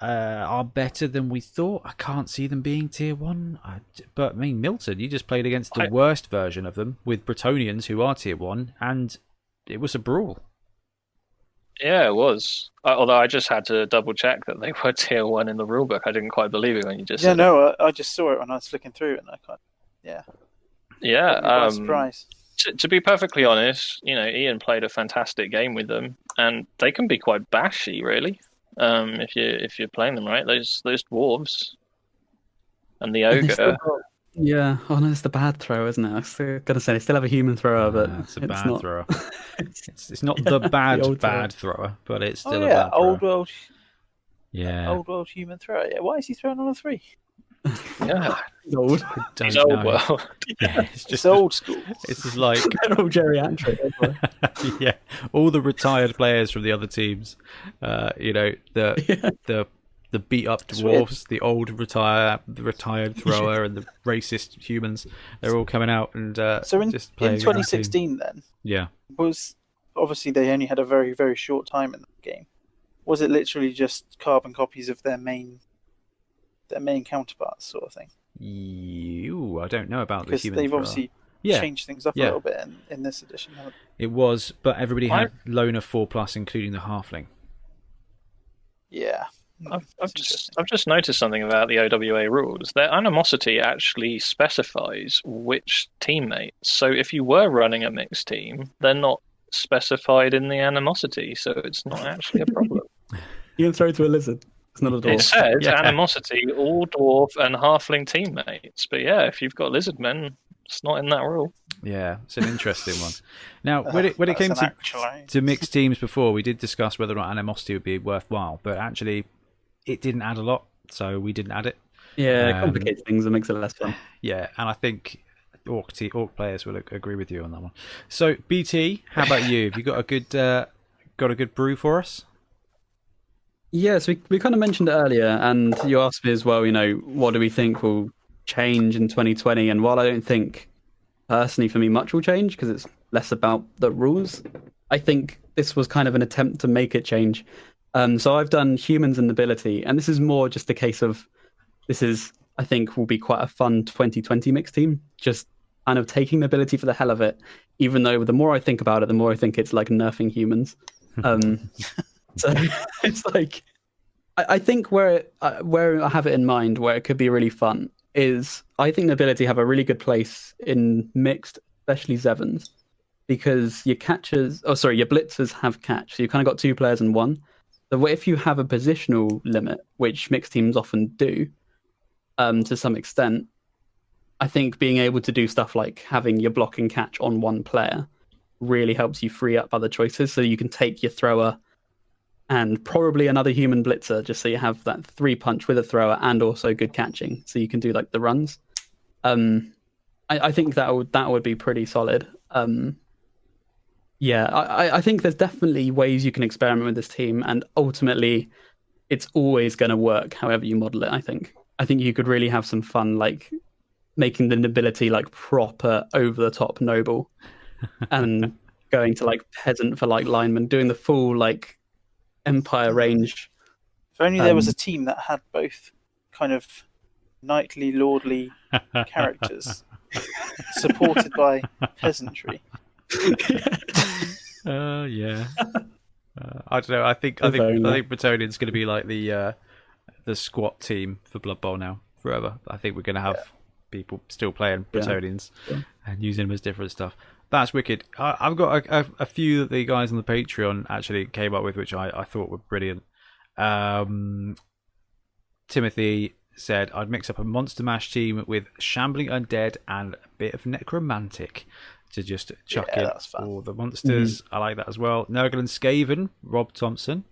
uh, are better than we thought. I can't see them being tier one, I, but I mean, Milton, you just played against the I- worst version of them with Bretonnians who are tier one, and it was a brawl. Yeah, it was. Uh, although I just had to double check that they were tier one in the rulebook. I didn't quite believe it when you just Yeah, said no, I, I just saw it when I was flicking through, it and I can't. Yeah. Yeah. caught me by Um, surprise. to, to be perfectly honest, you know, Ian played a fantastic game with them, and they can be quite bashy, really. Um, if you if you're playing them right, those those dwarves and the They still ogre. got- yeah, oh no, it's the bad thrower, isn't it? I was gonna say they still have a human thrower, but it's a it's bad not. thrower. it's- It's, it's not Yeah, the the bad old thrower. bad thrower, but it's Oh still a yeah, bad thrower. old world, yeah, old world human thrower. Yeah, why is he throwing on a three? Yeah, It's old, Don't he's old know. world. Yeah, it's Just just old school. It's just like old geriatric. as well. yeah, all the retired players from the other teams. Uh, you know the Yeah. the the beat up It's weird. dwarves, the old retire the retired thrower, and the racist humans. They're all coming out and uh, So in just in playing as 2016, then Yeah, was obviously they only had a very very short time in the game. Was it literally just carbon copies of their main their main counterparts, sort of thing? you. I don't know about the Because human they've thrower. obviously yeah, changed things up Yeah. a little bit in, in this edition. it was, but everybody I- had loner four plus, including the halfling. Yeah. I've, I've just. I've just noticed something about the OWA rules. Their animosity actually specifies which teammates. So if you were running a mixed team, they're not specified in the animosity, so it's not actually a problem. You can throw to a lizard. It's not a it dwarf. says Yeah. animosity, all dwarf and halfling teammates. But yeah, if you've got lizard men, it's not in that rule. Yeah, it's an interesting one. Now, when it when it came to actual- to mixed teams before, we did discuss whether or not animosity would be worthwhile, but actually, it didn't add a lot, so we didn't add it. Yeah, it Um, complicates things and makes it less fun. Yeah, and I think Orc te- Orc players will agree with you on that one. So, BT, how about you? Have you got a good uh, got a good brew for us? Yes, we we kind of mentioned it earlier, and you asked me as well. You know, what do we think will change in 2020? And while I don't think personally for me much will change because it's less about the rules, I think this was kind of an attempt to make it change. Um, so I've done humans and ability, and this is more just a case of this is I think will be quite a fun 2020 mixed team. Just kind of taking ability for the hell of it. Even though the more I think about it, the more I think it's like nerfing humans. Um, so it's like I, I think where uh, where I have it in mind, where it could be really fun, is I think nobility have a really good place in mixed, especially Zevons, because your catchers, oh sorry, your blitzers have catch, so you kind of got two players in one. So if you have a positional limit, which mixed teams often do, um, to some extent, I think being able to do stuff like having your block and catch on one player really helps you free up other choices. So you can take your thrower and probably another human blitzer, just so you have that three punch with a thrower and also good catching, so you can do like the runs. Um, I, I think that would that would be pretty solid. Um, yeah, I, I- think there's definitely ways you can experiment with this team, and ultimately, it's always going to work. However you model it, I think. I think you could really have some fun, like making the nobility like proper over the top noble, and going to like peasant for like lineman, doing the full like empire range. If only there was Um, a team that had both kind of knightly, lordly characters supported by peasantry. Uh, yeah. Uh, I don't know. I think I If think I only. think Bretonnian's going to be like the uh, the squat team for Blood Bowl now forever. I think we're going to have people still playing Yeah. Yeah. and using them as different stuff. That's wicked. I, I've got a, a, a few that the guys on the Patreon actually came up with, which I, I thought were brilliant. Um, Timothy said I'd mix up a Monster Mash team with Shambling Undead and a bit of Necromantic to just chuck Yeah, in that's fun. all the monsters. I like that as well. Nurgle and Skaven, Rob Thompson.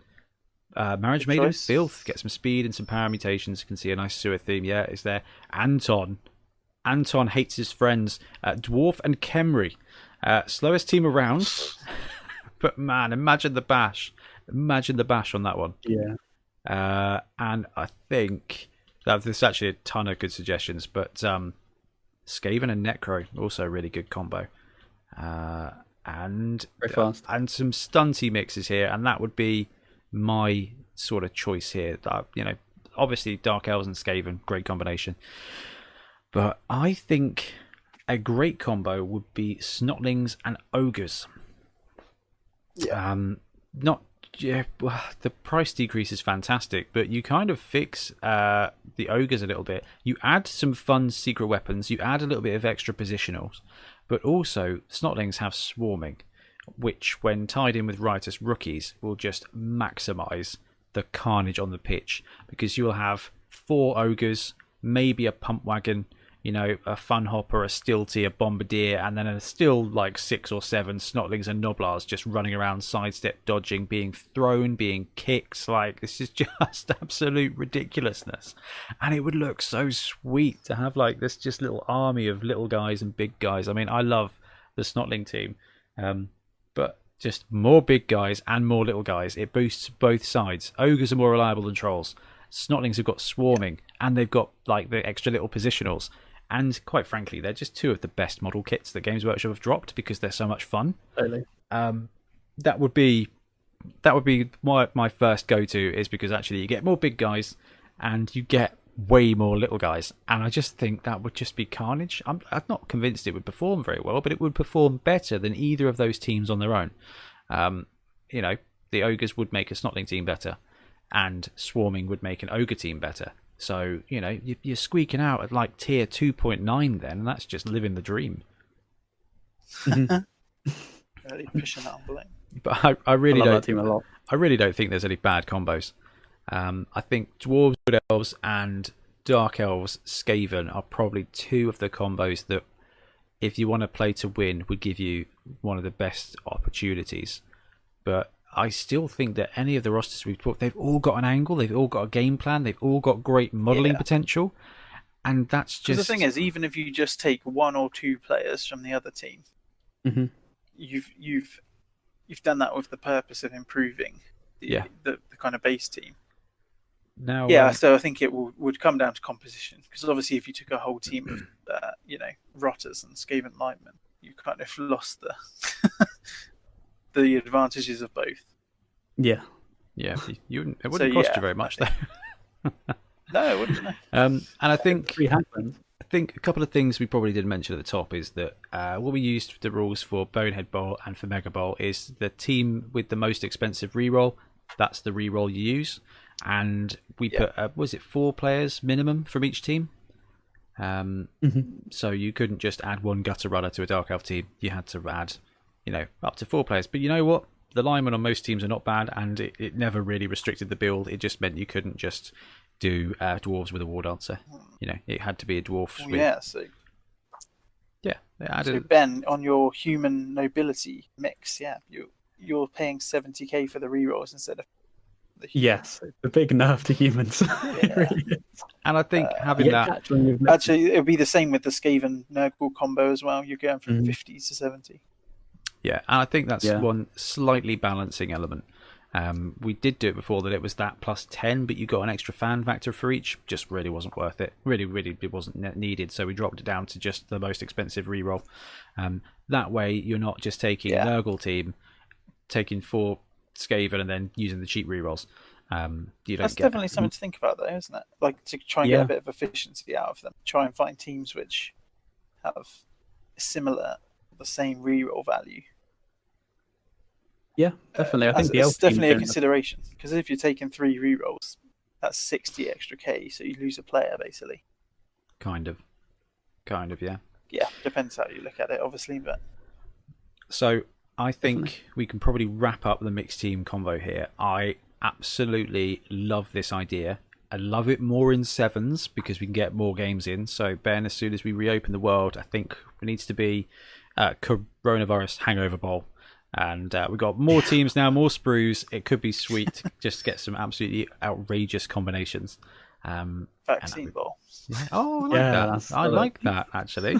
Uh, Marriage Good Maiden, choice. Filth, get some speed and some power mutations. You can see a nice sewer theme. Yeah, is there. Anton. Anton hates his friends. Uh, Dwarf and Khemri. Uh, slowest team around. but man, imagine the bash. Imagine the bash on that one. Yeah. Uh, and I think that there's actually a ton of good suggestions, but um, Skaven and Necro also a really good combo. Uh, and Very fast. and some stunty mixes here, and that would be my sort of choice here. That you know, obviously Dark Elves and Skaven, great combination, but I think a great combo would be Snotlings and Ogres. Yeah. Um, not yeah, well, the price decrease is fantastic, but you kind of fix uh, the ogres a little bit. You add some fun secret weapons. You add a little bit of extra positionals, but also snotlings have swarming, which, when tied in with riotous rookies, will just maximize the carnage on the pitch because you will have four ogres, maybe a pump wagon, you know, a fun hopper, a stilty, a bombardier, and then a still like six or seven snotlings and noblars just running around, sidestep, dodging, being thrown, being kicked. Like this is just absolute ridiculousness, and it would look so sweet to have like this just little army of little guys and big guys. I mean, I love the snotling team, um, but just more big guys and more little guys. It boosts both sides. Ogres are more reliable than trolls. Snotlings have got swarming, and they've got like the extra little positionals. And quite frankly, they're just two of the best model kits that Games Workshop have dropped because they're so much fun. Totally. Um, that would be that would be my my first go to is because actually you get more big guys and you get way more little guys, and I just think that would just be carnage. I'm I'm not convinced it would perform very well, but it would perform better than either of those teams on their own. Um, you know, the ogres would make a snotling team better, and swarming would make an ogre team better. So you know you- you're squeaking out at like tier two point nine then, and that's just living the dream. Really pushing that envelope. But I, I I really love don't that team a lot. I really don't think there's any bad combos. Um, I think dwarves, wood elves, and dark elves, Skaven are probably two of the combos that, if you want to play to win, would give you one of the best opportunities. But I still think that any of the rosters we've put, they've all got an angle, they've all got a game plan, they've all got great modelling Yeah. potential, and that's just the thing is, even if you just take one or two players from the other team, Mhm. you've you've you've done that with the purpose of improving the, Yeah. the, the kind of base team. now. yeah, um, so I think it will, would come down to composition because obviously, if you took a whole team of uh, you know rotters and Skaven lightmen, you kind of lost the the advantages of both. Yeah. yeah, you, you wouldn't, it wouldn't So, cost yeah, you very much though. No, it wouldn't. it? Um, and I think Three happens. I think a couple of things we probably didn't mention at the top is that uh, what we used the rules for Bonehead Bowl and for Mega Bowl is the team with the most expensive reroll. That's the reroll you use, and we Yeah. put uh, was it four players minimum from each team. Um, Mhm. so you couldn't just add one gutter runner to a Dark Elf team. You had to add, you know, up to four players. But you know what? The linemen on most teams are not bad, and it, it never really restricted the build. It just meant you couldn't just do uh, dwarves with a war dancer. You know, it had to be a dwarf. Well, with, yeah, so yeah, they So added. Ben, on your human nobility mix, yeah, you you're paying seventy k for the rerolls instead of the human. Yes. It's a big nerf to humans. Yeah. really and I think uh, having You that, get catch when you've mixed Actually, it'll be the same with the Skaven Nurgle combo as well. You're going from Mhm. fifty to seventy. Yeah, and I think that's Yeah. one slightly balancing element. Um, we did do it before that it was that plus ten, but you got an extra fan factor for each. Just really wasn't worth it. Really, really, it wasn't needed. So we dropped it down to just the most expensive reroll. Um, that way, you're not just taking Yeah. Nurgle team, taking four Skaven, and then using the cheap rerolls. Um, you don't That's get definitely something to think about, though, isn't it? Like to try and Yeah. get a bit of efficiency out of them. Try and find teams which have similar, the same reroll value. Yeah, definitely. I think the it's definitely a consideration because if you're taking three rerolls, that's sixty extra k. So you lose a player basically. kind of, kind of, yeah. Yeah, depends how you look at it, obviously, but So I think we can probably wrap up the mixed team convo here. I absolutely love this idea. I love it more in sevens because we can get more games in. So Ben, as soon as we reopen the world, I think it needs to be uh, coronavirus hangover bowl. And uh, we've got more teams now, more sprues. It could be sweet to just get some absolutely outrageous combinations. Um, Vaccine bowl. yeah. Oh, I like Yeah, that. I like that actually.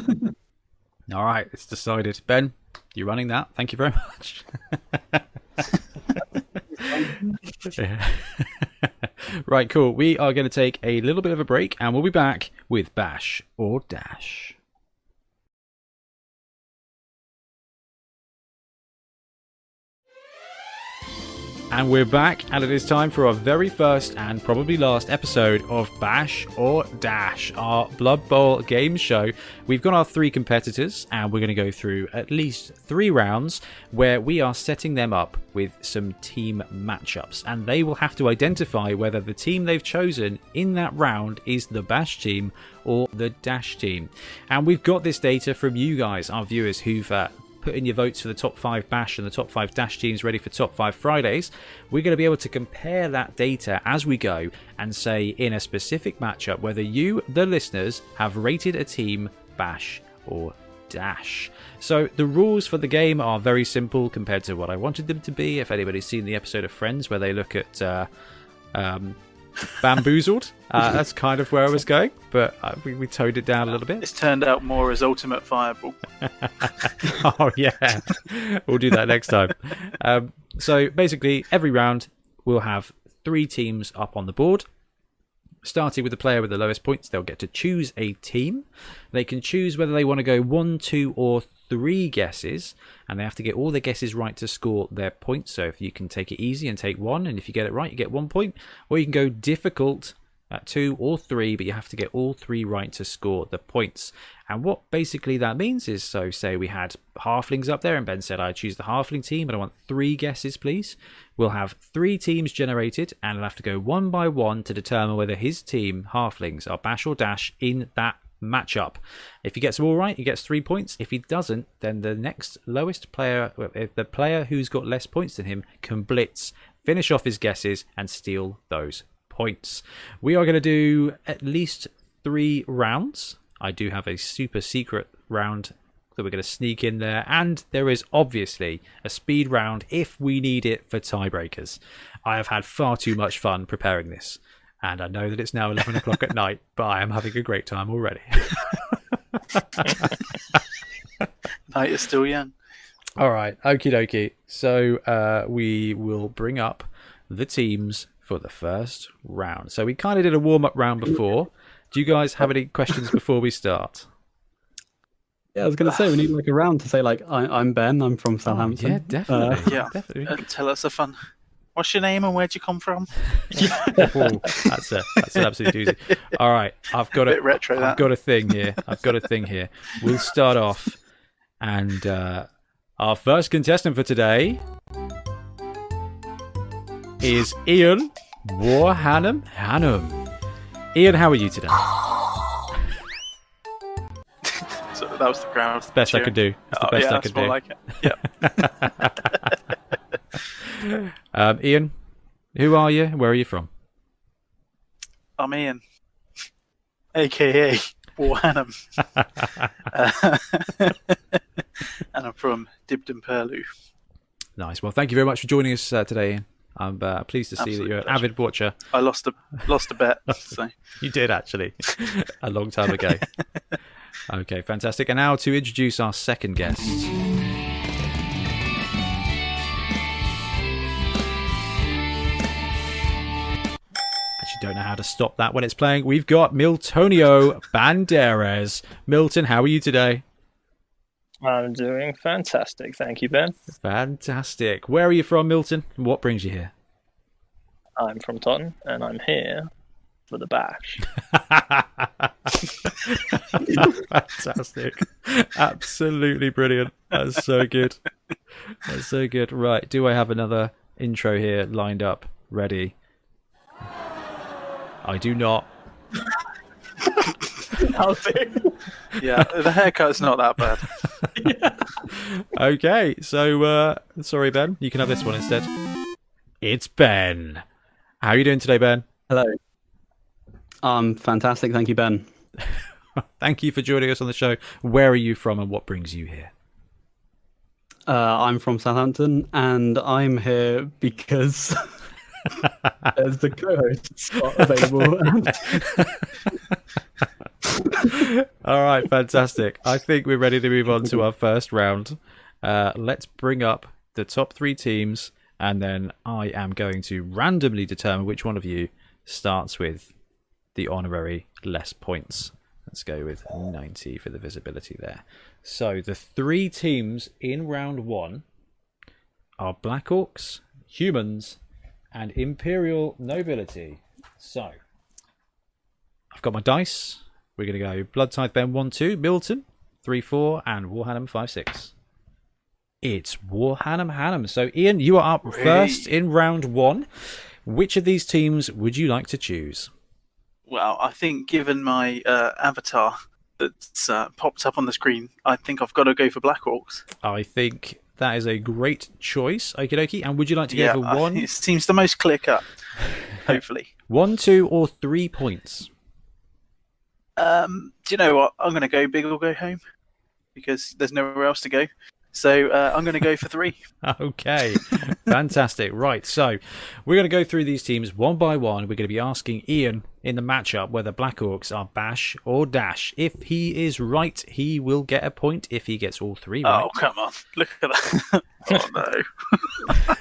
All right, it's decided. Ben, you're running that. Thank you very much. Right, cool. We are going to take a little bit of a break and we'll be back with Bash or Dash. And we're back, and it is time for our very first and probably last episode of Bash or Dash, our Blood Bowl game show. We've got our three competitors, and we're going to go through at least three rounds where we are setting them up with some team matchups. And they will have to identify whether the team they've chosen in that round is the Bash team or the Dash team. And we've got this data from you guys, our viewers, who've uh, put in your votes for the top five bash and the top five dash teams ready for top five Fridays, we're going to be able to compare that data as we go and say in a specific matchup whether you, the listeners, have rated a team bash or dash. So the rules for the game are very simple compared to what I wanted them to be. If anybody's seen the episode of Friends where they look at uh, um, bamboozled, uh, that's kind of where I was going, but uh, we, we toned it down a little bit. It's turned out more as Ultimate Fireball. oh yeah, we'll do that next time. Um, so basically, every round we'll have three teams up on the board. Starting with the player with the lowest points, they'll get to choose a team. They can choose whether they want to go one, two, or three guesses, and they have to get all their guesses right to score their points. So if you can take it easy and take one, and if you get it right, you get one point, or you can go difficult at two or three, but you have to get all three right to score the points. And what basically that means is so, say we had halflings up there, and Ben said, I choose the halfling team, and I want three guesses, please. We'll have three teams generated, and I'll have to go one by one to determine whether his team, halflings, are bash or dash in that matchup. If he gets them all right, he gets three points. If he doesn't, then the next lowest player, the player who's got less points than him, can blitz, finish off his guesses, and steal those points. We are going to do at least three rounds. I do have a super secret round that we're going to sneak in there, and there is obviously a speed round if we need it for tiebreakers. I have had far too much fun preparing this, and I know that it's now 11 o'clock at night, but I am having a great time already. Night is still young. All right, okie dokie. So uh, we will bring up the teams for the first round. So we kind of did a warm up round before. Do you guys have any questions before we start? Yeah, I was going to say we need like a round to say like I, I'm Ben. I'm from Southampton. Oh, yeah, definitely. Yeah. definitely. Uh, tell us a fun. What's your name and where'd you come from? That's a that's an absolute doozy. All right, I've got a Bit retro, I've that. got a thing here. I've got a thing here. We'll start off, and uh, our first contestant for today is Ian Warhanam Hannum. Ian, how are you today? So that was the crowd. Best I could do. It's the Oh, best yeah, I could do. like. Yeah. Um, Ian, who are you? Where are you from? I'm Ian, aka Warhannam. uh, and I'm from Dibden Purlieu. Nice. Well, thank you very much for joining us uh, today. Ian. I'm uh, pleased to see Absolute that you're an pleasure. avid watcher. I lost a lost a bet, so You did actually, a long time ago. okay, fantastic. And now to introduce our second guest. Actually, don't know how to stop that when it's playing. We've got Miltonio Banderas. Milton, how are you today? I'm doing fantastic. Thank you, Ben. Fantastic. Where are you from, Milton? What brings you here? I'm from Taunton, and I'm here for the bash. Fantastic. Absolutely brilliant. That's so good. That's so good. Right. Do I have another intro here lined up, ready? I do not. yeah, the haircut's not that bad. Okay. So, uh, sorry, Ben. You can have this one instead. It's Ben. How are you doing today, Ben? Hello. Um, fantastic. Thank you, Ben. Thank you for joining us on the show. Where are you from and what brings you here? Uh, I'm from Southampton, and I'm here because there's the co-host spot available. All right, fantastic. I think we're ready to move on to our first round. Uh, let's bring up the top three teams, and then I am going to randomly determine which one of you starts with the honorary less points. Let's go with 90 for the visibility there. So the three teams in round one are Black Orcs, Humans, and Imperial Nobility. So I've got my dice. We're going to go Blood Tithe Ben 1 2, Milton 3 4, and Warhanam 5 6. It's Warhanam Hannam. So, Ian, you are up Really? first in round one. Which of these teams would you like to choose? Well, I think given my uh, avatar that's uh, popped up on the screen, I think I've got to go for Black Orcs. I think that is a great choice. Okie dokie. And would you like to yeah, go for one, it seems the most clear cut. Hopefully. one, two, or three points? Um, do you know what? I'm going to go big or go home because there's nowhere else to go. So uh, I'm going to go for three. Okay, fantastic. Right, so we're going to go through these teams one by one. We're going to be asking Ian in the matchup whether Blackhawks are bash or dash. If he is right, he will get a point. If he gets all three right, Oh, come on. Look at that. oh, no.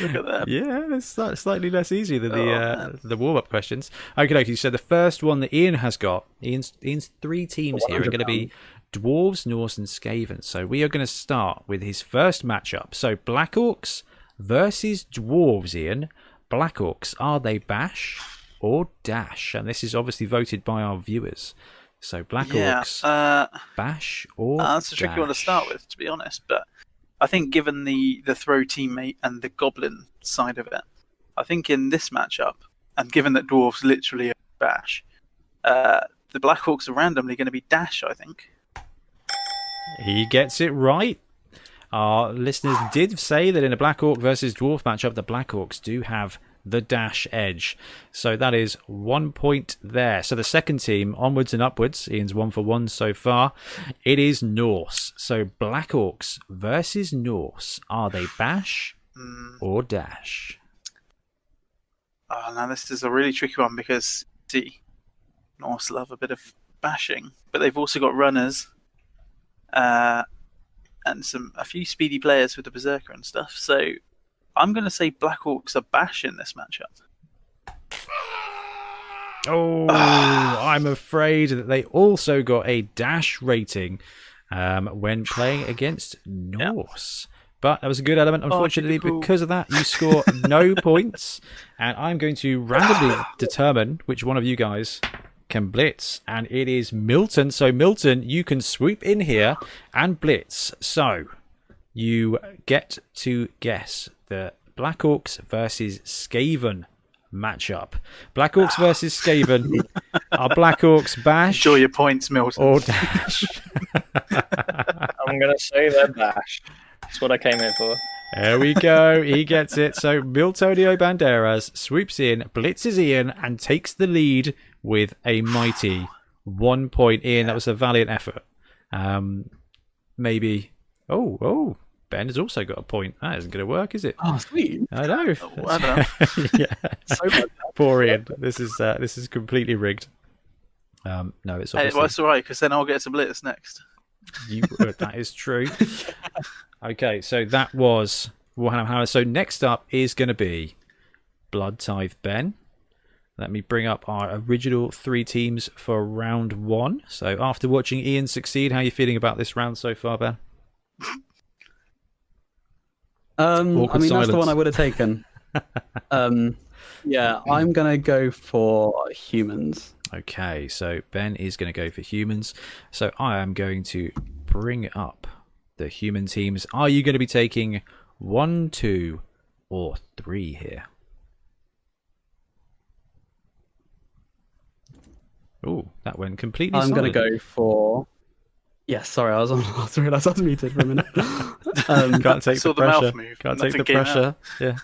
Look at that. yeah, it's slightly less easy than the Oh, uh, the warm up questions. Okay, okay. So the first one that Ian has got, Ian's Ian's three teams here are going to be Dwarves, Norse, and Skaven. So we are going to start with his first matchup. So Blackhawks versus Dwarves. Ian, Blackhawks are they bash or dash? And this is obviously voted by our viewers. So Yeah, Blackhawks uh, bash or Uh, that's a tricky one to start with, to be honest. But I think, given the the throw teammate and the goblin side of it, I think in this matchup, and given that dwarves literally are bash, uh, the Blackhawks are randomly going to be dash. I think. He gets it right. Our listeners did say that in a Blackhawk versus Dwarf matchup, the Blackhawks do have the dash edge. So that is one point there. So the second team, onwards and upwards, Ian's one for one so far. It is Norse. So Blackhawks versus Norse. Are they bash Mm, or dash? oh, now this is a really tricky one because see, Norse love a bit of bashing, but they've also got runners, uh, and some a few speedy players with the berserker and stuff. So. I'm going to say Blackhawks are bash in this matchup. Oh, I'm afraid that they also got a dash rating um, when playing against Norse. But that was a good element. Unfortunately, typical. because of that, you score no points. And I'm going to randomly determine which one of you guys can blitz. And it is Milton. So, Milton, you can swoop in here and blitz. So, you get to guess the Blackhawks versus Skaven matchup. Blackhawks ah. versus Skaven. Are Blackhawks bash Enjoy your points, Milton. or dash? I'm gonna say they're bash. That's what I came here for. There we go. He gets it. So Miltonio Banderas swoops in, blitzes Ian, and takes the lead with a mighty one point. Ian, that was a valiant effort. Um, maybe. Oh, oh. Ben has also got a point. That isn't going to work, is it? Oh, sweet. I know. Oh, I don't yeah. So. Poor Ian. This is uh, this is completely rigged. Um, no, it's Hey, well, it's all right because then I'll get some blitz next. You, uh, that is true. okay, so that was Warhammer Hammer. So next up is going to be Blood Tithe Ben. Let me bring up our original three teams for round one. So after watching Ian succeed, how are you feeling about this round so far, Ben? Um, I mean, that's the one I would have taken. um, yeah, I'm gonna go for humans. Okay, so Ben is going to go for humans. So I am going to bring up the human teams. Are you going to be taking one, two, or three here? Oh, that went completely. I'm gonna go for. Yeah, sorry, I was on. I was realised I was muted for a minute. um, Can't take saw the the mouth pressure. move, Can't take the nothing came out. pressure. Yeah.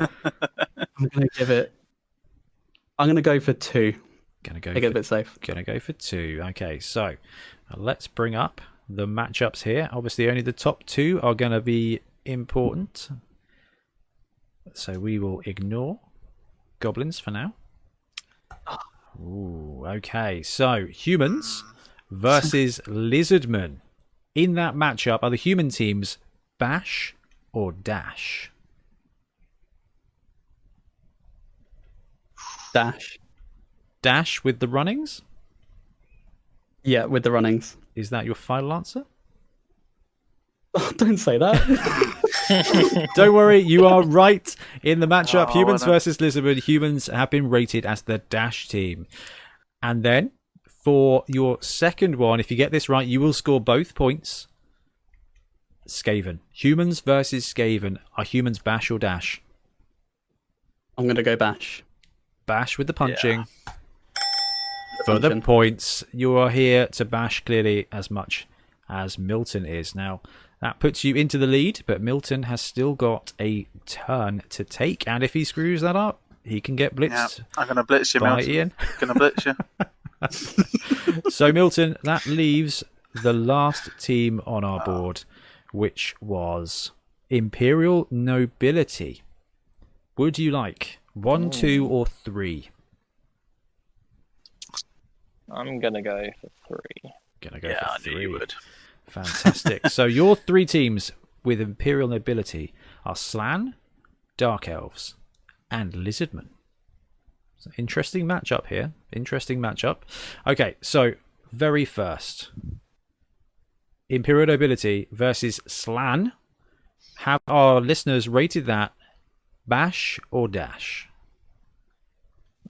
I'm gonna give it. I'm gonna go for two. Gonna go. Make it a bit safe. gonna go for two. Okay, so uh, let's bring up the matchups here. Obviously, only the top two are gonna be important. So we will ignore goblins for now. Ooh, okay. So humans versus lizardmen. In that matchup, are the human teams bash or dash? Dash. Dash with the runnings. Yeah, with the runnings. Is that your final answer? Don't say that. Don't worry, you are right in the matchup. Oh, humans versus lizardmen. Humans have been rated as the dash team. And then for your second one, if you get this right, you will score both points. Skaven. Humans versus Skaven. Are humans bash or dash? I'm gonna go bash. Bash with the punching. The For the points, you are here to bash clearly as much as Milton is. Now, that puts you into the lead, but Milton has still got a turn to take. And if he screws that up, he can get Yeah, blitzed I'm gonna blitz you, by Milton. Ian. Gonna blitz you. so Milton, that leaves the last team on our board, which was Imperial Nobility. Would you like one, two, or three? I'm gonna go for three. Gonna go yeah, for I knew three. you would. Fantastic. so your three teams with Imperial Nobility are Slann, Dark Elves, and Lizardmen. It's an interesting matchup here. Interesting matchup. Okay, so very first, Imperial Nobility versus Slann. Have our listeners rated that bash or dash?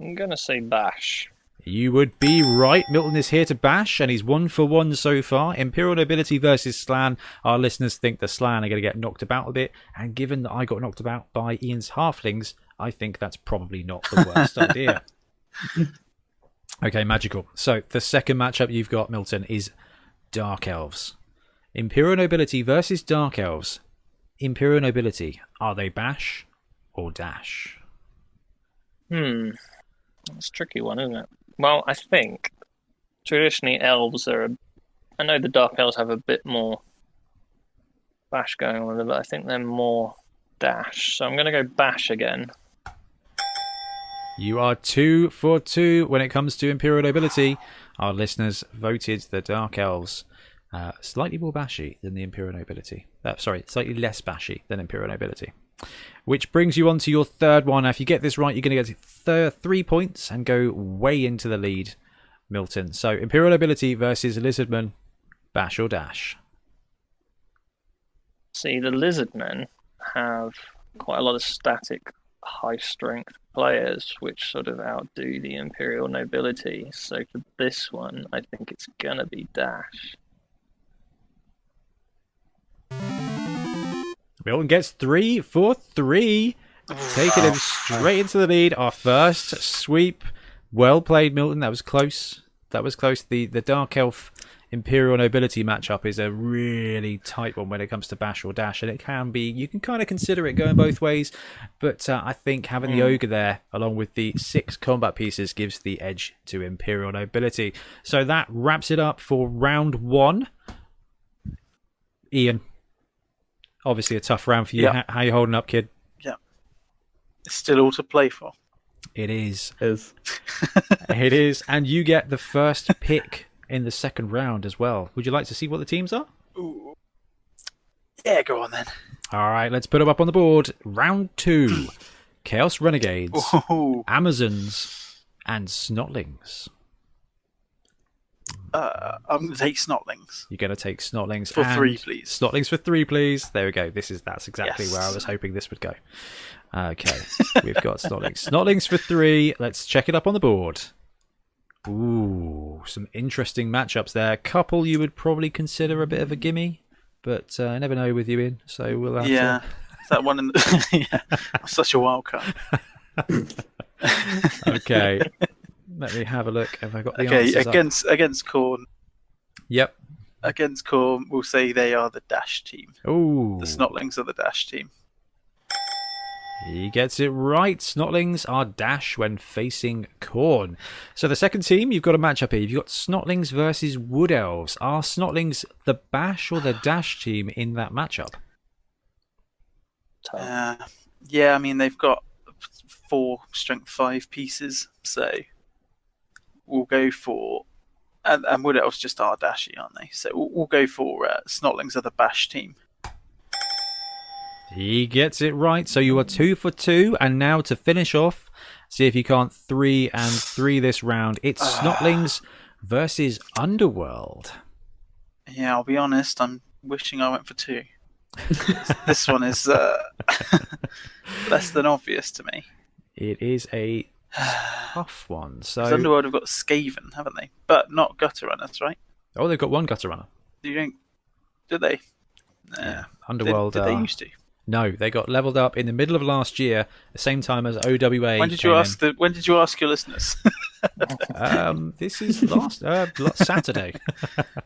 I'm gonna say bash. You would be right. Milton is here to bash, and he's one for one so far. Imperial Nobility versus Slann. Our listeners think the Slann are going to get knocked about a bit, and given that I got knocked about by Ian's Halflings, I think that's probably not the worst idea. Okay, magical. So the second matchup you've got, Milton, is Dark Elves. Imperial Nobility versus Dark Elves. Imperial Nobility, are they bash or dash? Hmm. That's a tricky one, isn't it? Well, I think traditionally elves are. A, I know the dark elves have a bit more bash going on them, but I think they're more dash. So I'm going to go bash again. You are two for two when it comes to Imperial Nobility. Our listeners voted the Dark Elves uh, slightly more bashy than the Imperial Nobility. Uh, sorry, slightly less bashy than Imperial Nobility. Which brings you on to your third one. If you get this right, you're going to get th- three points and go way into the lead, Milton. So, Imperial Nobility versus Lizardman, bash or dash? See, the lizardmen have quite a lot of static, high strength players, which sort of outdo the imperial nobility. So for this one, I think it's gonna be dash. Milton gets three for three, taking him straight into the lead. Our first sweep. Well played, Milton. That was close. That was close. The the Dark Elf Imperial Nobility matchup is a really tight one when it comes to Bash or Dash, and it can be. You can kind of consider it going both ways, but uh, I think having the Ogre there, along with the six combat pieces, gives the edge to Imperial Nobility. So that wraps it up for round one. Ian, obviously a tough round for you. Yeah. How, how you holding up, kid? It's still all to play for. It is. Is It is. And you get the first pick in the second round as well. Would you like to see what the teams are? Ooh. Yeah, go on then. All right, let's put them up on the board. Round two Chaos Renegades, Ooh. Amazons, and Snotlings. Uh, I'm gonna take Snotlings. You're going to take Snotlings For three, please. Snotlings for three, please. There we go. This is that's exactly Yes. where I was hoping this would go. Okay, we've got Snotlings. Snotlings for three. Let's check it up on the board. Ooh, some interesting matchups there. Couple you would probably consider a bit of a gimme, but uh, I never know with you in. So we'll have Yeah, to. That one in the... yeah, such a wild card. Okay, let me have a look. Have I got the Okay, answers up? against against Khorne, Yep. against Khorne, we'll say they are the Dash team. Ooh. The Snotlings are the Dash team. He gets it right. Snotlings are dash when facing Khorne. So the second team, you've got a matchup here. You've got Snotlings versus Wood Elves. Are Snotlings the bash or the dash team in that matchup? Uh, yeah, I mean they've got four strength five pieces, so we'll go for and, and Wood Elves just are dashy, aren't they? So we'll, we'll go for uh, Snotlings are the bash team. He gets it right. So you are two for two. And now to finish off, see if you can't three and three this round. It's Snotlings versus Underworld. Yeah, I'll be honest. I'm wishing I went for two. this one is uh, less than obvious to me. It is a tough one. So Underworld have got Skaven, haven't they? But not Gutter Runners, right? oh, they've got one gutter runner. Do you think don't? Did they? Nah. Yeah, Did, Underworld. did they are- used to? no, they got leveled up in the middle of last year, the same time as OWA. When did you in. ask the? When did you ask your listeners? Um, this is last uh, Saturday.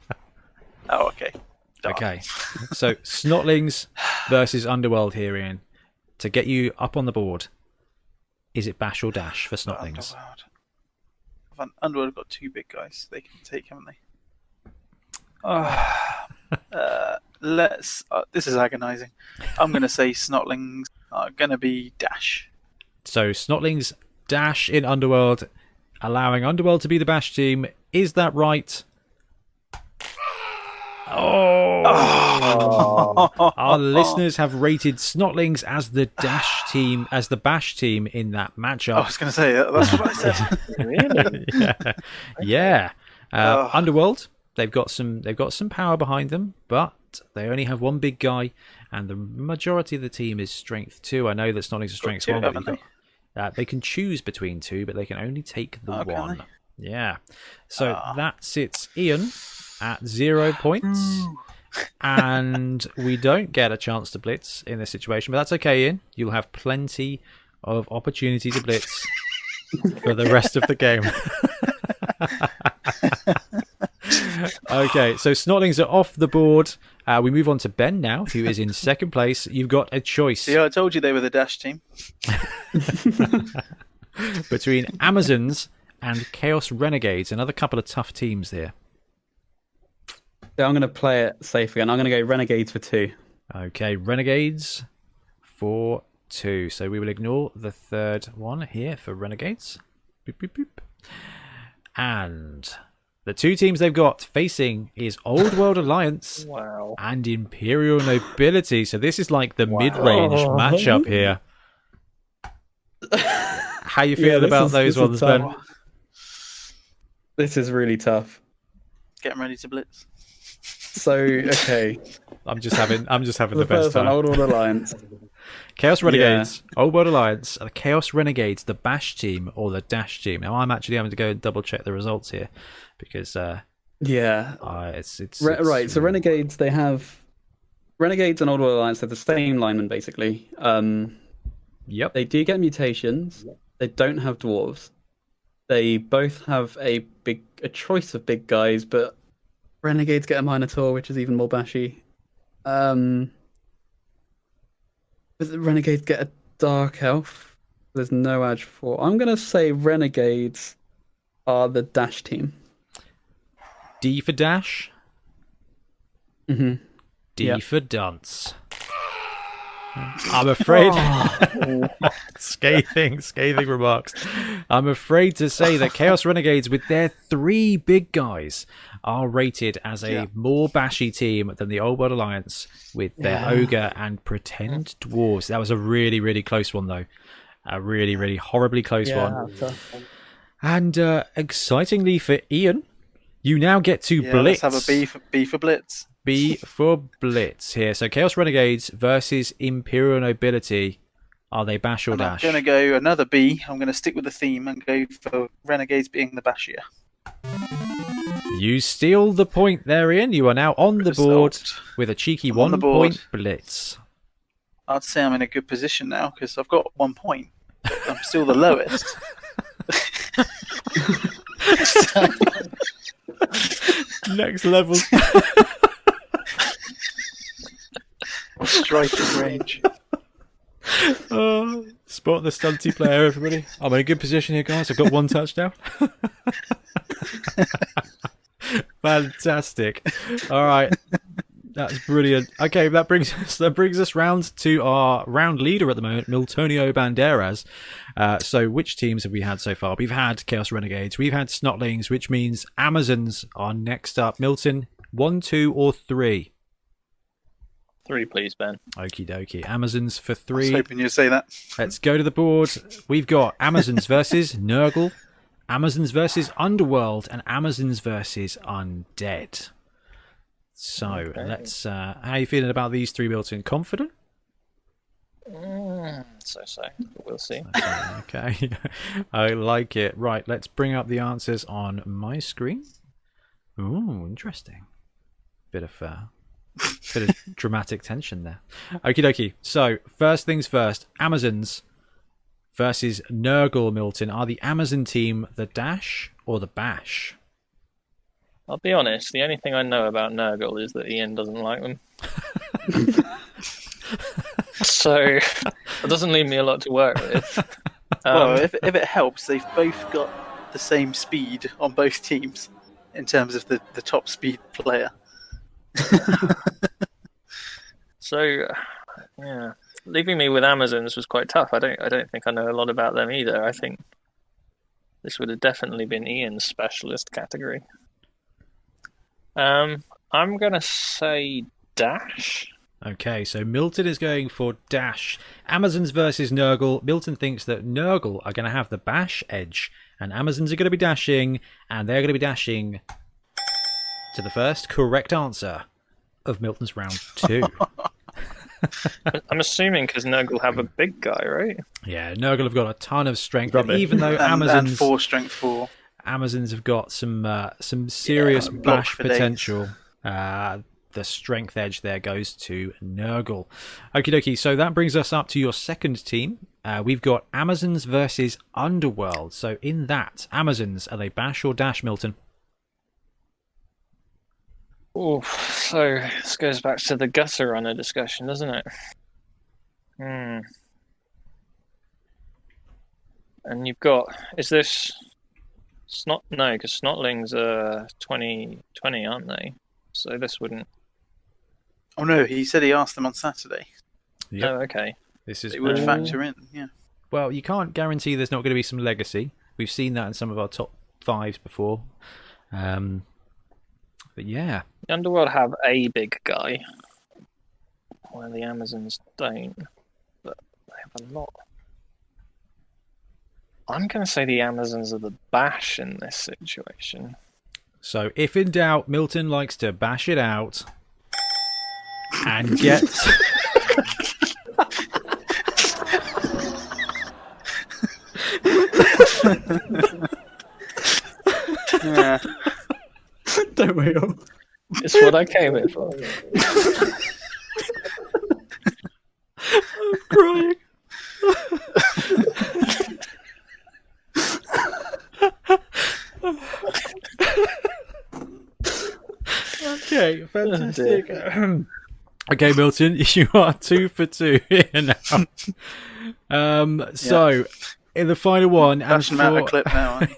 oh, okay. Darn. Okay, so Snotlings versus Underworld here, Ian. To get you up on the board, is it Bash or Dash for Snotlings? Underworld. Van- got two big guys they can take, haven't they? Ah, uh, let's. Uh, this is agonising. I'm going to say Snotlings are going to be Dash. So Snotlings Dash in Underworld, allowing Underworld to be the Bash team. Is that right? Oh! Our listeners have rated Snotlings as the Dash team, as the Bash team in that matchup. I was going to say. That's what I said. really? yeah, yeah. Uh, Ugh. Underworld, they've got some, they've got some power behind them, but they only have one big guy, and the majority of the team is strength two. I know that Snotlings are strength two, one, but got- uh, they can choose between two, but they can only take the Oh, one. they? Yeah. So Ah. that sits Ian at zero points. and we don't get a chance to blitz in this situation, but that's okay, Ian. You'll have plenty of opportunity to blitz for the rest of the game. okay, so Snotlings are off the board. Uh, we move on to Ben now, who is in second place. You've got a choice Yeah, I told you they were the Dash team. between Amazons and Chaos Renegades, another couple of tough teams there. So I'm going to play it safe again. I'm going to go Renegades for two. Okay, Renegades for two. So we will ignore the third one here for Renegades. Boop, boop, boop. And the two teams they've got facing is Old World Alliance Wow. and Imperial Nobility. So this is like the mid-range matchup here. How you Yeah, feeling this about is- those ones, tough. Ben? This is really tough. Getting ready to blitz. So okay, I'm just having I'm just having the, the, best one, time. Old World Alliance. Chaos Renegades, Old World Alliance, the Chaos Renegades, the Bash team, or the Dash team. Now I'm actually having to go and double check the results here because uh, Yeah, uh it's it's, Re- it's- right. So Renegades, they have Renegades and Old World Alliance. They're the same linemen basically. Um, Yep. they do get mutations. They don't have dwarves. They both have a big a choice of big guys, but Renegades get a Minotaur, which is even more bashy. Um, the Renegades get a Dark Elf. There's no edge for. I'm gonna say Renegades are the Dash team. D for Dash. hmm D Yep. for Dunce. I'm afraid. Oh. scathing, scathing remarks. I'm afraid to say that Chaos Renegades, with their three big guys, are rated as a Yeah. more bashy team than the Old World Alliance with their Yeah. ogre and pretend dwarves. That was a really, really close one, though. A really, really horribly close one. And uh, excitingly for Ian, you now get to Yeah, blitz. let's have a B for, B for blitz. B for Blitz here. So Chaos Renegades versus Imperial Nobility. Are they bash or And I'm dash? going to go another B. I'm going to stick with the theme and go for Renegades being the bashier. You steal the point there, Ian. You are now on the board with a cheeky I'm one board. point blitz. I'd say I'm in a good position now because I've got one point. I'm still the lowest. Next level. Striking range. oh, spot the stunty player, everybody. I'm in a good position here, guys. I've got one touchdown. Fantastic. All right. That's brilliant. Okay, that brings us that brings us round to our round leader at the moment, Miltonio Banderas. Uh, so, which teams have we had so far? We've had Chaos Renegades, we've had Snotlings, which means Amazons are next up. Milton, one, two, or three? Three, please, Ben. Okie dokie. Amazons for I was three. hoping you'd say that. Let's go to the board. We've got Amazons versus Nurgle, Amazons versus Underworld, and Amazons versus Undead. So Okay. let's. Uh, how are you feeling about these three Milton? Confident? Mm, so so. But we'll see. okay, I like it. Right, let's bring up the answers on my screen. Ooh, interesting. Bit of uh, bit of dramatic tension there. Okie dokie. So first things first, Amazons versus Nurgle Milton. Are the Amazon team the dash or the bash? I'll be honest. The only thing I know about Nurgle is that Ian doesn't like them. so it doesn't leave me a lot to work with. Um, well, if, if it helps, they've both got the same speed on both teams in terms of the, the top speed player. So, yeah, leaving me with Amazons was quite tough. I don't, I don't think I know a lot about them either. I think this would have definitely been Ian's specialist category. Um, I'm gonna say Dash. Okay, so Milton is going for dash. Amazons versus Nurgle. Milton thinks that Nurgle are going to have the bash edge, and Amazons are going to be dashing, and they're going to be dashing to the first correct answer of Milton's round two. I'm assuming because Nurgle have a big guy, right? yeah, Nurgle have got a ton of strength, and even though And, and Amazons four strength four. Amazons have got some uh, some serious block bash potential. Uh, the strength edge there goes to Nurgle. Okie dokie. So that brings us up to your second team. Uh, we've got Amazons versus Underworld. So in that, Amazons are they bash or dash, Milton? Oh, so this goes back to the gutter runner discussion, doesn't it? Hmm. And you've got is this snot? No, because snotlings are 20, 20, aren't they? So this wouldn't. Oh no, he said he asked them on Saturday. Yep. Oh, okay. This is It would factor in, yeah. well. You can't guarantee there's not going to be some legacy. We've seen that in some of our top fives before. Um, but yeah, The Underworld have a big guy, where the Amazons don't, but they have a lot. I'm going to say the Amazons are the bash in this situation. So, if in doubt, Milton likes to bash it out and get. Yeah. Don't we all? It's what I came here for. I'm crying. okay, fantastic. okay, Milton, you are two for two here now. Um, so in the final one, and, Bashing them for- clip now.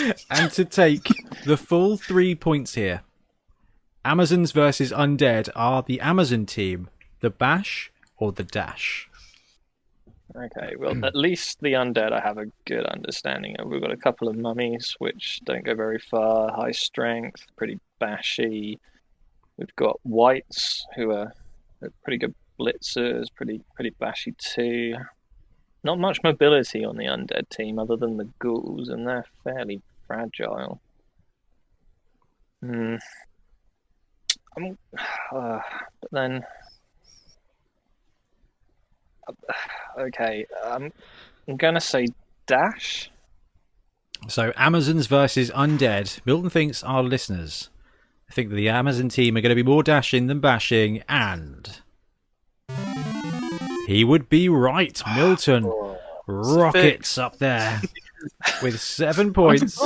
aren't and to take the full three points here, Amazons versus Undead are the Amazon team, the Bash or the Dash? Okay, well, at least the undead I have a good understanding of. We've got a couple of mummies which don't go very far, high strength, pretty bashy. We've got wights who are, pretty good blitzers, pretty pretty bashy too. Not much mobility on the undead team other than the ghouls, and they're fairly fragile. Hmm. I'm, uh, but then okay, um, I'm gonna say dash. So Amazons versus Undead. Milton thinks our listeners think that the Amazon team are going to be more dashing than bashing, and he would be right. Milton rockets up there with seven points.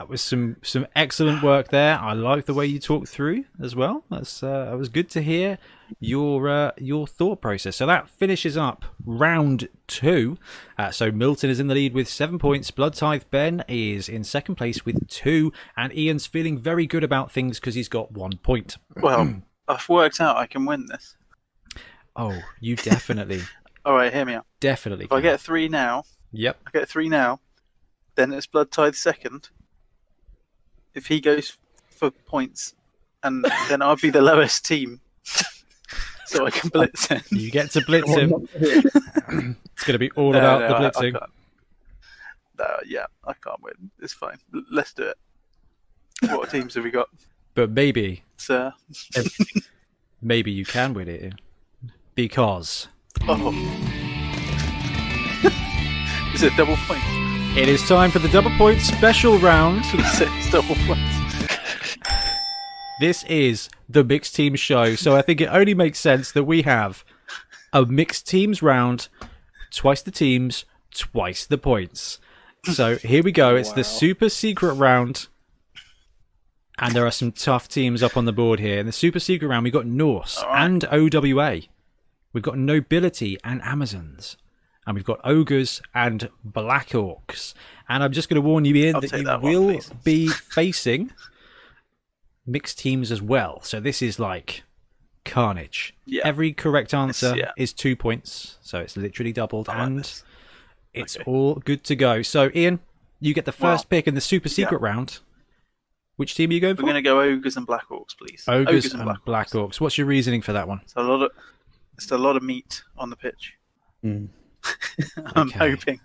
That was some some excellent work there. I like the way you talked through as well. That's uh, it was good to hear your uh, your thought process. So that finishes up round two. Uh, so Milton is in the lead with seven points. Blood Tithe Ben is in second place with two, and Ian's feeling very good about things because he's got one point. Well, I've worked out I can win this. Oh, you definitely, All right, hear me out. definitely. If I get three now, Yep. I get three now, then it's Blood Tithe second. If he goes for points, and then I'll be the lowest team, so I can blitz him. You get to blitz him. It's going to be all No, about no, the I- I blitzing. No, yeah, I can't win. It's fine. L- Let's do it. What teams have we got? but maybe, Sir. maybe you can win it because Oh. Is it double point? It is time for the double point special round. Double points. This is the mixed team show, so I think it only makes sense that we have a mixed teams round, twice the teams, twice the points. So here we go. It's the super secret round. And there are some tough teams up on the board here. In the super secret round, we've got Norse and OWA. We've got Nobility and Amazons. And we've got Ogres and Black Orcs. And I'm just going to warn you, Ian, I'll that you that will please. be facing mixed teams as well. So this is like carnage. Yeah. Every correct answer yeah. is two points. So it's literally doubled. Like and this. it's Okay. all good to go. So, Ian, you get the first Well, pick in the super secret round. Which team are you going for? We're going to go ogres and black orcs, please. Ogres, and Black, Orcs. What's your reasoning for that one? It's a lot of, it's a lot of meat on the pitch. Mm. I'm Okay. hoping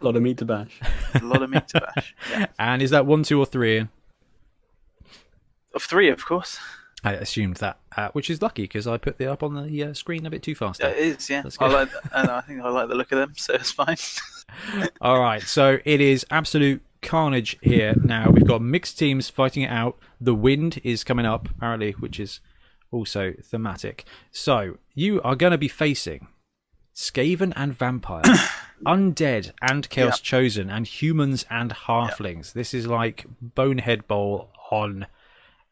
A lot of meat to bash. a lot of meat to bash. Yeah. And is that one, two, or three, Of three, of course. I assumed that, uh, which is lucky because I put the up on the uh, screen a bit too fast. Yeah, there. it is. Yeah, That's I good. like, and I think I like the look of them, so it's fine. All right, so it is absolute carnage here now. We've got mixed teams fighting it out. The wind is coming up, apparently, which is also thematic. So you are going to be facing Skaven and Vampire, Undead and Chaos Chosen, and Humans and Halflings. This is like Bonehead Bowl on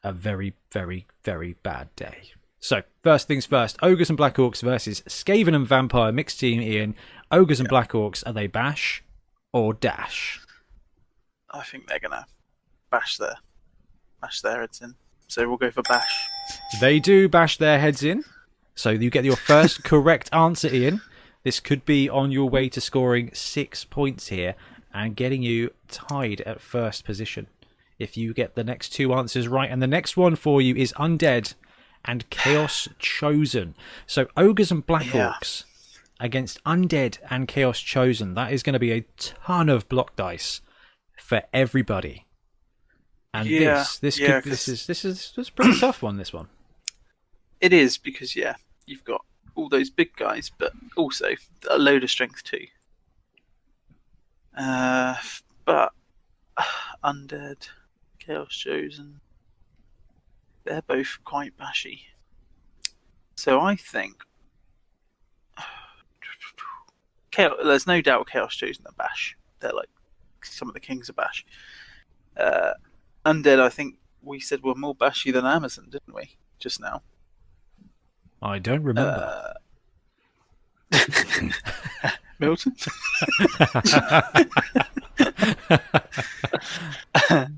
a very, very, very bad day. So, first things first, Ogres and Black Orcs versus Skaven and Vampire mixed team Ian. Ogres and Black Orcs, are they bash or dash? I think they're gonna bash their, bash their heads in. So we'll go for bash. They do bash their heads in. So you get your first correct answer, Ian. This could be on your way to scoring six points here and getting you tied at first position. If you get the next two answers right, and the next one for you is Undead and Chaos Chosen. So Ogres and Black Yeah. Orcs against Undead and Chaos Chosen. That is going to be a ton of block dice for everybody. And Yeah, this, this, yeah, could, this is this is this is a pretty tough one. This one. It is because yeah, you've got all those big guys, but also a load of strength too. Uh, but undead, chaos chosen, they're both quite bashy. So I think chaos, there's no doubt chaos chosen are bash. They're like some of the kings of bash. Uh, undead, I think we said were more bashy than Amazon, didn't we? Just now. I don't remember. Uh, Milton.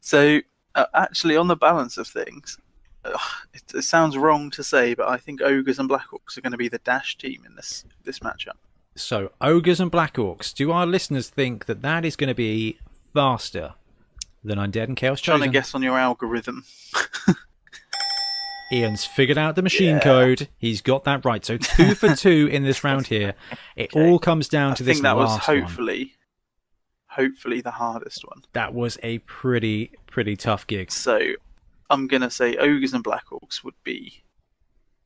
so, uh, actually, on the balance of things, uh, it, it sounds wrong to say, but I think ogres and black orcs are going to be the dash team in this this matchup. so, ogres and black orcs. Do our listeners think that that is going to be faster than Undead and Chaos Trying Chosen? to guess on your algorithm. Ian's figured out the machine Yeah. code. He's got that right. So two for two in this round here. It Okay. all comes down I to this I think that was last one. hopefully, hopefully the hardest one. That was a pretty pretty tough gig. So, I'm going to say ogres and black orcs would be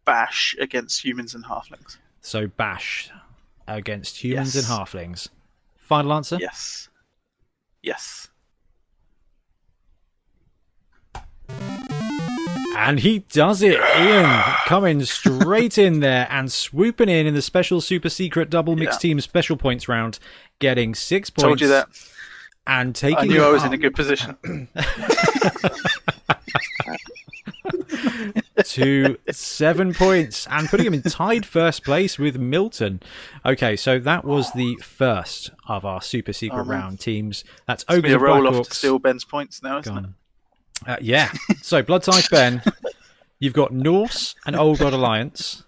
bash against humans and halflings. So bash against humans Yes. and halflings. Final answer. Yes. Yes. And he does it. Ian coming straight in there and swooping in in the special super secret double mixed Yeah. team special points round, getting six points. Told you that. And taking. I knew I was up in a good position. to seven points and putting him in tied first place with Milton. Okay, so that was the first of our super secret Oh, round teams. That's It's Ogres be a roll off to steal Ben's points now, isn't it? Gone. Uh, yeah. So Blood Tithe Ben, you've got Norse and Old God Alliance,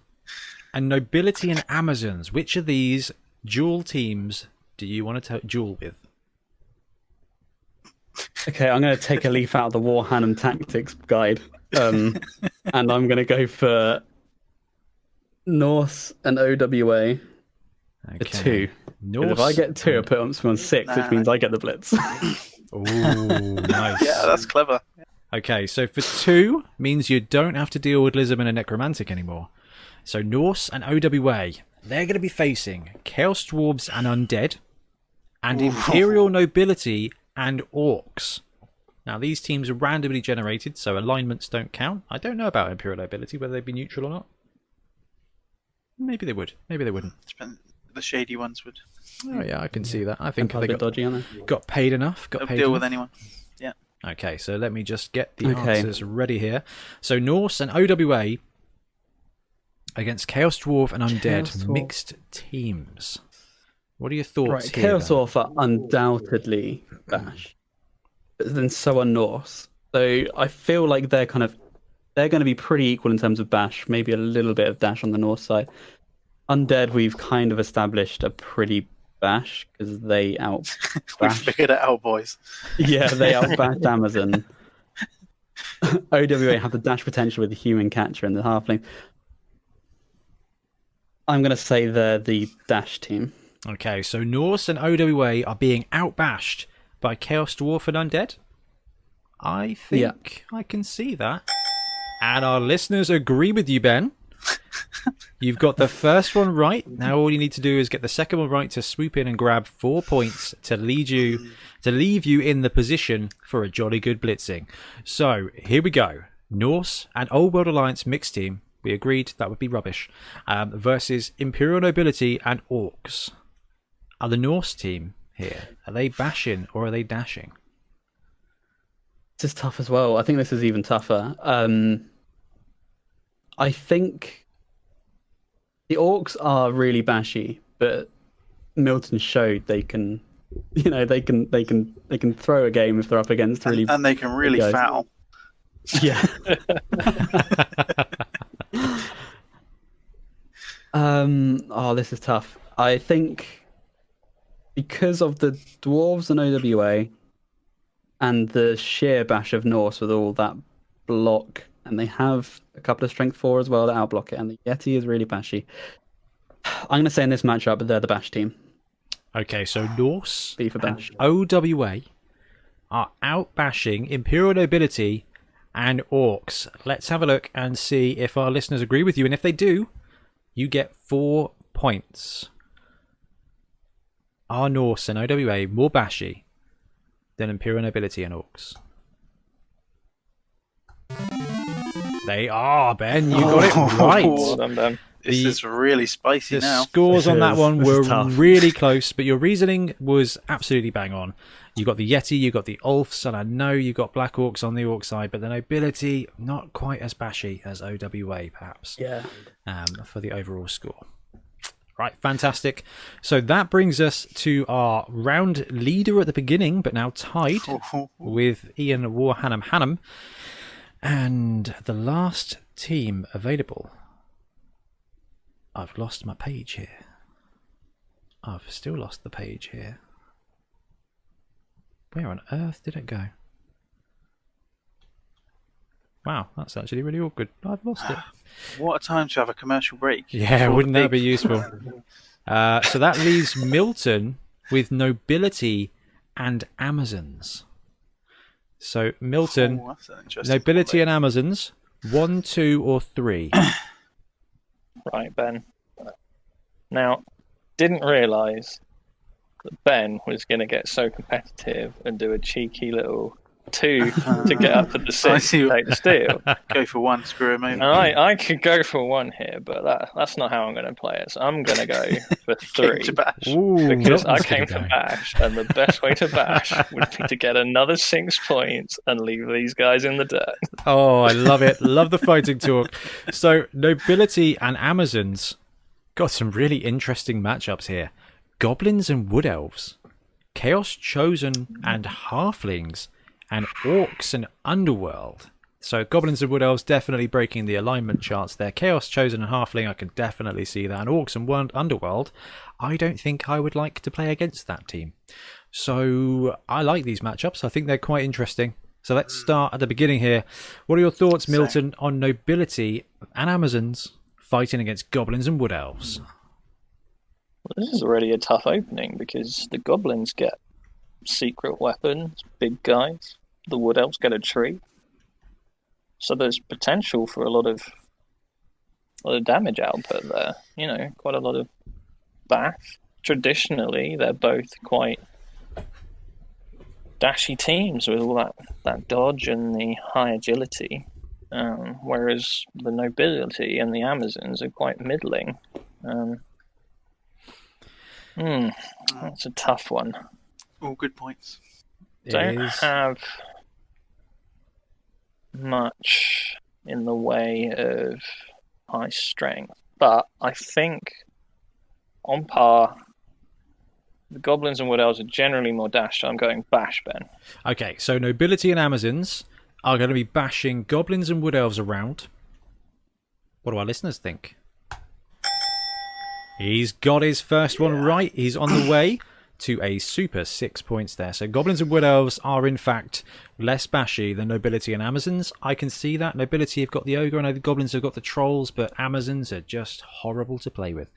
and Nobility and Amazons. Which of these dual teams do you want to duel with? Okay, I'm going to take a leaf out of the Warhammer Tactics guide, um, and I'm going to go for Norse and OWA a Okay. two. Norse. if I get two, I put them on six, which means I get the blitz. Ooh, nice. Yeah, that's clever. Okay, so for two means you don't have to deal with Lisbon and Necromantic anymore. So Norse and OWA, they're going to be facing Chaos Dwarves and Undead, and Imperial Nobility and Orcs. Now these teams are randomly generated, so alignments don't count. I don't know about Imperial Nobility, whether they'd be neutral or not. Maybe they would. Maybe they wouldn't. Depend- The shady ones would Oh yeah, I can see that. I think they got, dodgy, aren't got paid enough. Got they'll paid deal enough. with anyone. Okay, so let me just get the Okay. answers ready here. So Norse and OWA against Chaos Dwarf and Undead Chaos Dwarf. mixed teams. What are your thoughts Right, here? Chaos? Dwarf are undoubtedly Bash, but then so are Norse. So I feel like they're kind of they're going to be pretty equal in terms of Bash, maybe a little bit of Dash on the Norse side. Undead, we've kind of established a pretty Bash because they out We Bash. figured it out, boys. yeah they outbashed Amazon. OWA have the dash potential with the human catcher and the halfling. I'm going to say they're the dash team. Okay, so Norse and OWA are being outbashed by Chaos Dwarf and Undead. I think I can see that. And our listeners agree with you, Ben. You've got the first one right. Now all you need to do is get the second one right to swoop in and grab four points to lead you to leave you in the position for a jolly good blitzing. So here we go. Norse and Old World Alliance mixed team. We agreed that would be rubbish. Um, versus Imperial Nobility and Orcs. Are the Norse team here? Are they bashing or are they dashing? This is tough as well. I think this is even tougher. Um, I think the orcs are really bashy, but Milton showed they can, you know, they can they can they can throw a game if they're up against really. And, and they can really foul. yeah. um. Oh, this is tough. I think because of the dwarves and OWA and the sheer bash of Norse with all that block, and they have a couple of strength four as well that outblock it, and the Yeti is really bashy. I'm going to say in this matchup, they're the bash team. Okay, so Norse B for bash. OWA are out bashing Imperial Nobility and Orcs. Let's have a look and see if our listeners agree with you. And if they do, you get four points. Are Norse and OWA more bashy than Imperial Nobility and Orcs? They are, Ben. You got it Well right. done, Ben. This The- is really spicy The now. scores This on that one were really close, but your reasoning was absolutely bang on. You got the Yeti, you got the Ulfs, and I know you got Black Orcs on the Orc side, but the nobility not quite as bashy as OWA, perhaps, Yeah. um, for the overall score. Right, fantastic. So that brings us to our round leader at the beginning, but now tied with Ian Warhannam Hannam. And the last team available. I've lost my page here. I've still lost the page here. Where on earth did it go? Wow, that's actually really awkward. I've lost it. What a time to have a commercial break. Yeah, wouldn't that be useful? Uh, so that leaves Milton with nobility and Amazons. So Milton, Oh, an nobility one and Amazons, one, two, or three. Right, Ben. Now, didn't realise that Ben was going to get so competitive and do a cheeky little two to get up to the I six to what- take the steal. Go for one, screw him And over. I, I could go for one here, but that that's not how I'm going to play it. So I'm going to go for three. to bash. Ooh, Because I came gonna for bash, and the best way to bash would be to get another six points and leave these guys in the dirt. Oh, I love it. love the fighting talk. So, nobility and Amazons got some really interesting matchups here. Goblins and wood elves, chaos chosen and halflings, and orcs and underworld. So, goblins and wood elves definitely breaking the alignment charts there. Chaos chosen and halfling, I can definitely see that. And orcs and underworld, I don't think I would like to play against that team. So I like these matchups. I think they're quite interesting. So let's hmm. start at the beginning here. What are your thoughts, Milton, on nobility and Amazons fighting against goblins and wood elves? Well, This is already a tough opening because the goblins get secret weapons, big guys. The wood elves get a tree. So there's potential for a lot of a lot of damage output there. You know, quite a lot of bash. Traditionally, they're both quite dashy teams with all that, that dodge and the high agility. Um, whereas the nobility and the Amazons are quite middling. Um, Hmm, that's a tough one. All good points. It Don't is- have much in the way of high strength, but I think on par, the goblins and wood elves are generally more dashed. So I'm going bash, Ben. Okay, so nobility and Amazons are going to be bashing goblins and wood elves around. What do our listeners think? He's got his first one right. He's on the way to a super six points there. So goblins and wood elves are in fact less bashy than nobility and Amazons. I can see that. Nobility have got the ogre, I know the goblins have got the trolls, but Amazons are just horrible to play with.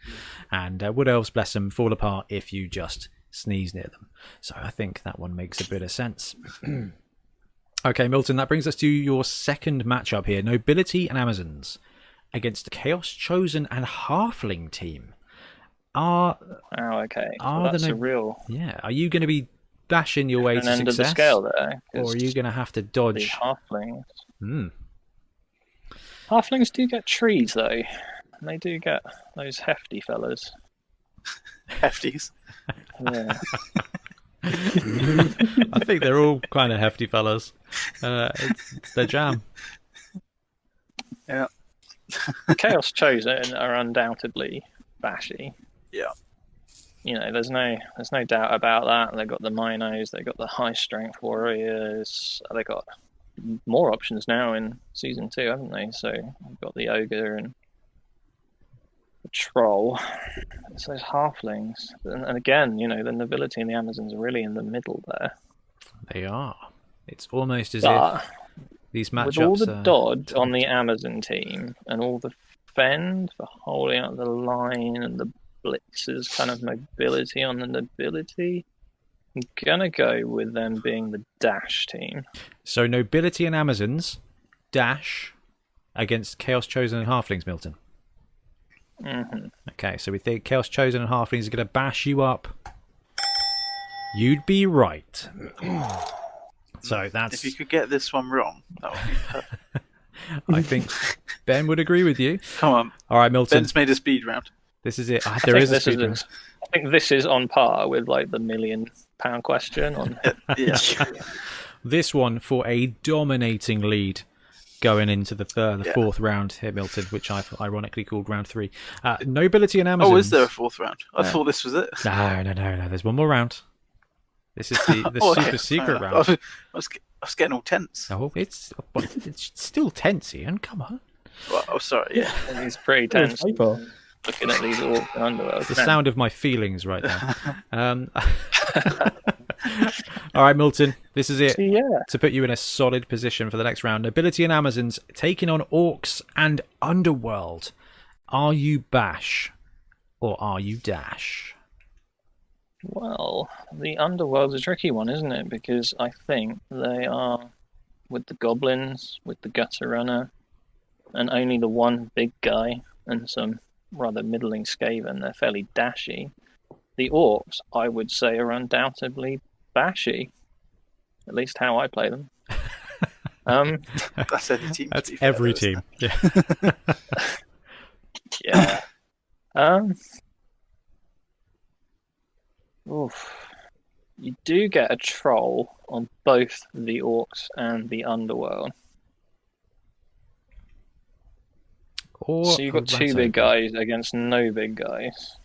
And uh, wood elves, bless them, fall apart if you just sneeze near them. So I think that one makes a bit of sense. okay, Milton, that brings us to your second matchup here Nobility and Amazons against Chaos Chosen and Halfling team. Are Oh, okay. So Are the that's a real yeah, are you going to be bashing your way an to end success, of the scale there. or 'cause are you going to have to the dodge? halflings? Hmm. Halflings do get trees though. And they do get those hefty fellas. Hefties. Yeah. I think they're all kind of hefty fellas. Uh, it's, it's their jam. Yeah. Chaos Chosen are undoubtedly bashy. Yeah. You know, there's no there's no doubt about that. They've got the Minos, they've got the high strength warriors, they've got more options now in season two, haven't they? So they've got the ogre and the troll. It's those halflings. And, and again, you know, the nobility and the Amazons are really in the middle there. They are. It's almost as if But these matchups with all the are dodge on the Amazon team and all the fend for holding up the line and the blitzers kind of mobility on the nobility, I'm gonna go with them being the dash team. So nobility and Amazons dash against Chaos Chosen and Halflings, Milton. hmm Okay, so we think Chaos Chosen and Halflings are going to bash you up. You'd be right. So that's If you could get this one wrong, that would be perfect. I think Ben would agree with you. Come on. All right, Milton. Ben's made a speed round. This is it. I think is a this speed is. I think this is on par with like the million pound question on Yeah. This one for a dominating lead going into the third, the Yeah. fourth round here, Milton, which I've ironically called round three. Uh, nobility and Amazons. oh, is there a fourth round? I Yeah. thought this was it. No, no, no, no. There's one more round. This is the, the Oh, super okay, secret fair round. I was, I, was, I was getting all tense. No, it's it's still tense, Ian. Come on. Well, oh, sorry. Yeah. and he's pretty tense looking at these orcs and underworld. The sound of my feelings right now. Um, all right, Milton. This is it. Yeah. to put you in a solid position for the next round. Nobility and Amazons taking on Orcs and Underworld. Are you Bash or are you Dash? Well, the underworld's a tricky one, isn't it? Because I think they are with the goblins, with the gutter runner, and only the one big guy and some rather middling skaven. They're fairly dashy. The orcs, I would say, are undoubtedly bashy. At least how I play them. Um, That's any team. That's be fair, every team. it? Yeah. yeah. um. Oof. You do get a troll on both the orcs and the underworld. Or so you've got two big guys against no big guys.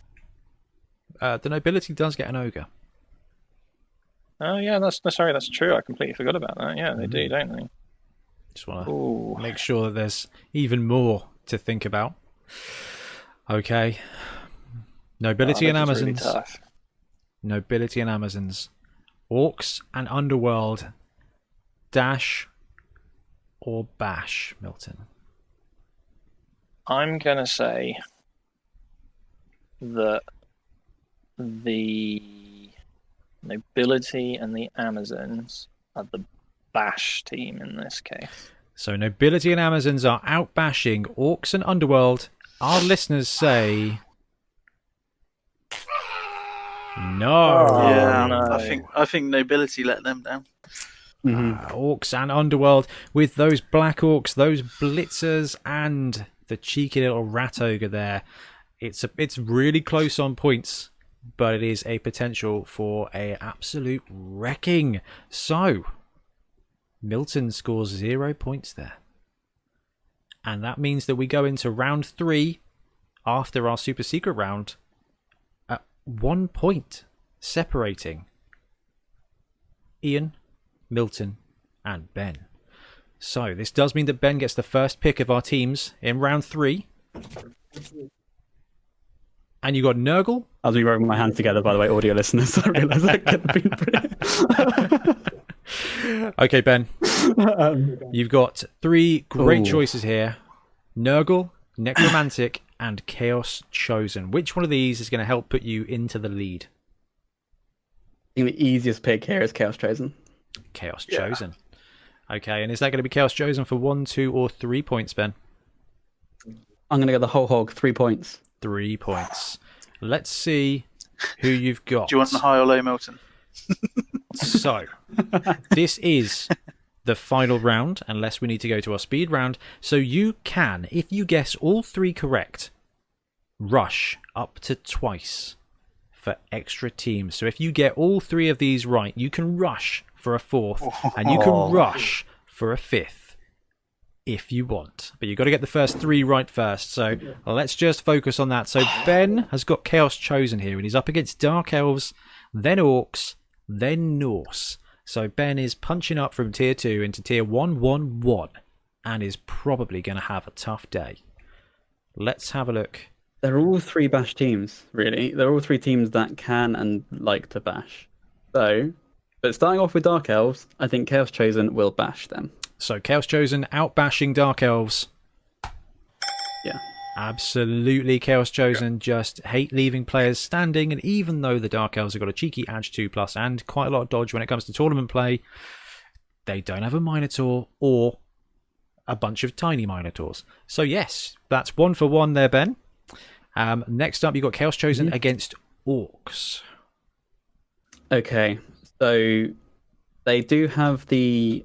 Uh, the nobility does get an ogre. Oh yeah, that's sorry, that's true. I completely forgot about that. Yeah, they do, don't they? Just want to make sure that there's even more to think about. Okay. Nobility Oh, and really Amazons. tough. Nobility and Amazons. Orcs and Underworld. Dash or bash, Milton. I'm gonna say that the nobility and the Amazons are the bash team in this case. So Nobility and Amazons are out bashing Orcs and Underworld. Our listeners say no. Oh, yeah, no. I think I think nobility let them down. Mhm. Uh, orcs and Underworld with those black orcs, those blitzers, and the cheeky little rat ogre there. It's a, it's really close on points, but it is a potential for a absolute wrecking. So, Milton scores zero points there, and that means that we go into round three after our super secret round at one point, separating Ian, Milton, and Ben. So this does mean that Ben gets the first pick of our teams in round three. And you got Nurgle. I was rubbing my hands together, by the way, audio listeners. I realised I could have been Okay, Ben, um, you've got three great Ooh. choices here: Nurgle, Necromantic, and Chaos Chosen. Which one of these is going to help put you into the lead? I think the easiest pick here is Chaos Chosen. Chaos Yeah. Chosen. Okay, and is that going to be Chaos Chosen for one, two, or three points, Ben? I'm going to go the whole hog, three points. Three points. Let's see who you've got. Do you want the high or low, Milton? So, this is the final round, unless we need to go to our speed round. So, you can, if you guess all three correct, rush up to twice for extra teams. So, if you get all three of these right, you can rush for a fourth, and you Oh. can rush for a fifth if you want. But you've got to get the first three right first. So, let's just focus on that. So, Ben has got Chaos Chosen here, and he's up against Dark Elves, then Orcs, then Norse. So Ben is punching up from tier 2 into tier 111 and is probably going to have a tough day. Let's have a look. They're all three bash teams, really. They're all three teams that can and like to bash. So, but starting off with Dark Elves, I think Chaos Chosen will bash them. So Chaos Chosen out bashing Dark Elves. Yeah. Absolutely Chaos Chosen just hate leaving players standing and even though the Dark Elves have got a cheeky edge 2 plus and quite a lot of dodge when it comes to tournament play, they don't have a Minotaur or a bunch of tiny Minotaurs. So yes, that's one for one there, Ben. Um, next up, you've got Chaos Chosen against Orcs. Okay, so they do have the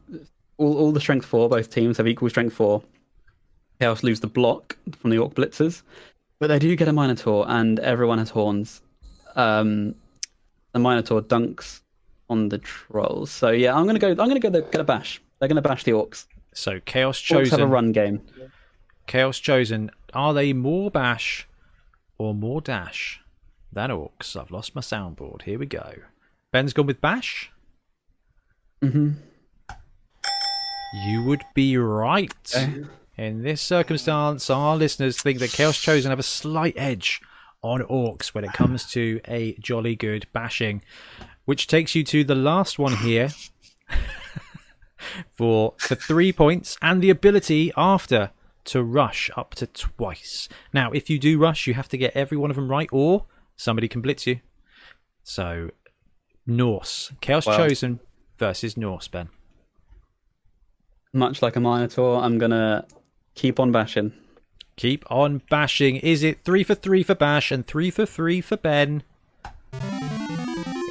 all, all the strength four. Both teams have equal strength four. Chaos lose the block from the Orc Blitzers, but they do get a Minotaur, and everyone has horns. Um, the Minotaur dunks on the trolls. So yeah, I'm gonna go. I'm gonna go. The, get a bash. They're gonna bash the Orcs. So Chaos chosen. Orcs have a run game. Chaos Chosen, are they more bash or more dash than Orcs? I've lost my soundboard. Here we go. Ben's gone with bash. hmm You would be right. Okay. In this circumstance, our listeners think that Chaos Chosen have a slight edge on Orcs when it comes to a jolly good bashing, which takes you to the last one here for for three points and the ability after to rush up to twice. Now, if you do rush, you have to get every one of them right, or somebody can blitz you. So, Norse Chaos Well- Chosen versus Norse Ben. Much like a Minotaur, I'm gonna keep on bashing. Keep on bashing. Is it three for three for Bash and three for three for Ben?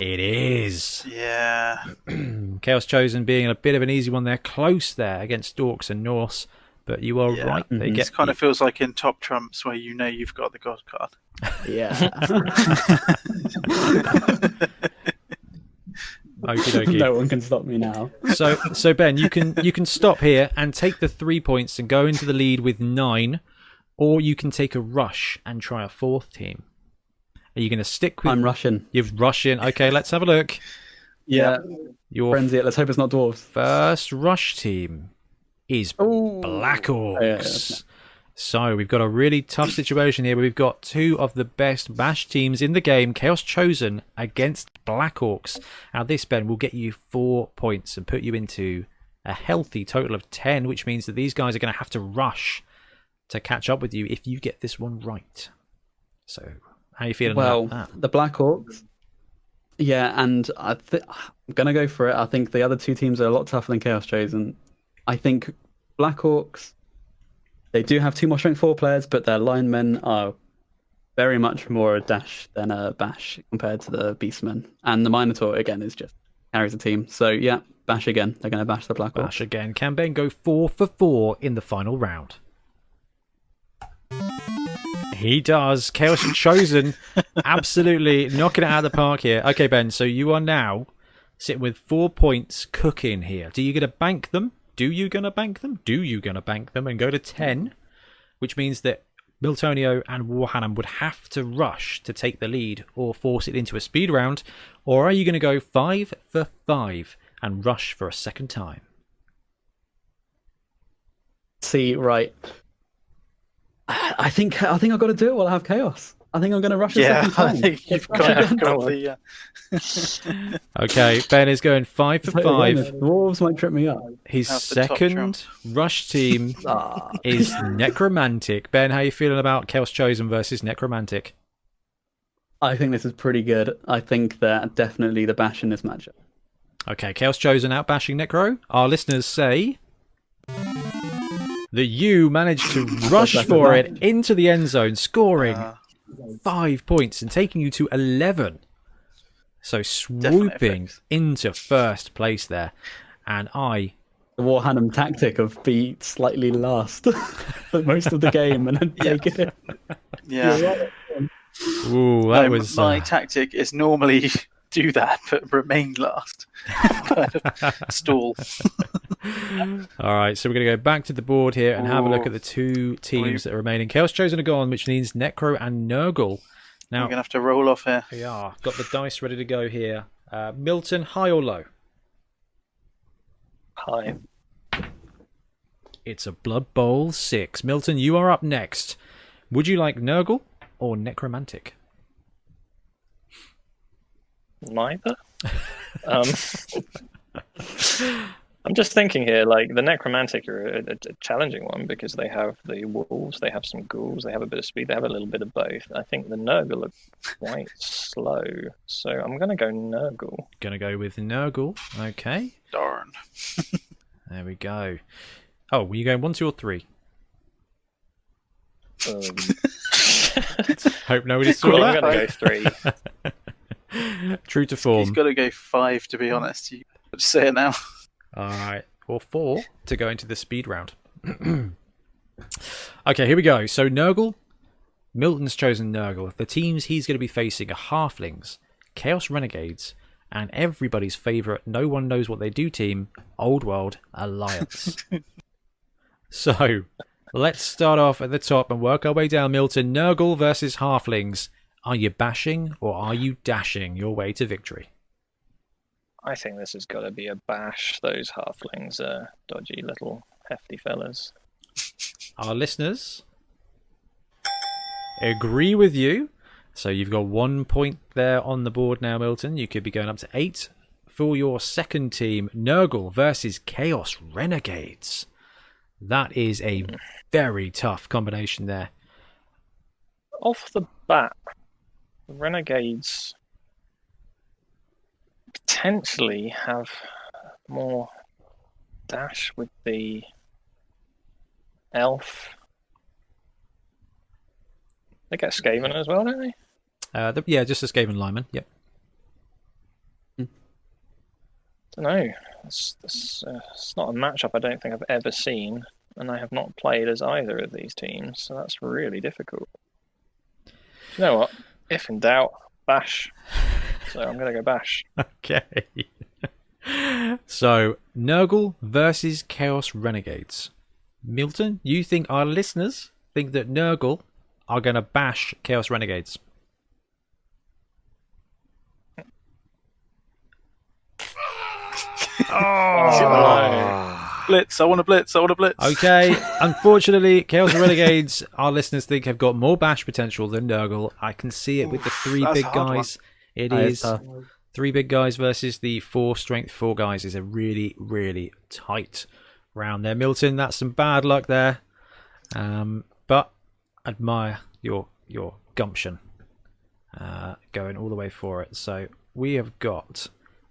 It is. Yeah. Chaos Chosen being a bit of an easy one there, close there against Dorks and Norse. But you are Yeah. right. They Mhm. get It kind of feels like in Top Trumps where you know you've got the God card. Yeah. Okie dokie. no one can stop me now. So, so Ben, you can you can stop here and take the three points and go into the lead with nine, or you can take a rush and try a fourth team. Are you going to stick with? I'm Russian. You've Russian. Okay, let's have a look. Yeah. Your Frenzy it. Let's hope it's not dwarves. first rush team is Oh. Black Orcs. So we've got a really tough situation here. We've got two of the best bash teams in the game, Chaos Chosen against Black Orcs. Now this Ben will get you four points and put you into a healthy total of ten, which means that these guys are going to have to rush to catch up with you if you get this one right. So how are you feeling Well, about that? the Black Orcs. Yeah, and I th- I'm gonna go for it. I think the other two teams are a lot tougher than Chaos Chosen. I think Black Orcs. They do have two more strength four players, but their linemen are very much more a dash than a bash compared to the Beastmen. And the Minotaur again is just carries the team. So yeah, bash again. They're gonna bash the Black Orcs. Bash again. Can Ben go four for four in the final round? He does. Chaos Chosen absolutely knocking it out of the park here. Okay, Ben, so you are now sitting with four points cooking here. Do you get to bank them? Do you going to bank them? Do you going to bank them and go to 10? Which means that Miltonio and Warhanam would have to rush to take the lead or force it into a speed round. Or are you going to go five for five and rush for a second time? See, right. I think I think I've got to do it while I have chaos. I think I'm going to rush a Yeah, second time. I think you've Rush kind again. of got the. Okay, Ben is going five for five. honest, Dwarves might trip me up. His Have the top second rush team Ah, is Necromantic. Ben, how are you feeling about Chaos Chosen versus Necromantic? I think this is pretty good. I think that definitely the bash in this matchup. Okay, Chaos Chosen out bashing Necro. Our listeners say that you managed to rush for it into the end zone, scoring uh, five points and taking you to 11. So swooping into first place there. And I The Warhammer tactic of be slightly last for most of the game and then Yeah. take it. yeah. Ooh, that No, was my uh, tactic is normally do that, but remain last. kind of stall. All right, so we're going to go back to the board here and have a look at the two teams that are remaining. Chaos Chosen are gone, which means Necro and Nurgle. Now we're gonna have to roll off here. we are. Got the dice ready to go here. Uh, Milton, high or low? High. It's a Blood Bowl 6. Milton, you are up next. Would you like Nurgle or Necromantic? Neither. um, I'm just thinking here, like the necromantic are a, a, a challenging one because they have the wolves, they have some ghouls, they have a bit of speed, they have a little bit of both. I think the Nurgle are quite slow, so I'm going to go Nurgle. Going to go with Nurgle. Okay, Darn. there we go. Oh, were you going one, two, or three? Um, Hope nobody saw well, I'm going to go three. True to He's form. got to go five to be honest. You just say it now. All right, or four to go into the speed round. okay, here we go. So Nurgle, Milton's chosen Nurgle. The teams he's going to be facing are Halflings, Chaos Renegades, and everybody's favourite No One Knows What They Do team, Old World Alliance. so let's start off at the top and work our way down. Milton, Nurgle versus Halflings. Are you bashing or are you dashing your way to victory? I think this has got to be a bash. Those halflings are dodgy little hefty fellas. our listeners agree with you. So you've got one point there on the board now, Milton. You could be going up to eight for your second team, Nurgle versus Chaos Renegades. That is a very tough combination there. Off the bat, renegades potentially have more dash with the elf. They get Skaven as well, don't they? Uh, the, yeah, just a Skaven lineman. Yep. don't know. it's, it's, uh, it's not a matchup I don't think I've ever seen, and I have not played as either of these teams, so that's really difficult. You know what? If in doubt, bash. So I'm going to go bash. Okay. so, Nurgle versus Chaos Renegades. Milton, you think our listeners think that Nurgle are going to bash Chaos Renegades? Oh, oh. Blitz. I want a blitz. I want a blitz. Okay, unfortunately, Chaos Renegades, our listeners think have got more bash potential than Nurgle. I can see it with the three big a hard guys. It That is is tough. three big guys versus the four strength four guys is a really, really tight round there. Milton, that's some bad luck there. Um, but admire your your gumption uh, going all the way for it. So we have got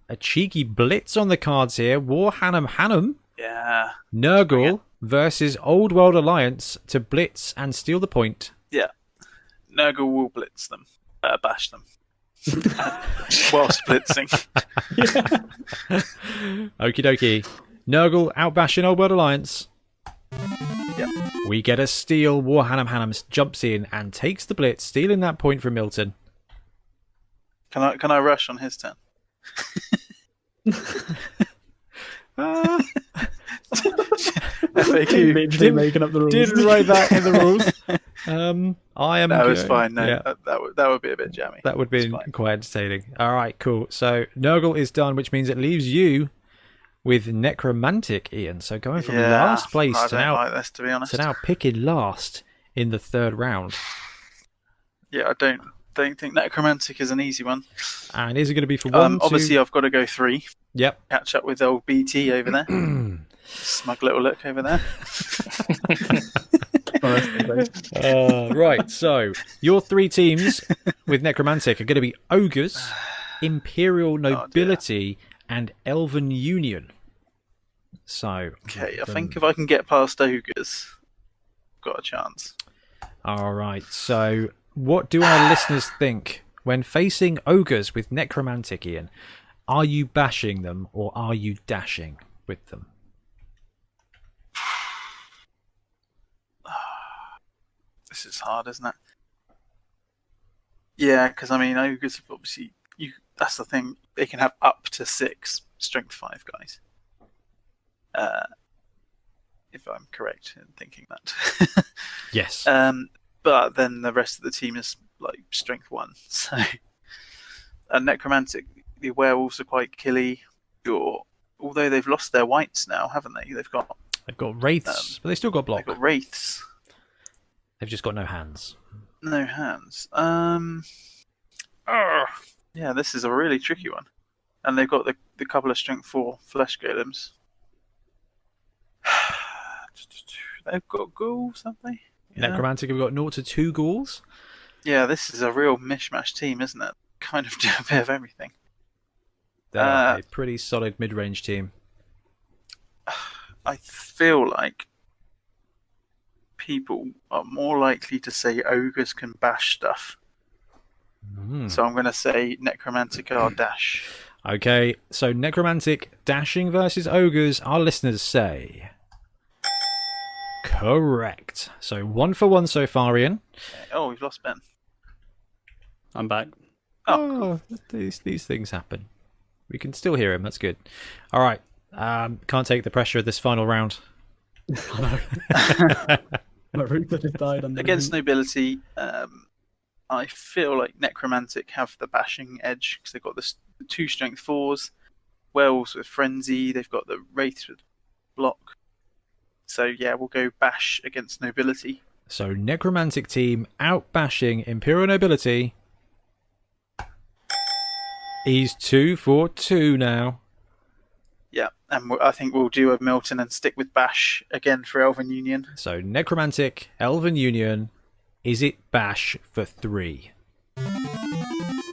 a cheeky blitz on the cards here. War Hannum Hannum. Yeah. Nurgle versus Old World Alliance to blitz and steal the point. Yeah. Nurgle will blitz them. Uh, bash them. Whilst blitzing. Okie dokie. Nurgle outbashing Old World Alliance. Yep. We get a steal. Warhannam Hannum jumps in and takes the blitz, stealing that point from Milton. Can I can I rush on his turn? Ah, FAQ. Literally Didn't- making up the rules. didn't write that in the rules. Um, I am. No, it's going- fine. No, Yeah. that, that would that would be a bit jammy. That would be quite entertaining. All right, cool. So Nurgle is done, which means it leaves you with Necromantic, Ian. So going from yeah, last place I to now like this to be honest. to now picking last in the third round. Yeah, I don't don't think necromantic is an easy one. And is it going to be for one? Um, obviously, two... I've got to go three. Yep. Catch up with old BT over there. Smug little look over there. Uh, right. So your three teams with Necromantic are going to be Ogres, Imperial Nobility, and Elven Union. So Okay, I think if I can get past ogres, I've got a chance. All right. So, what do our listeners think when facing ogres with necromantic, Ian? Are you bashing them or are you dashing with them? This is hard, isn't it? Yeah, because I mean, ogres have obviously you. That's the thing; they can have up to six strength five guys. Uh, if I'm correct in thinking that. Yes. um, but then the rest of the team is like strength one. So, and necromantic, the werewolves are quite killy. Your although they've lost their wights now, haven't they? They've got They've got wraiths, um, but they still got block. they've got wraiths. They've just got no hands. No hands. Um. ah, yeah, this is a really tricky one. And they've got the, the couple of strength four flesh golems. they've got ghouls, haven't they? Yeah. Necromantic have got 0 to 2 ghouls. yeah, this is a real mishmash team, isn't it? Kind of do a bit of everything. They're Uh, a pretty solid mid range team. I feel like people are more likely to say ogres can bash stuff. Hmm. So I'm going to say necromantic are dash. Okay, so necromantic dashing versus ogres, our listeners say. Correct. So one for one so far, Ian. Oh, we've lost Ben. I'm back. Oh, Oh, these these things happen. We can still hear him. That's good. All right. Um, can't take the pressure of this final round. My router just died under Against the nobility, um, I feel like necromantic have the bashing edge because they've got the, the two strength fours, werewolves with frenzy. They've got the wraiths with block. So yeah, we'll go bash against nobility. So necromantic team out bashing Imperial nobility. He's two for two now. Yeah, and I think we'll do a Milton and stick with bash again for Elven Union. So necromantic Elven Union. Is it bash for three?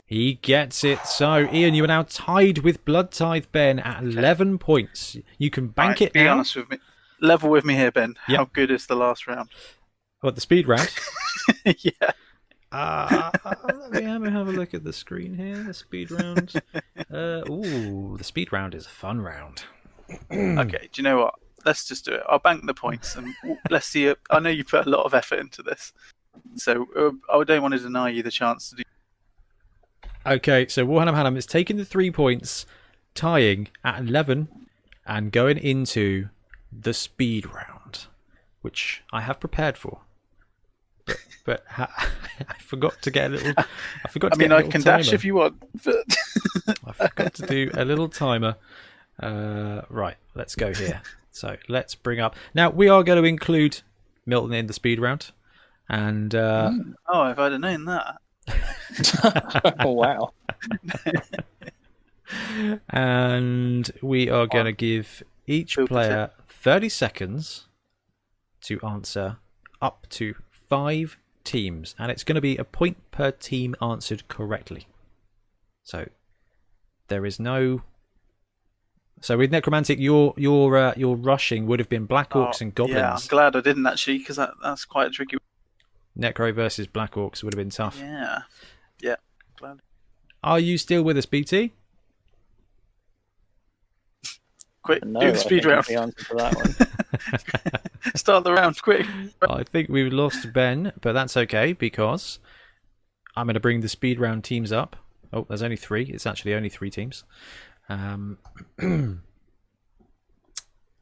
He gets it. So Ian, you are now tied with Blood Tithe Ben at eleven points. You can bank Right, it Be now. honest with me. Level with me here, Ben. Yep. How good is the last round? What the speed round? yeah. Uh, let me have a have a look at the screen here. The speed round. Uh, ooh, the speed round is a fun round. okay, do you know what? Let's just do it. I'll bank the points and let's see. It. I know you put a lot of effort into this, so uh, I don't want to deny you the chance to do. Okay, so Warhammer Hannum is taking the three points, tying at 11, and going into the speed round, which I have prepared for. But, but ha- I forgot to get a little. I forgot I to mean, get a I little can timer. dash if you want, but I forgot to do a little timer. Uh, right, let's go here. So let's bring up. Now we are going to include Milton in the speed round, and uh, oh, if I'd have known that. oh wow. and we are going to give each player 30 seconds to answer up to five teams and it's going to be a point per team answered correctly so there is no so with necromantic your your uh, your rushing would have been black orcs Oh, and goblins Yeah, I'm glad I didn't actually, because that, that's quite a tricky. necro versus black orcs would have been tough Yeah, yeah. Glad. are you still with us bt Quick, No, do I the speed think round. The answer to that one. Start the round, quick. I think we've lost Ben, but that's okay because I'm going to bring the speed round teams up. Oh, there's only three. It's actually only three teams. Um,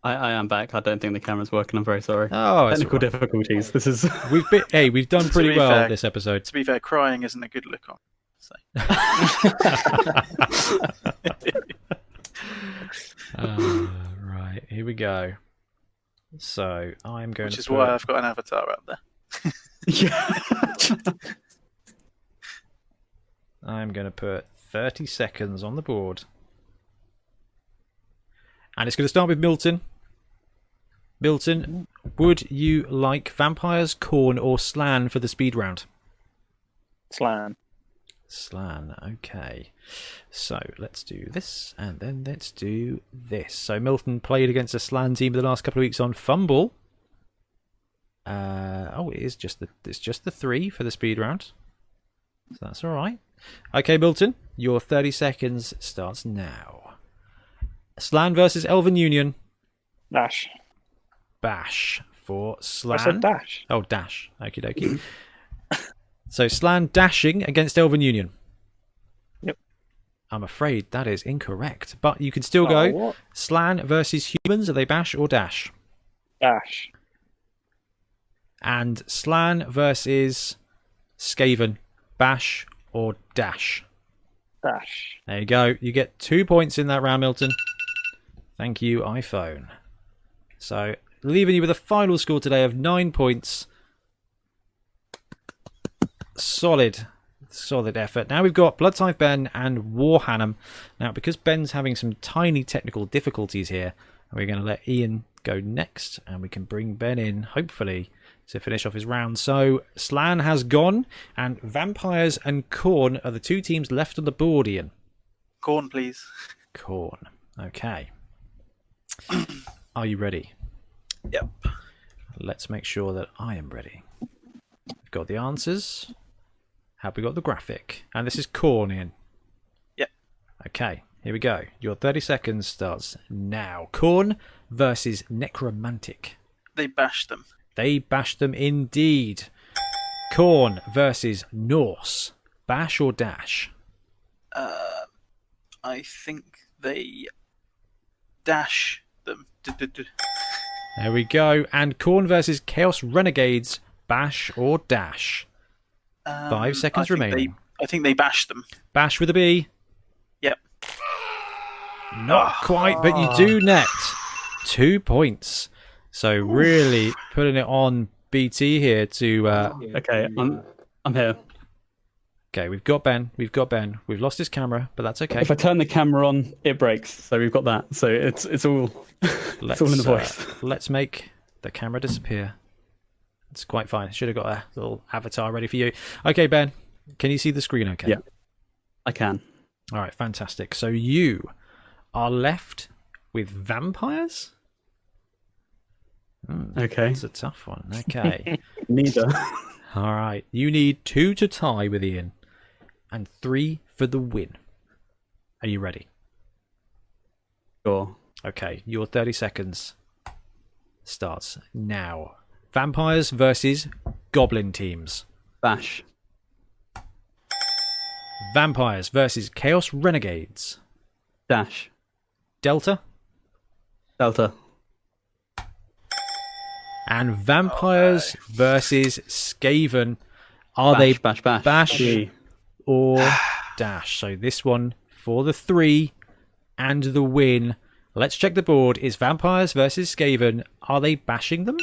I, I am back. I don't think the camera's working. I'm very sorry. oh, Technical all right. difficulties. This is. we've been, hey, we've done pretty be well fair- this episode. To be fair, crying isn't a good look on. So. Uh, right, here we go. So I'm going Which to is put, why I've got an avatar up there. yeah. I'm going to put 30 seconds on the board. And it's going to start with Milton. Milton, would you like vampires, Khorne, or Slann for the speed round? Slann. Slann, okay. So let's do this, and then let's do this. So Milton played against a Slann team the last couple of weeks on FUMBBL. Uh, oh, it is just the it's just the three for the speed round, so that's all right. Okay, Milton, your thirty seconds starts now. Slann versus Elven Union. Dash. Bash for I Slann. said dash. Oh, dash. Okie dokie. So Slann dashing against Elven Union. Yep. I'm afraid that is incorrect, but you can still Oh, go what? Slann versus humans. Are they bash or dash? Dash. And Slann versus Skaven, bash or dash? Dash. There you go. You get two points in that round, Milton. Thank you, iPhone. So, leaving you with a final score today of nine points. Solid, solid effort. Now we've got Bloodtithe Ben and Warhannam. Now, because Ben's having some tiny technical difficulties here, we're going to let Ian go next, and we can bring Ben in, hopefully, to finish off his round. So, Slann has gone, and Vampires and Khorne are the two teams left on the board, Ian. Khorne, please. Khorne. Okay. Are you ready? Yep. Let's make sure that I am ready. We've got the answers. Have we got the graphic? And this is Khorne in. Yep. Okay, here we go. Your 30 seconds starts now. Khorne versus Necromantic. They bashed them. They bashed them indeed. Khorne versus Norse. Bash or dash? Uh, I think they dash them. There we go. And Khorne versus Chaos Renegades. Bash or dash? Um, Five seconds I think remaining. They, I think they bashed them. Bash with a B. Yep. Not quite, but you do net two points. So really putting it on BT here to. Uh, Okay, I'm I'm here. okay, we've got Ben. We've got Ben. We've lost his camera, but that's okay. If I turn the camera on, it breaks. So we've got that. So it's it's all it's all in the uh, voice. let's make the camera disappear. It's quite fine. Should have got a little avatar ready for you. Okay, Ben, can you see the screen? Okay. Yeah. I can. All right, fantastic. So you are left with vampires. Hmm, Okay. It's a tough one. Okay. Neither. All right. You need two to tie with Ian and three for the win. Are you ready? sure. Okay, your 30 seconds starts now. Vampires versus goblin teams. Bash. Vampires versus Chaos Renegades. Dash. Delta. Delta. And Vampires versus Skaven. Are Bash, they bash, bash. bash? G. or dash? So this one for the three and the win. Let's check the board. Is Vampires versus Skaven. Are they bashing them?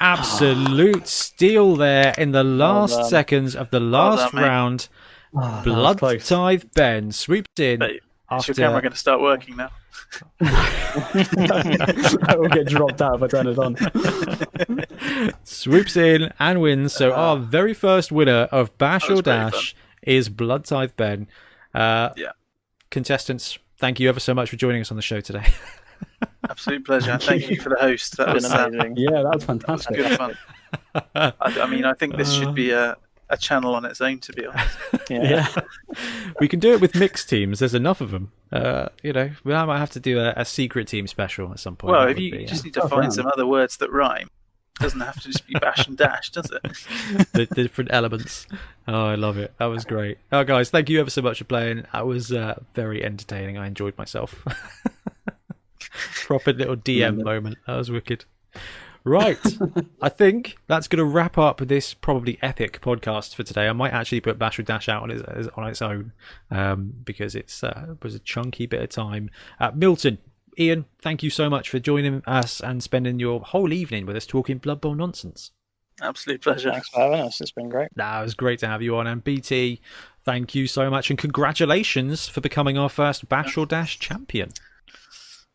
Absolute steal there in the last done. seconds of the last done, round. Oh, that Blood close. Tithe Ben swoops in Hey, Is your camera going to start working now? I will get dropped out if I turn it on. swoops in and wins. So our very first winner of Bash or Dash is Blood Tithe Ben. Uh, Yeah. Contestants, thank you ever so much for joining us on the show today. Absolute pleasure. Thank you for the host. That was, uh, amazing. Yeah, that was that was fantastic. good fun. I, I mean, I think this should be a, a channel on its own, to be honest. Yeah. Yeah. we can do it with mixed teams. There's enough of them. Uh, you know, we might have to do a, a secret team special at some point. Well, if you be, uh, just need to Oh, find damn. some other words that rhyme, it doesn't have to just be bash and dash, does it? the, the different elements. Oh, I love it. That was great. Oh, guys, thank you ever so much for playing. That was uh, very entertaining. I enjoyed myself. Proper little DM Love moment. That was wicked. Right. I think that's going to wrap up this probably epic podcast for today. I might actually put Bash with Dash out on its, on its own um, because it's uh, it was a chunky bit of time. Uh, Milton, Ian, thank you so much for joining us and spending your whole evening with us talking Blood Bowl nonsense. Absolute pleasure. Thanks for having us. It's been great. Nah, it was great to have you on. And BT, thank you so much. And congratulations for becoming our first Bash or Dash champion.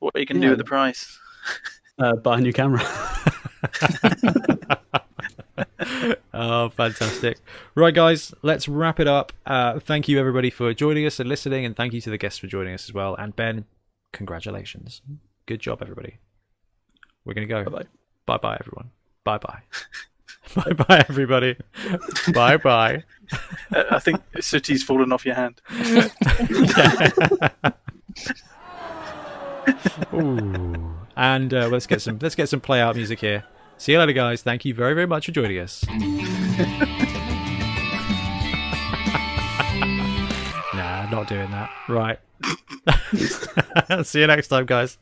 What you can Yeah. do with the price. Uh, buy a new camera. Oh, fantastic. Right, guys, let's wrap it up. Uh, thank you, everybody, for joining us and listening. And thank you to the guests for joining us as well. And Ben, congratulations. Good job, everybody. We're going to go. Bye-bye. Bye bye, everyone. Bye bye. bye bye, everybody. bye bye. I think Sooty's fallen off your hand. Ooh. And uh, let's get some let's get some play out music here. See you later, guys. Thank you very very much for joining us. nah, not doing that. Right. See you next time, guys.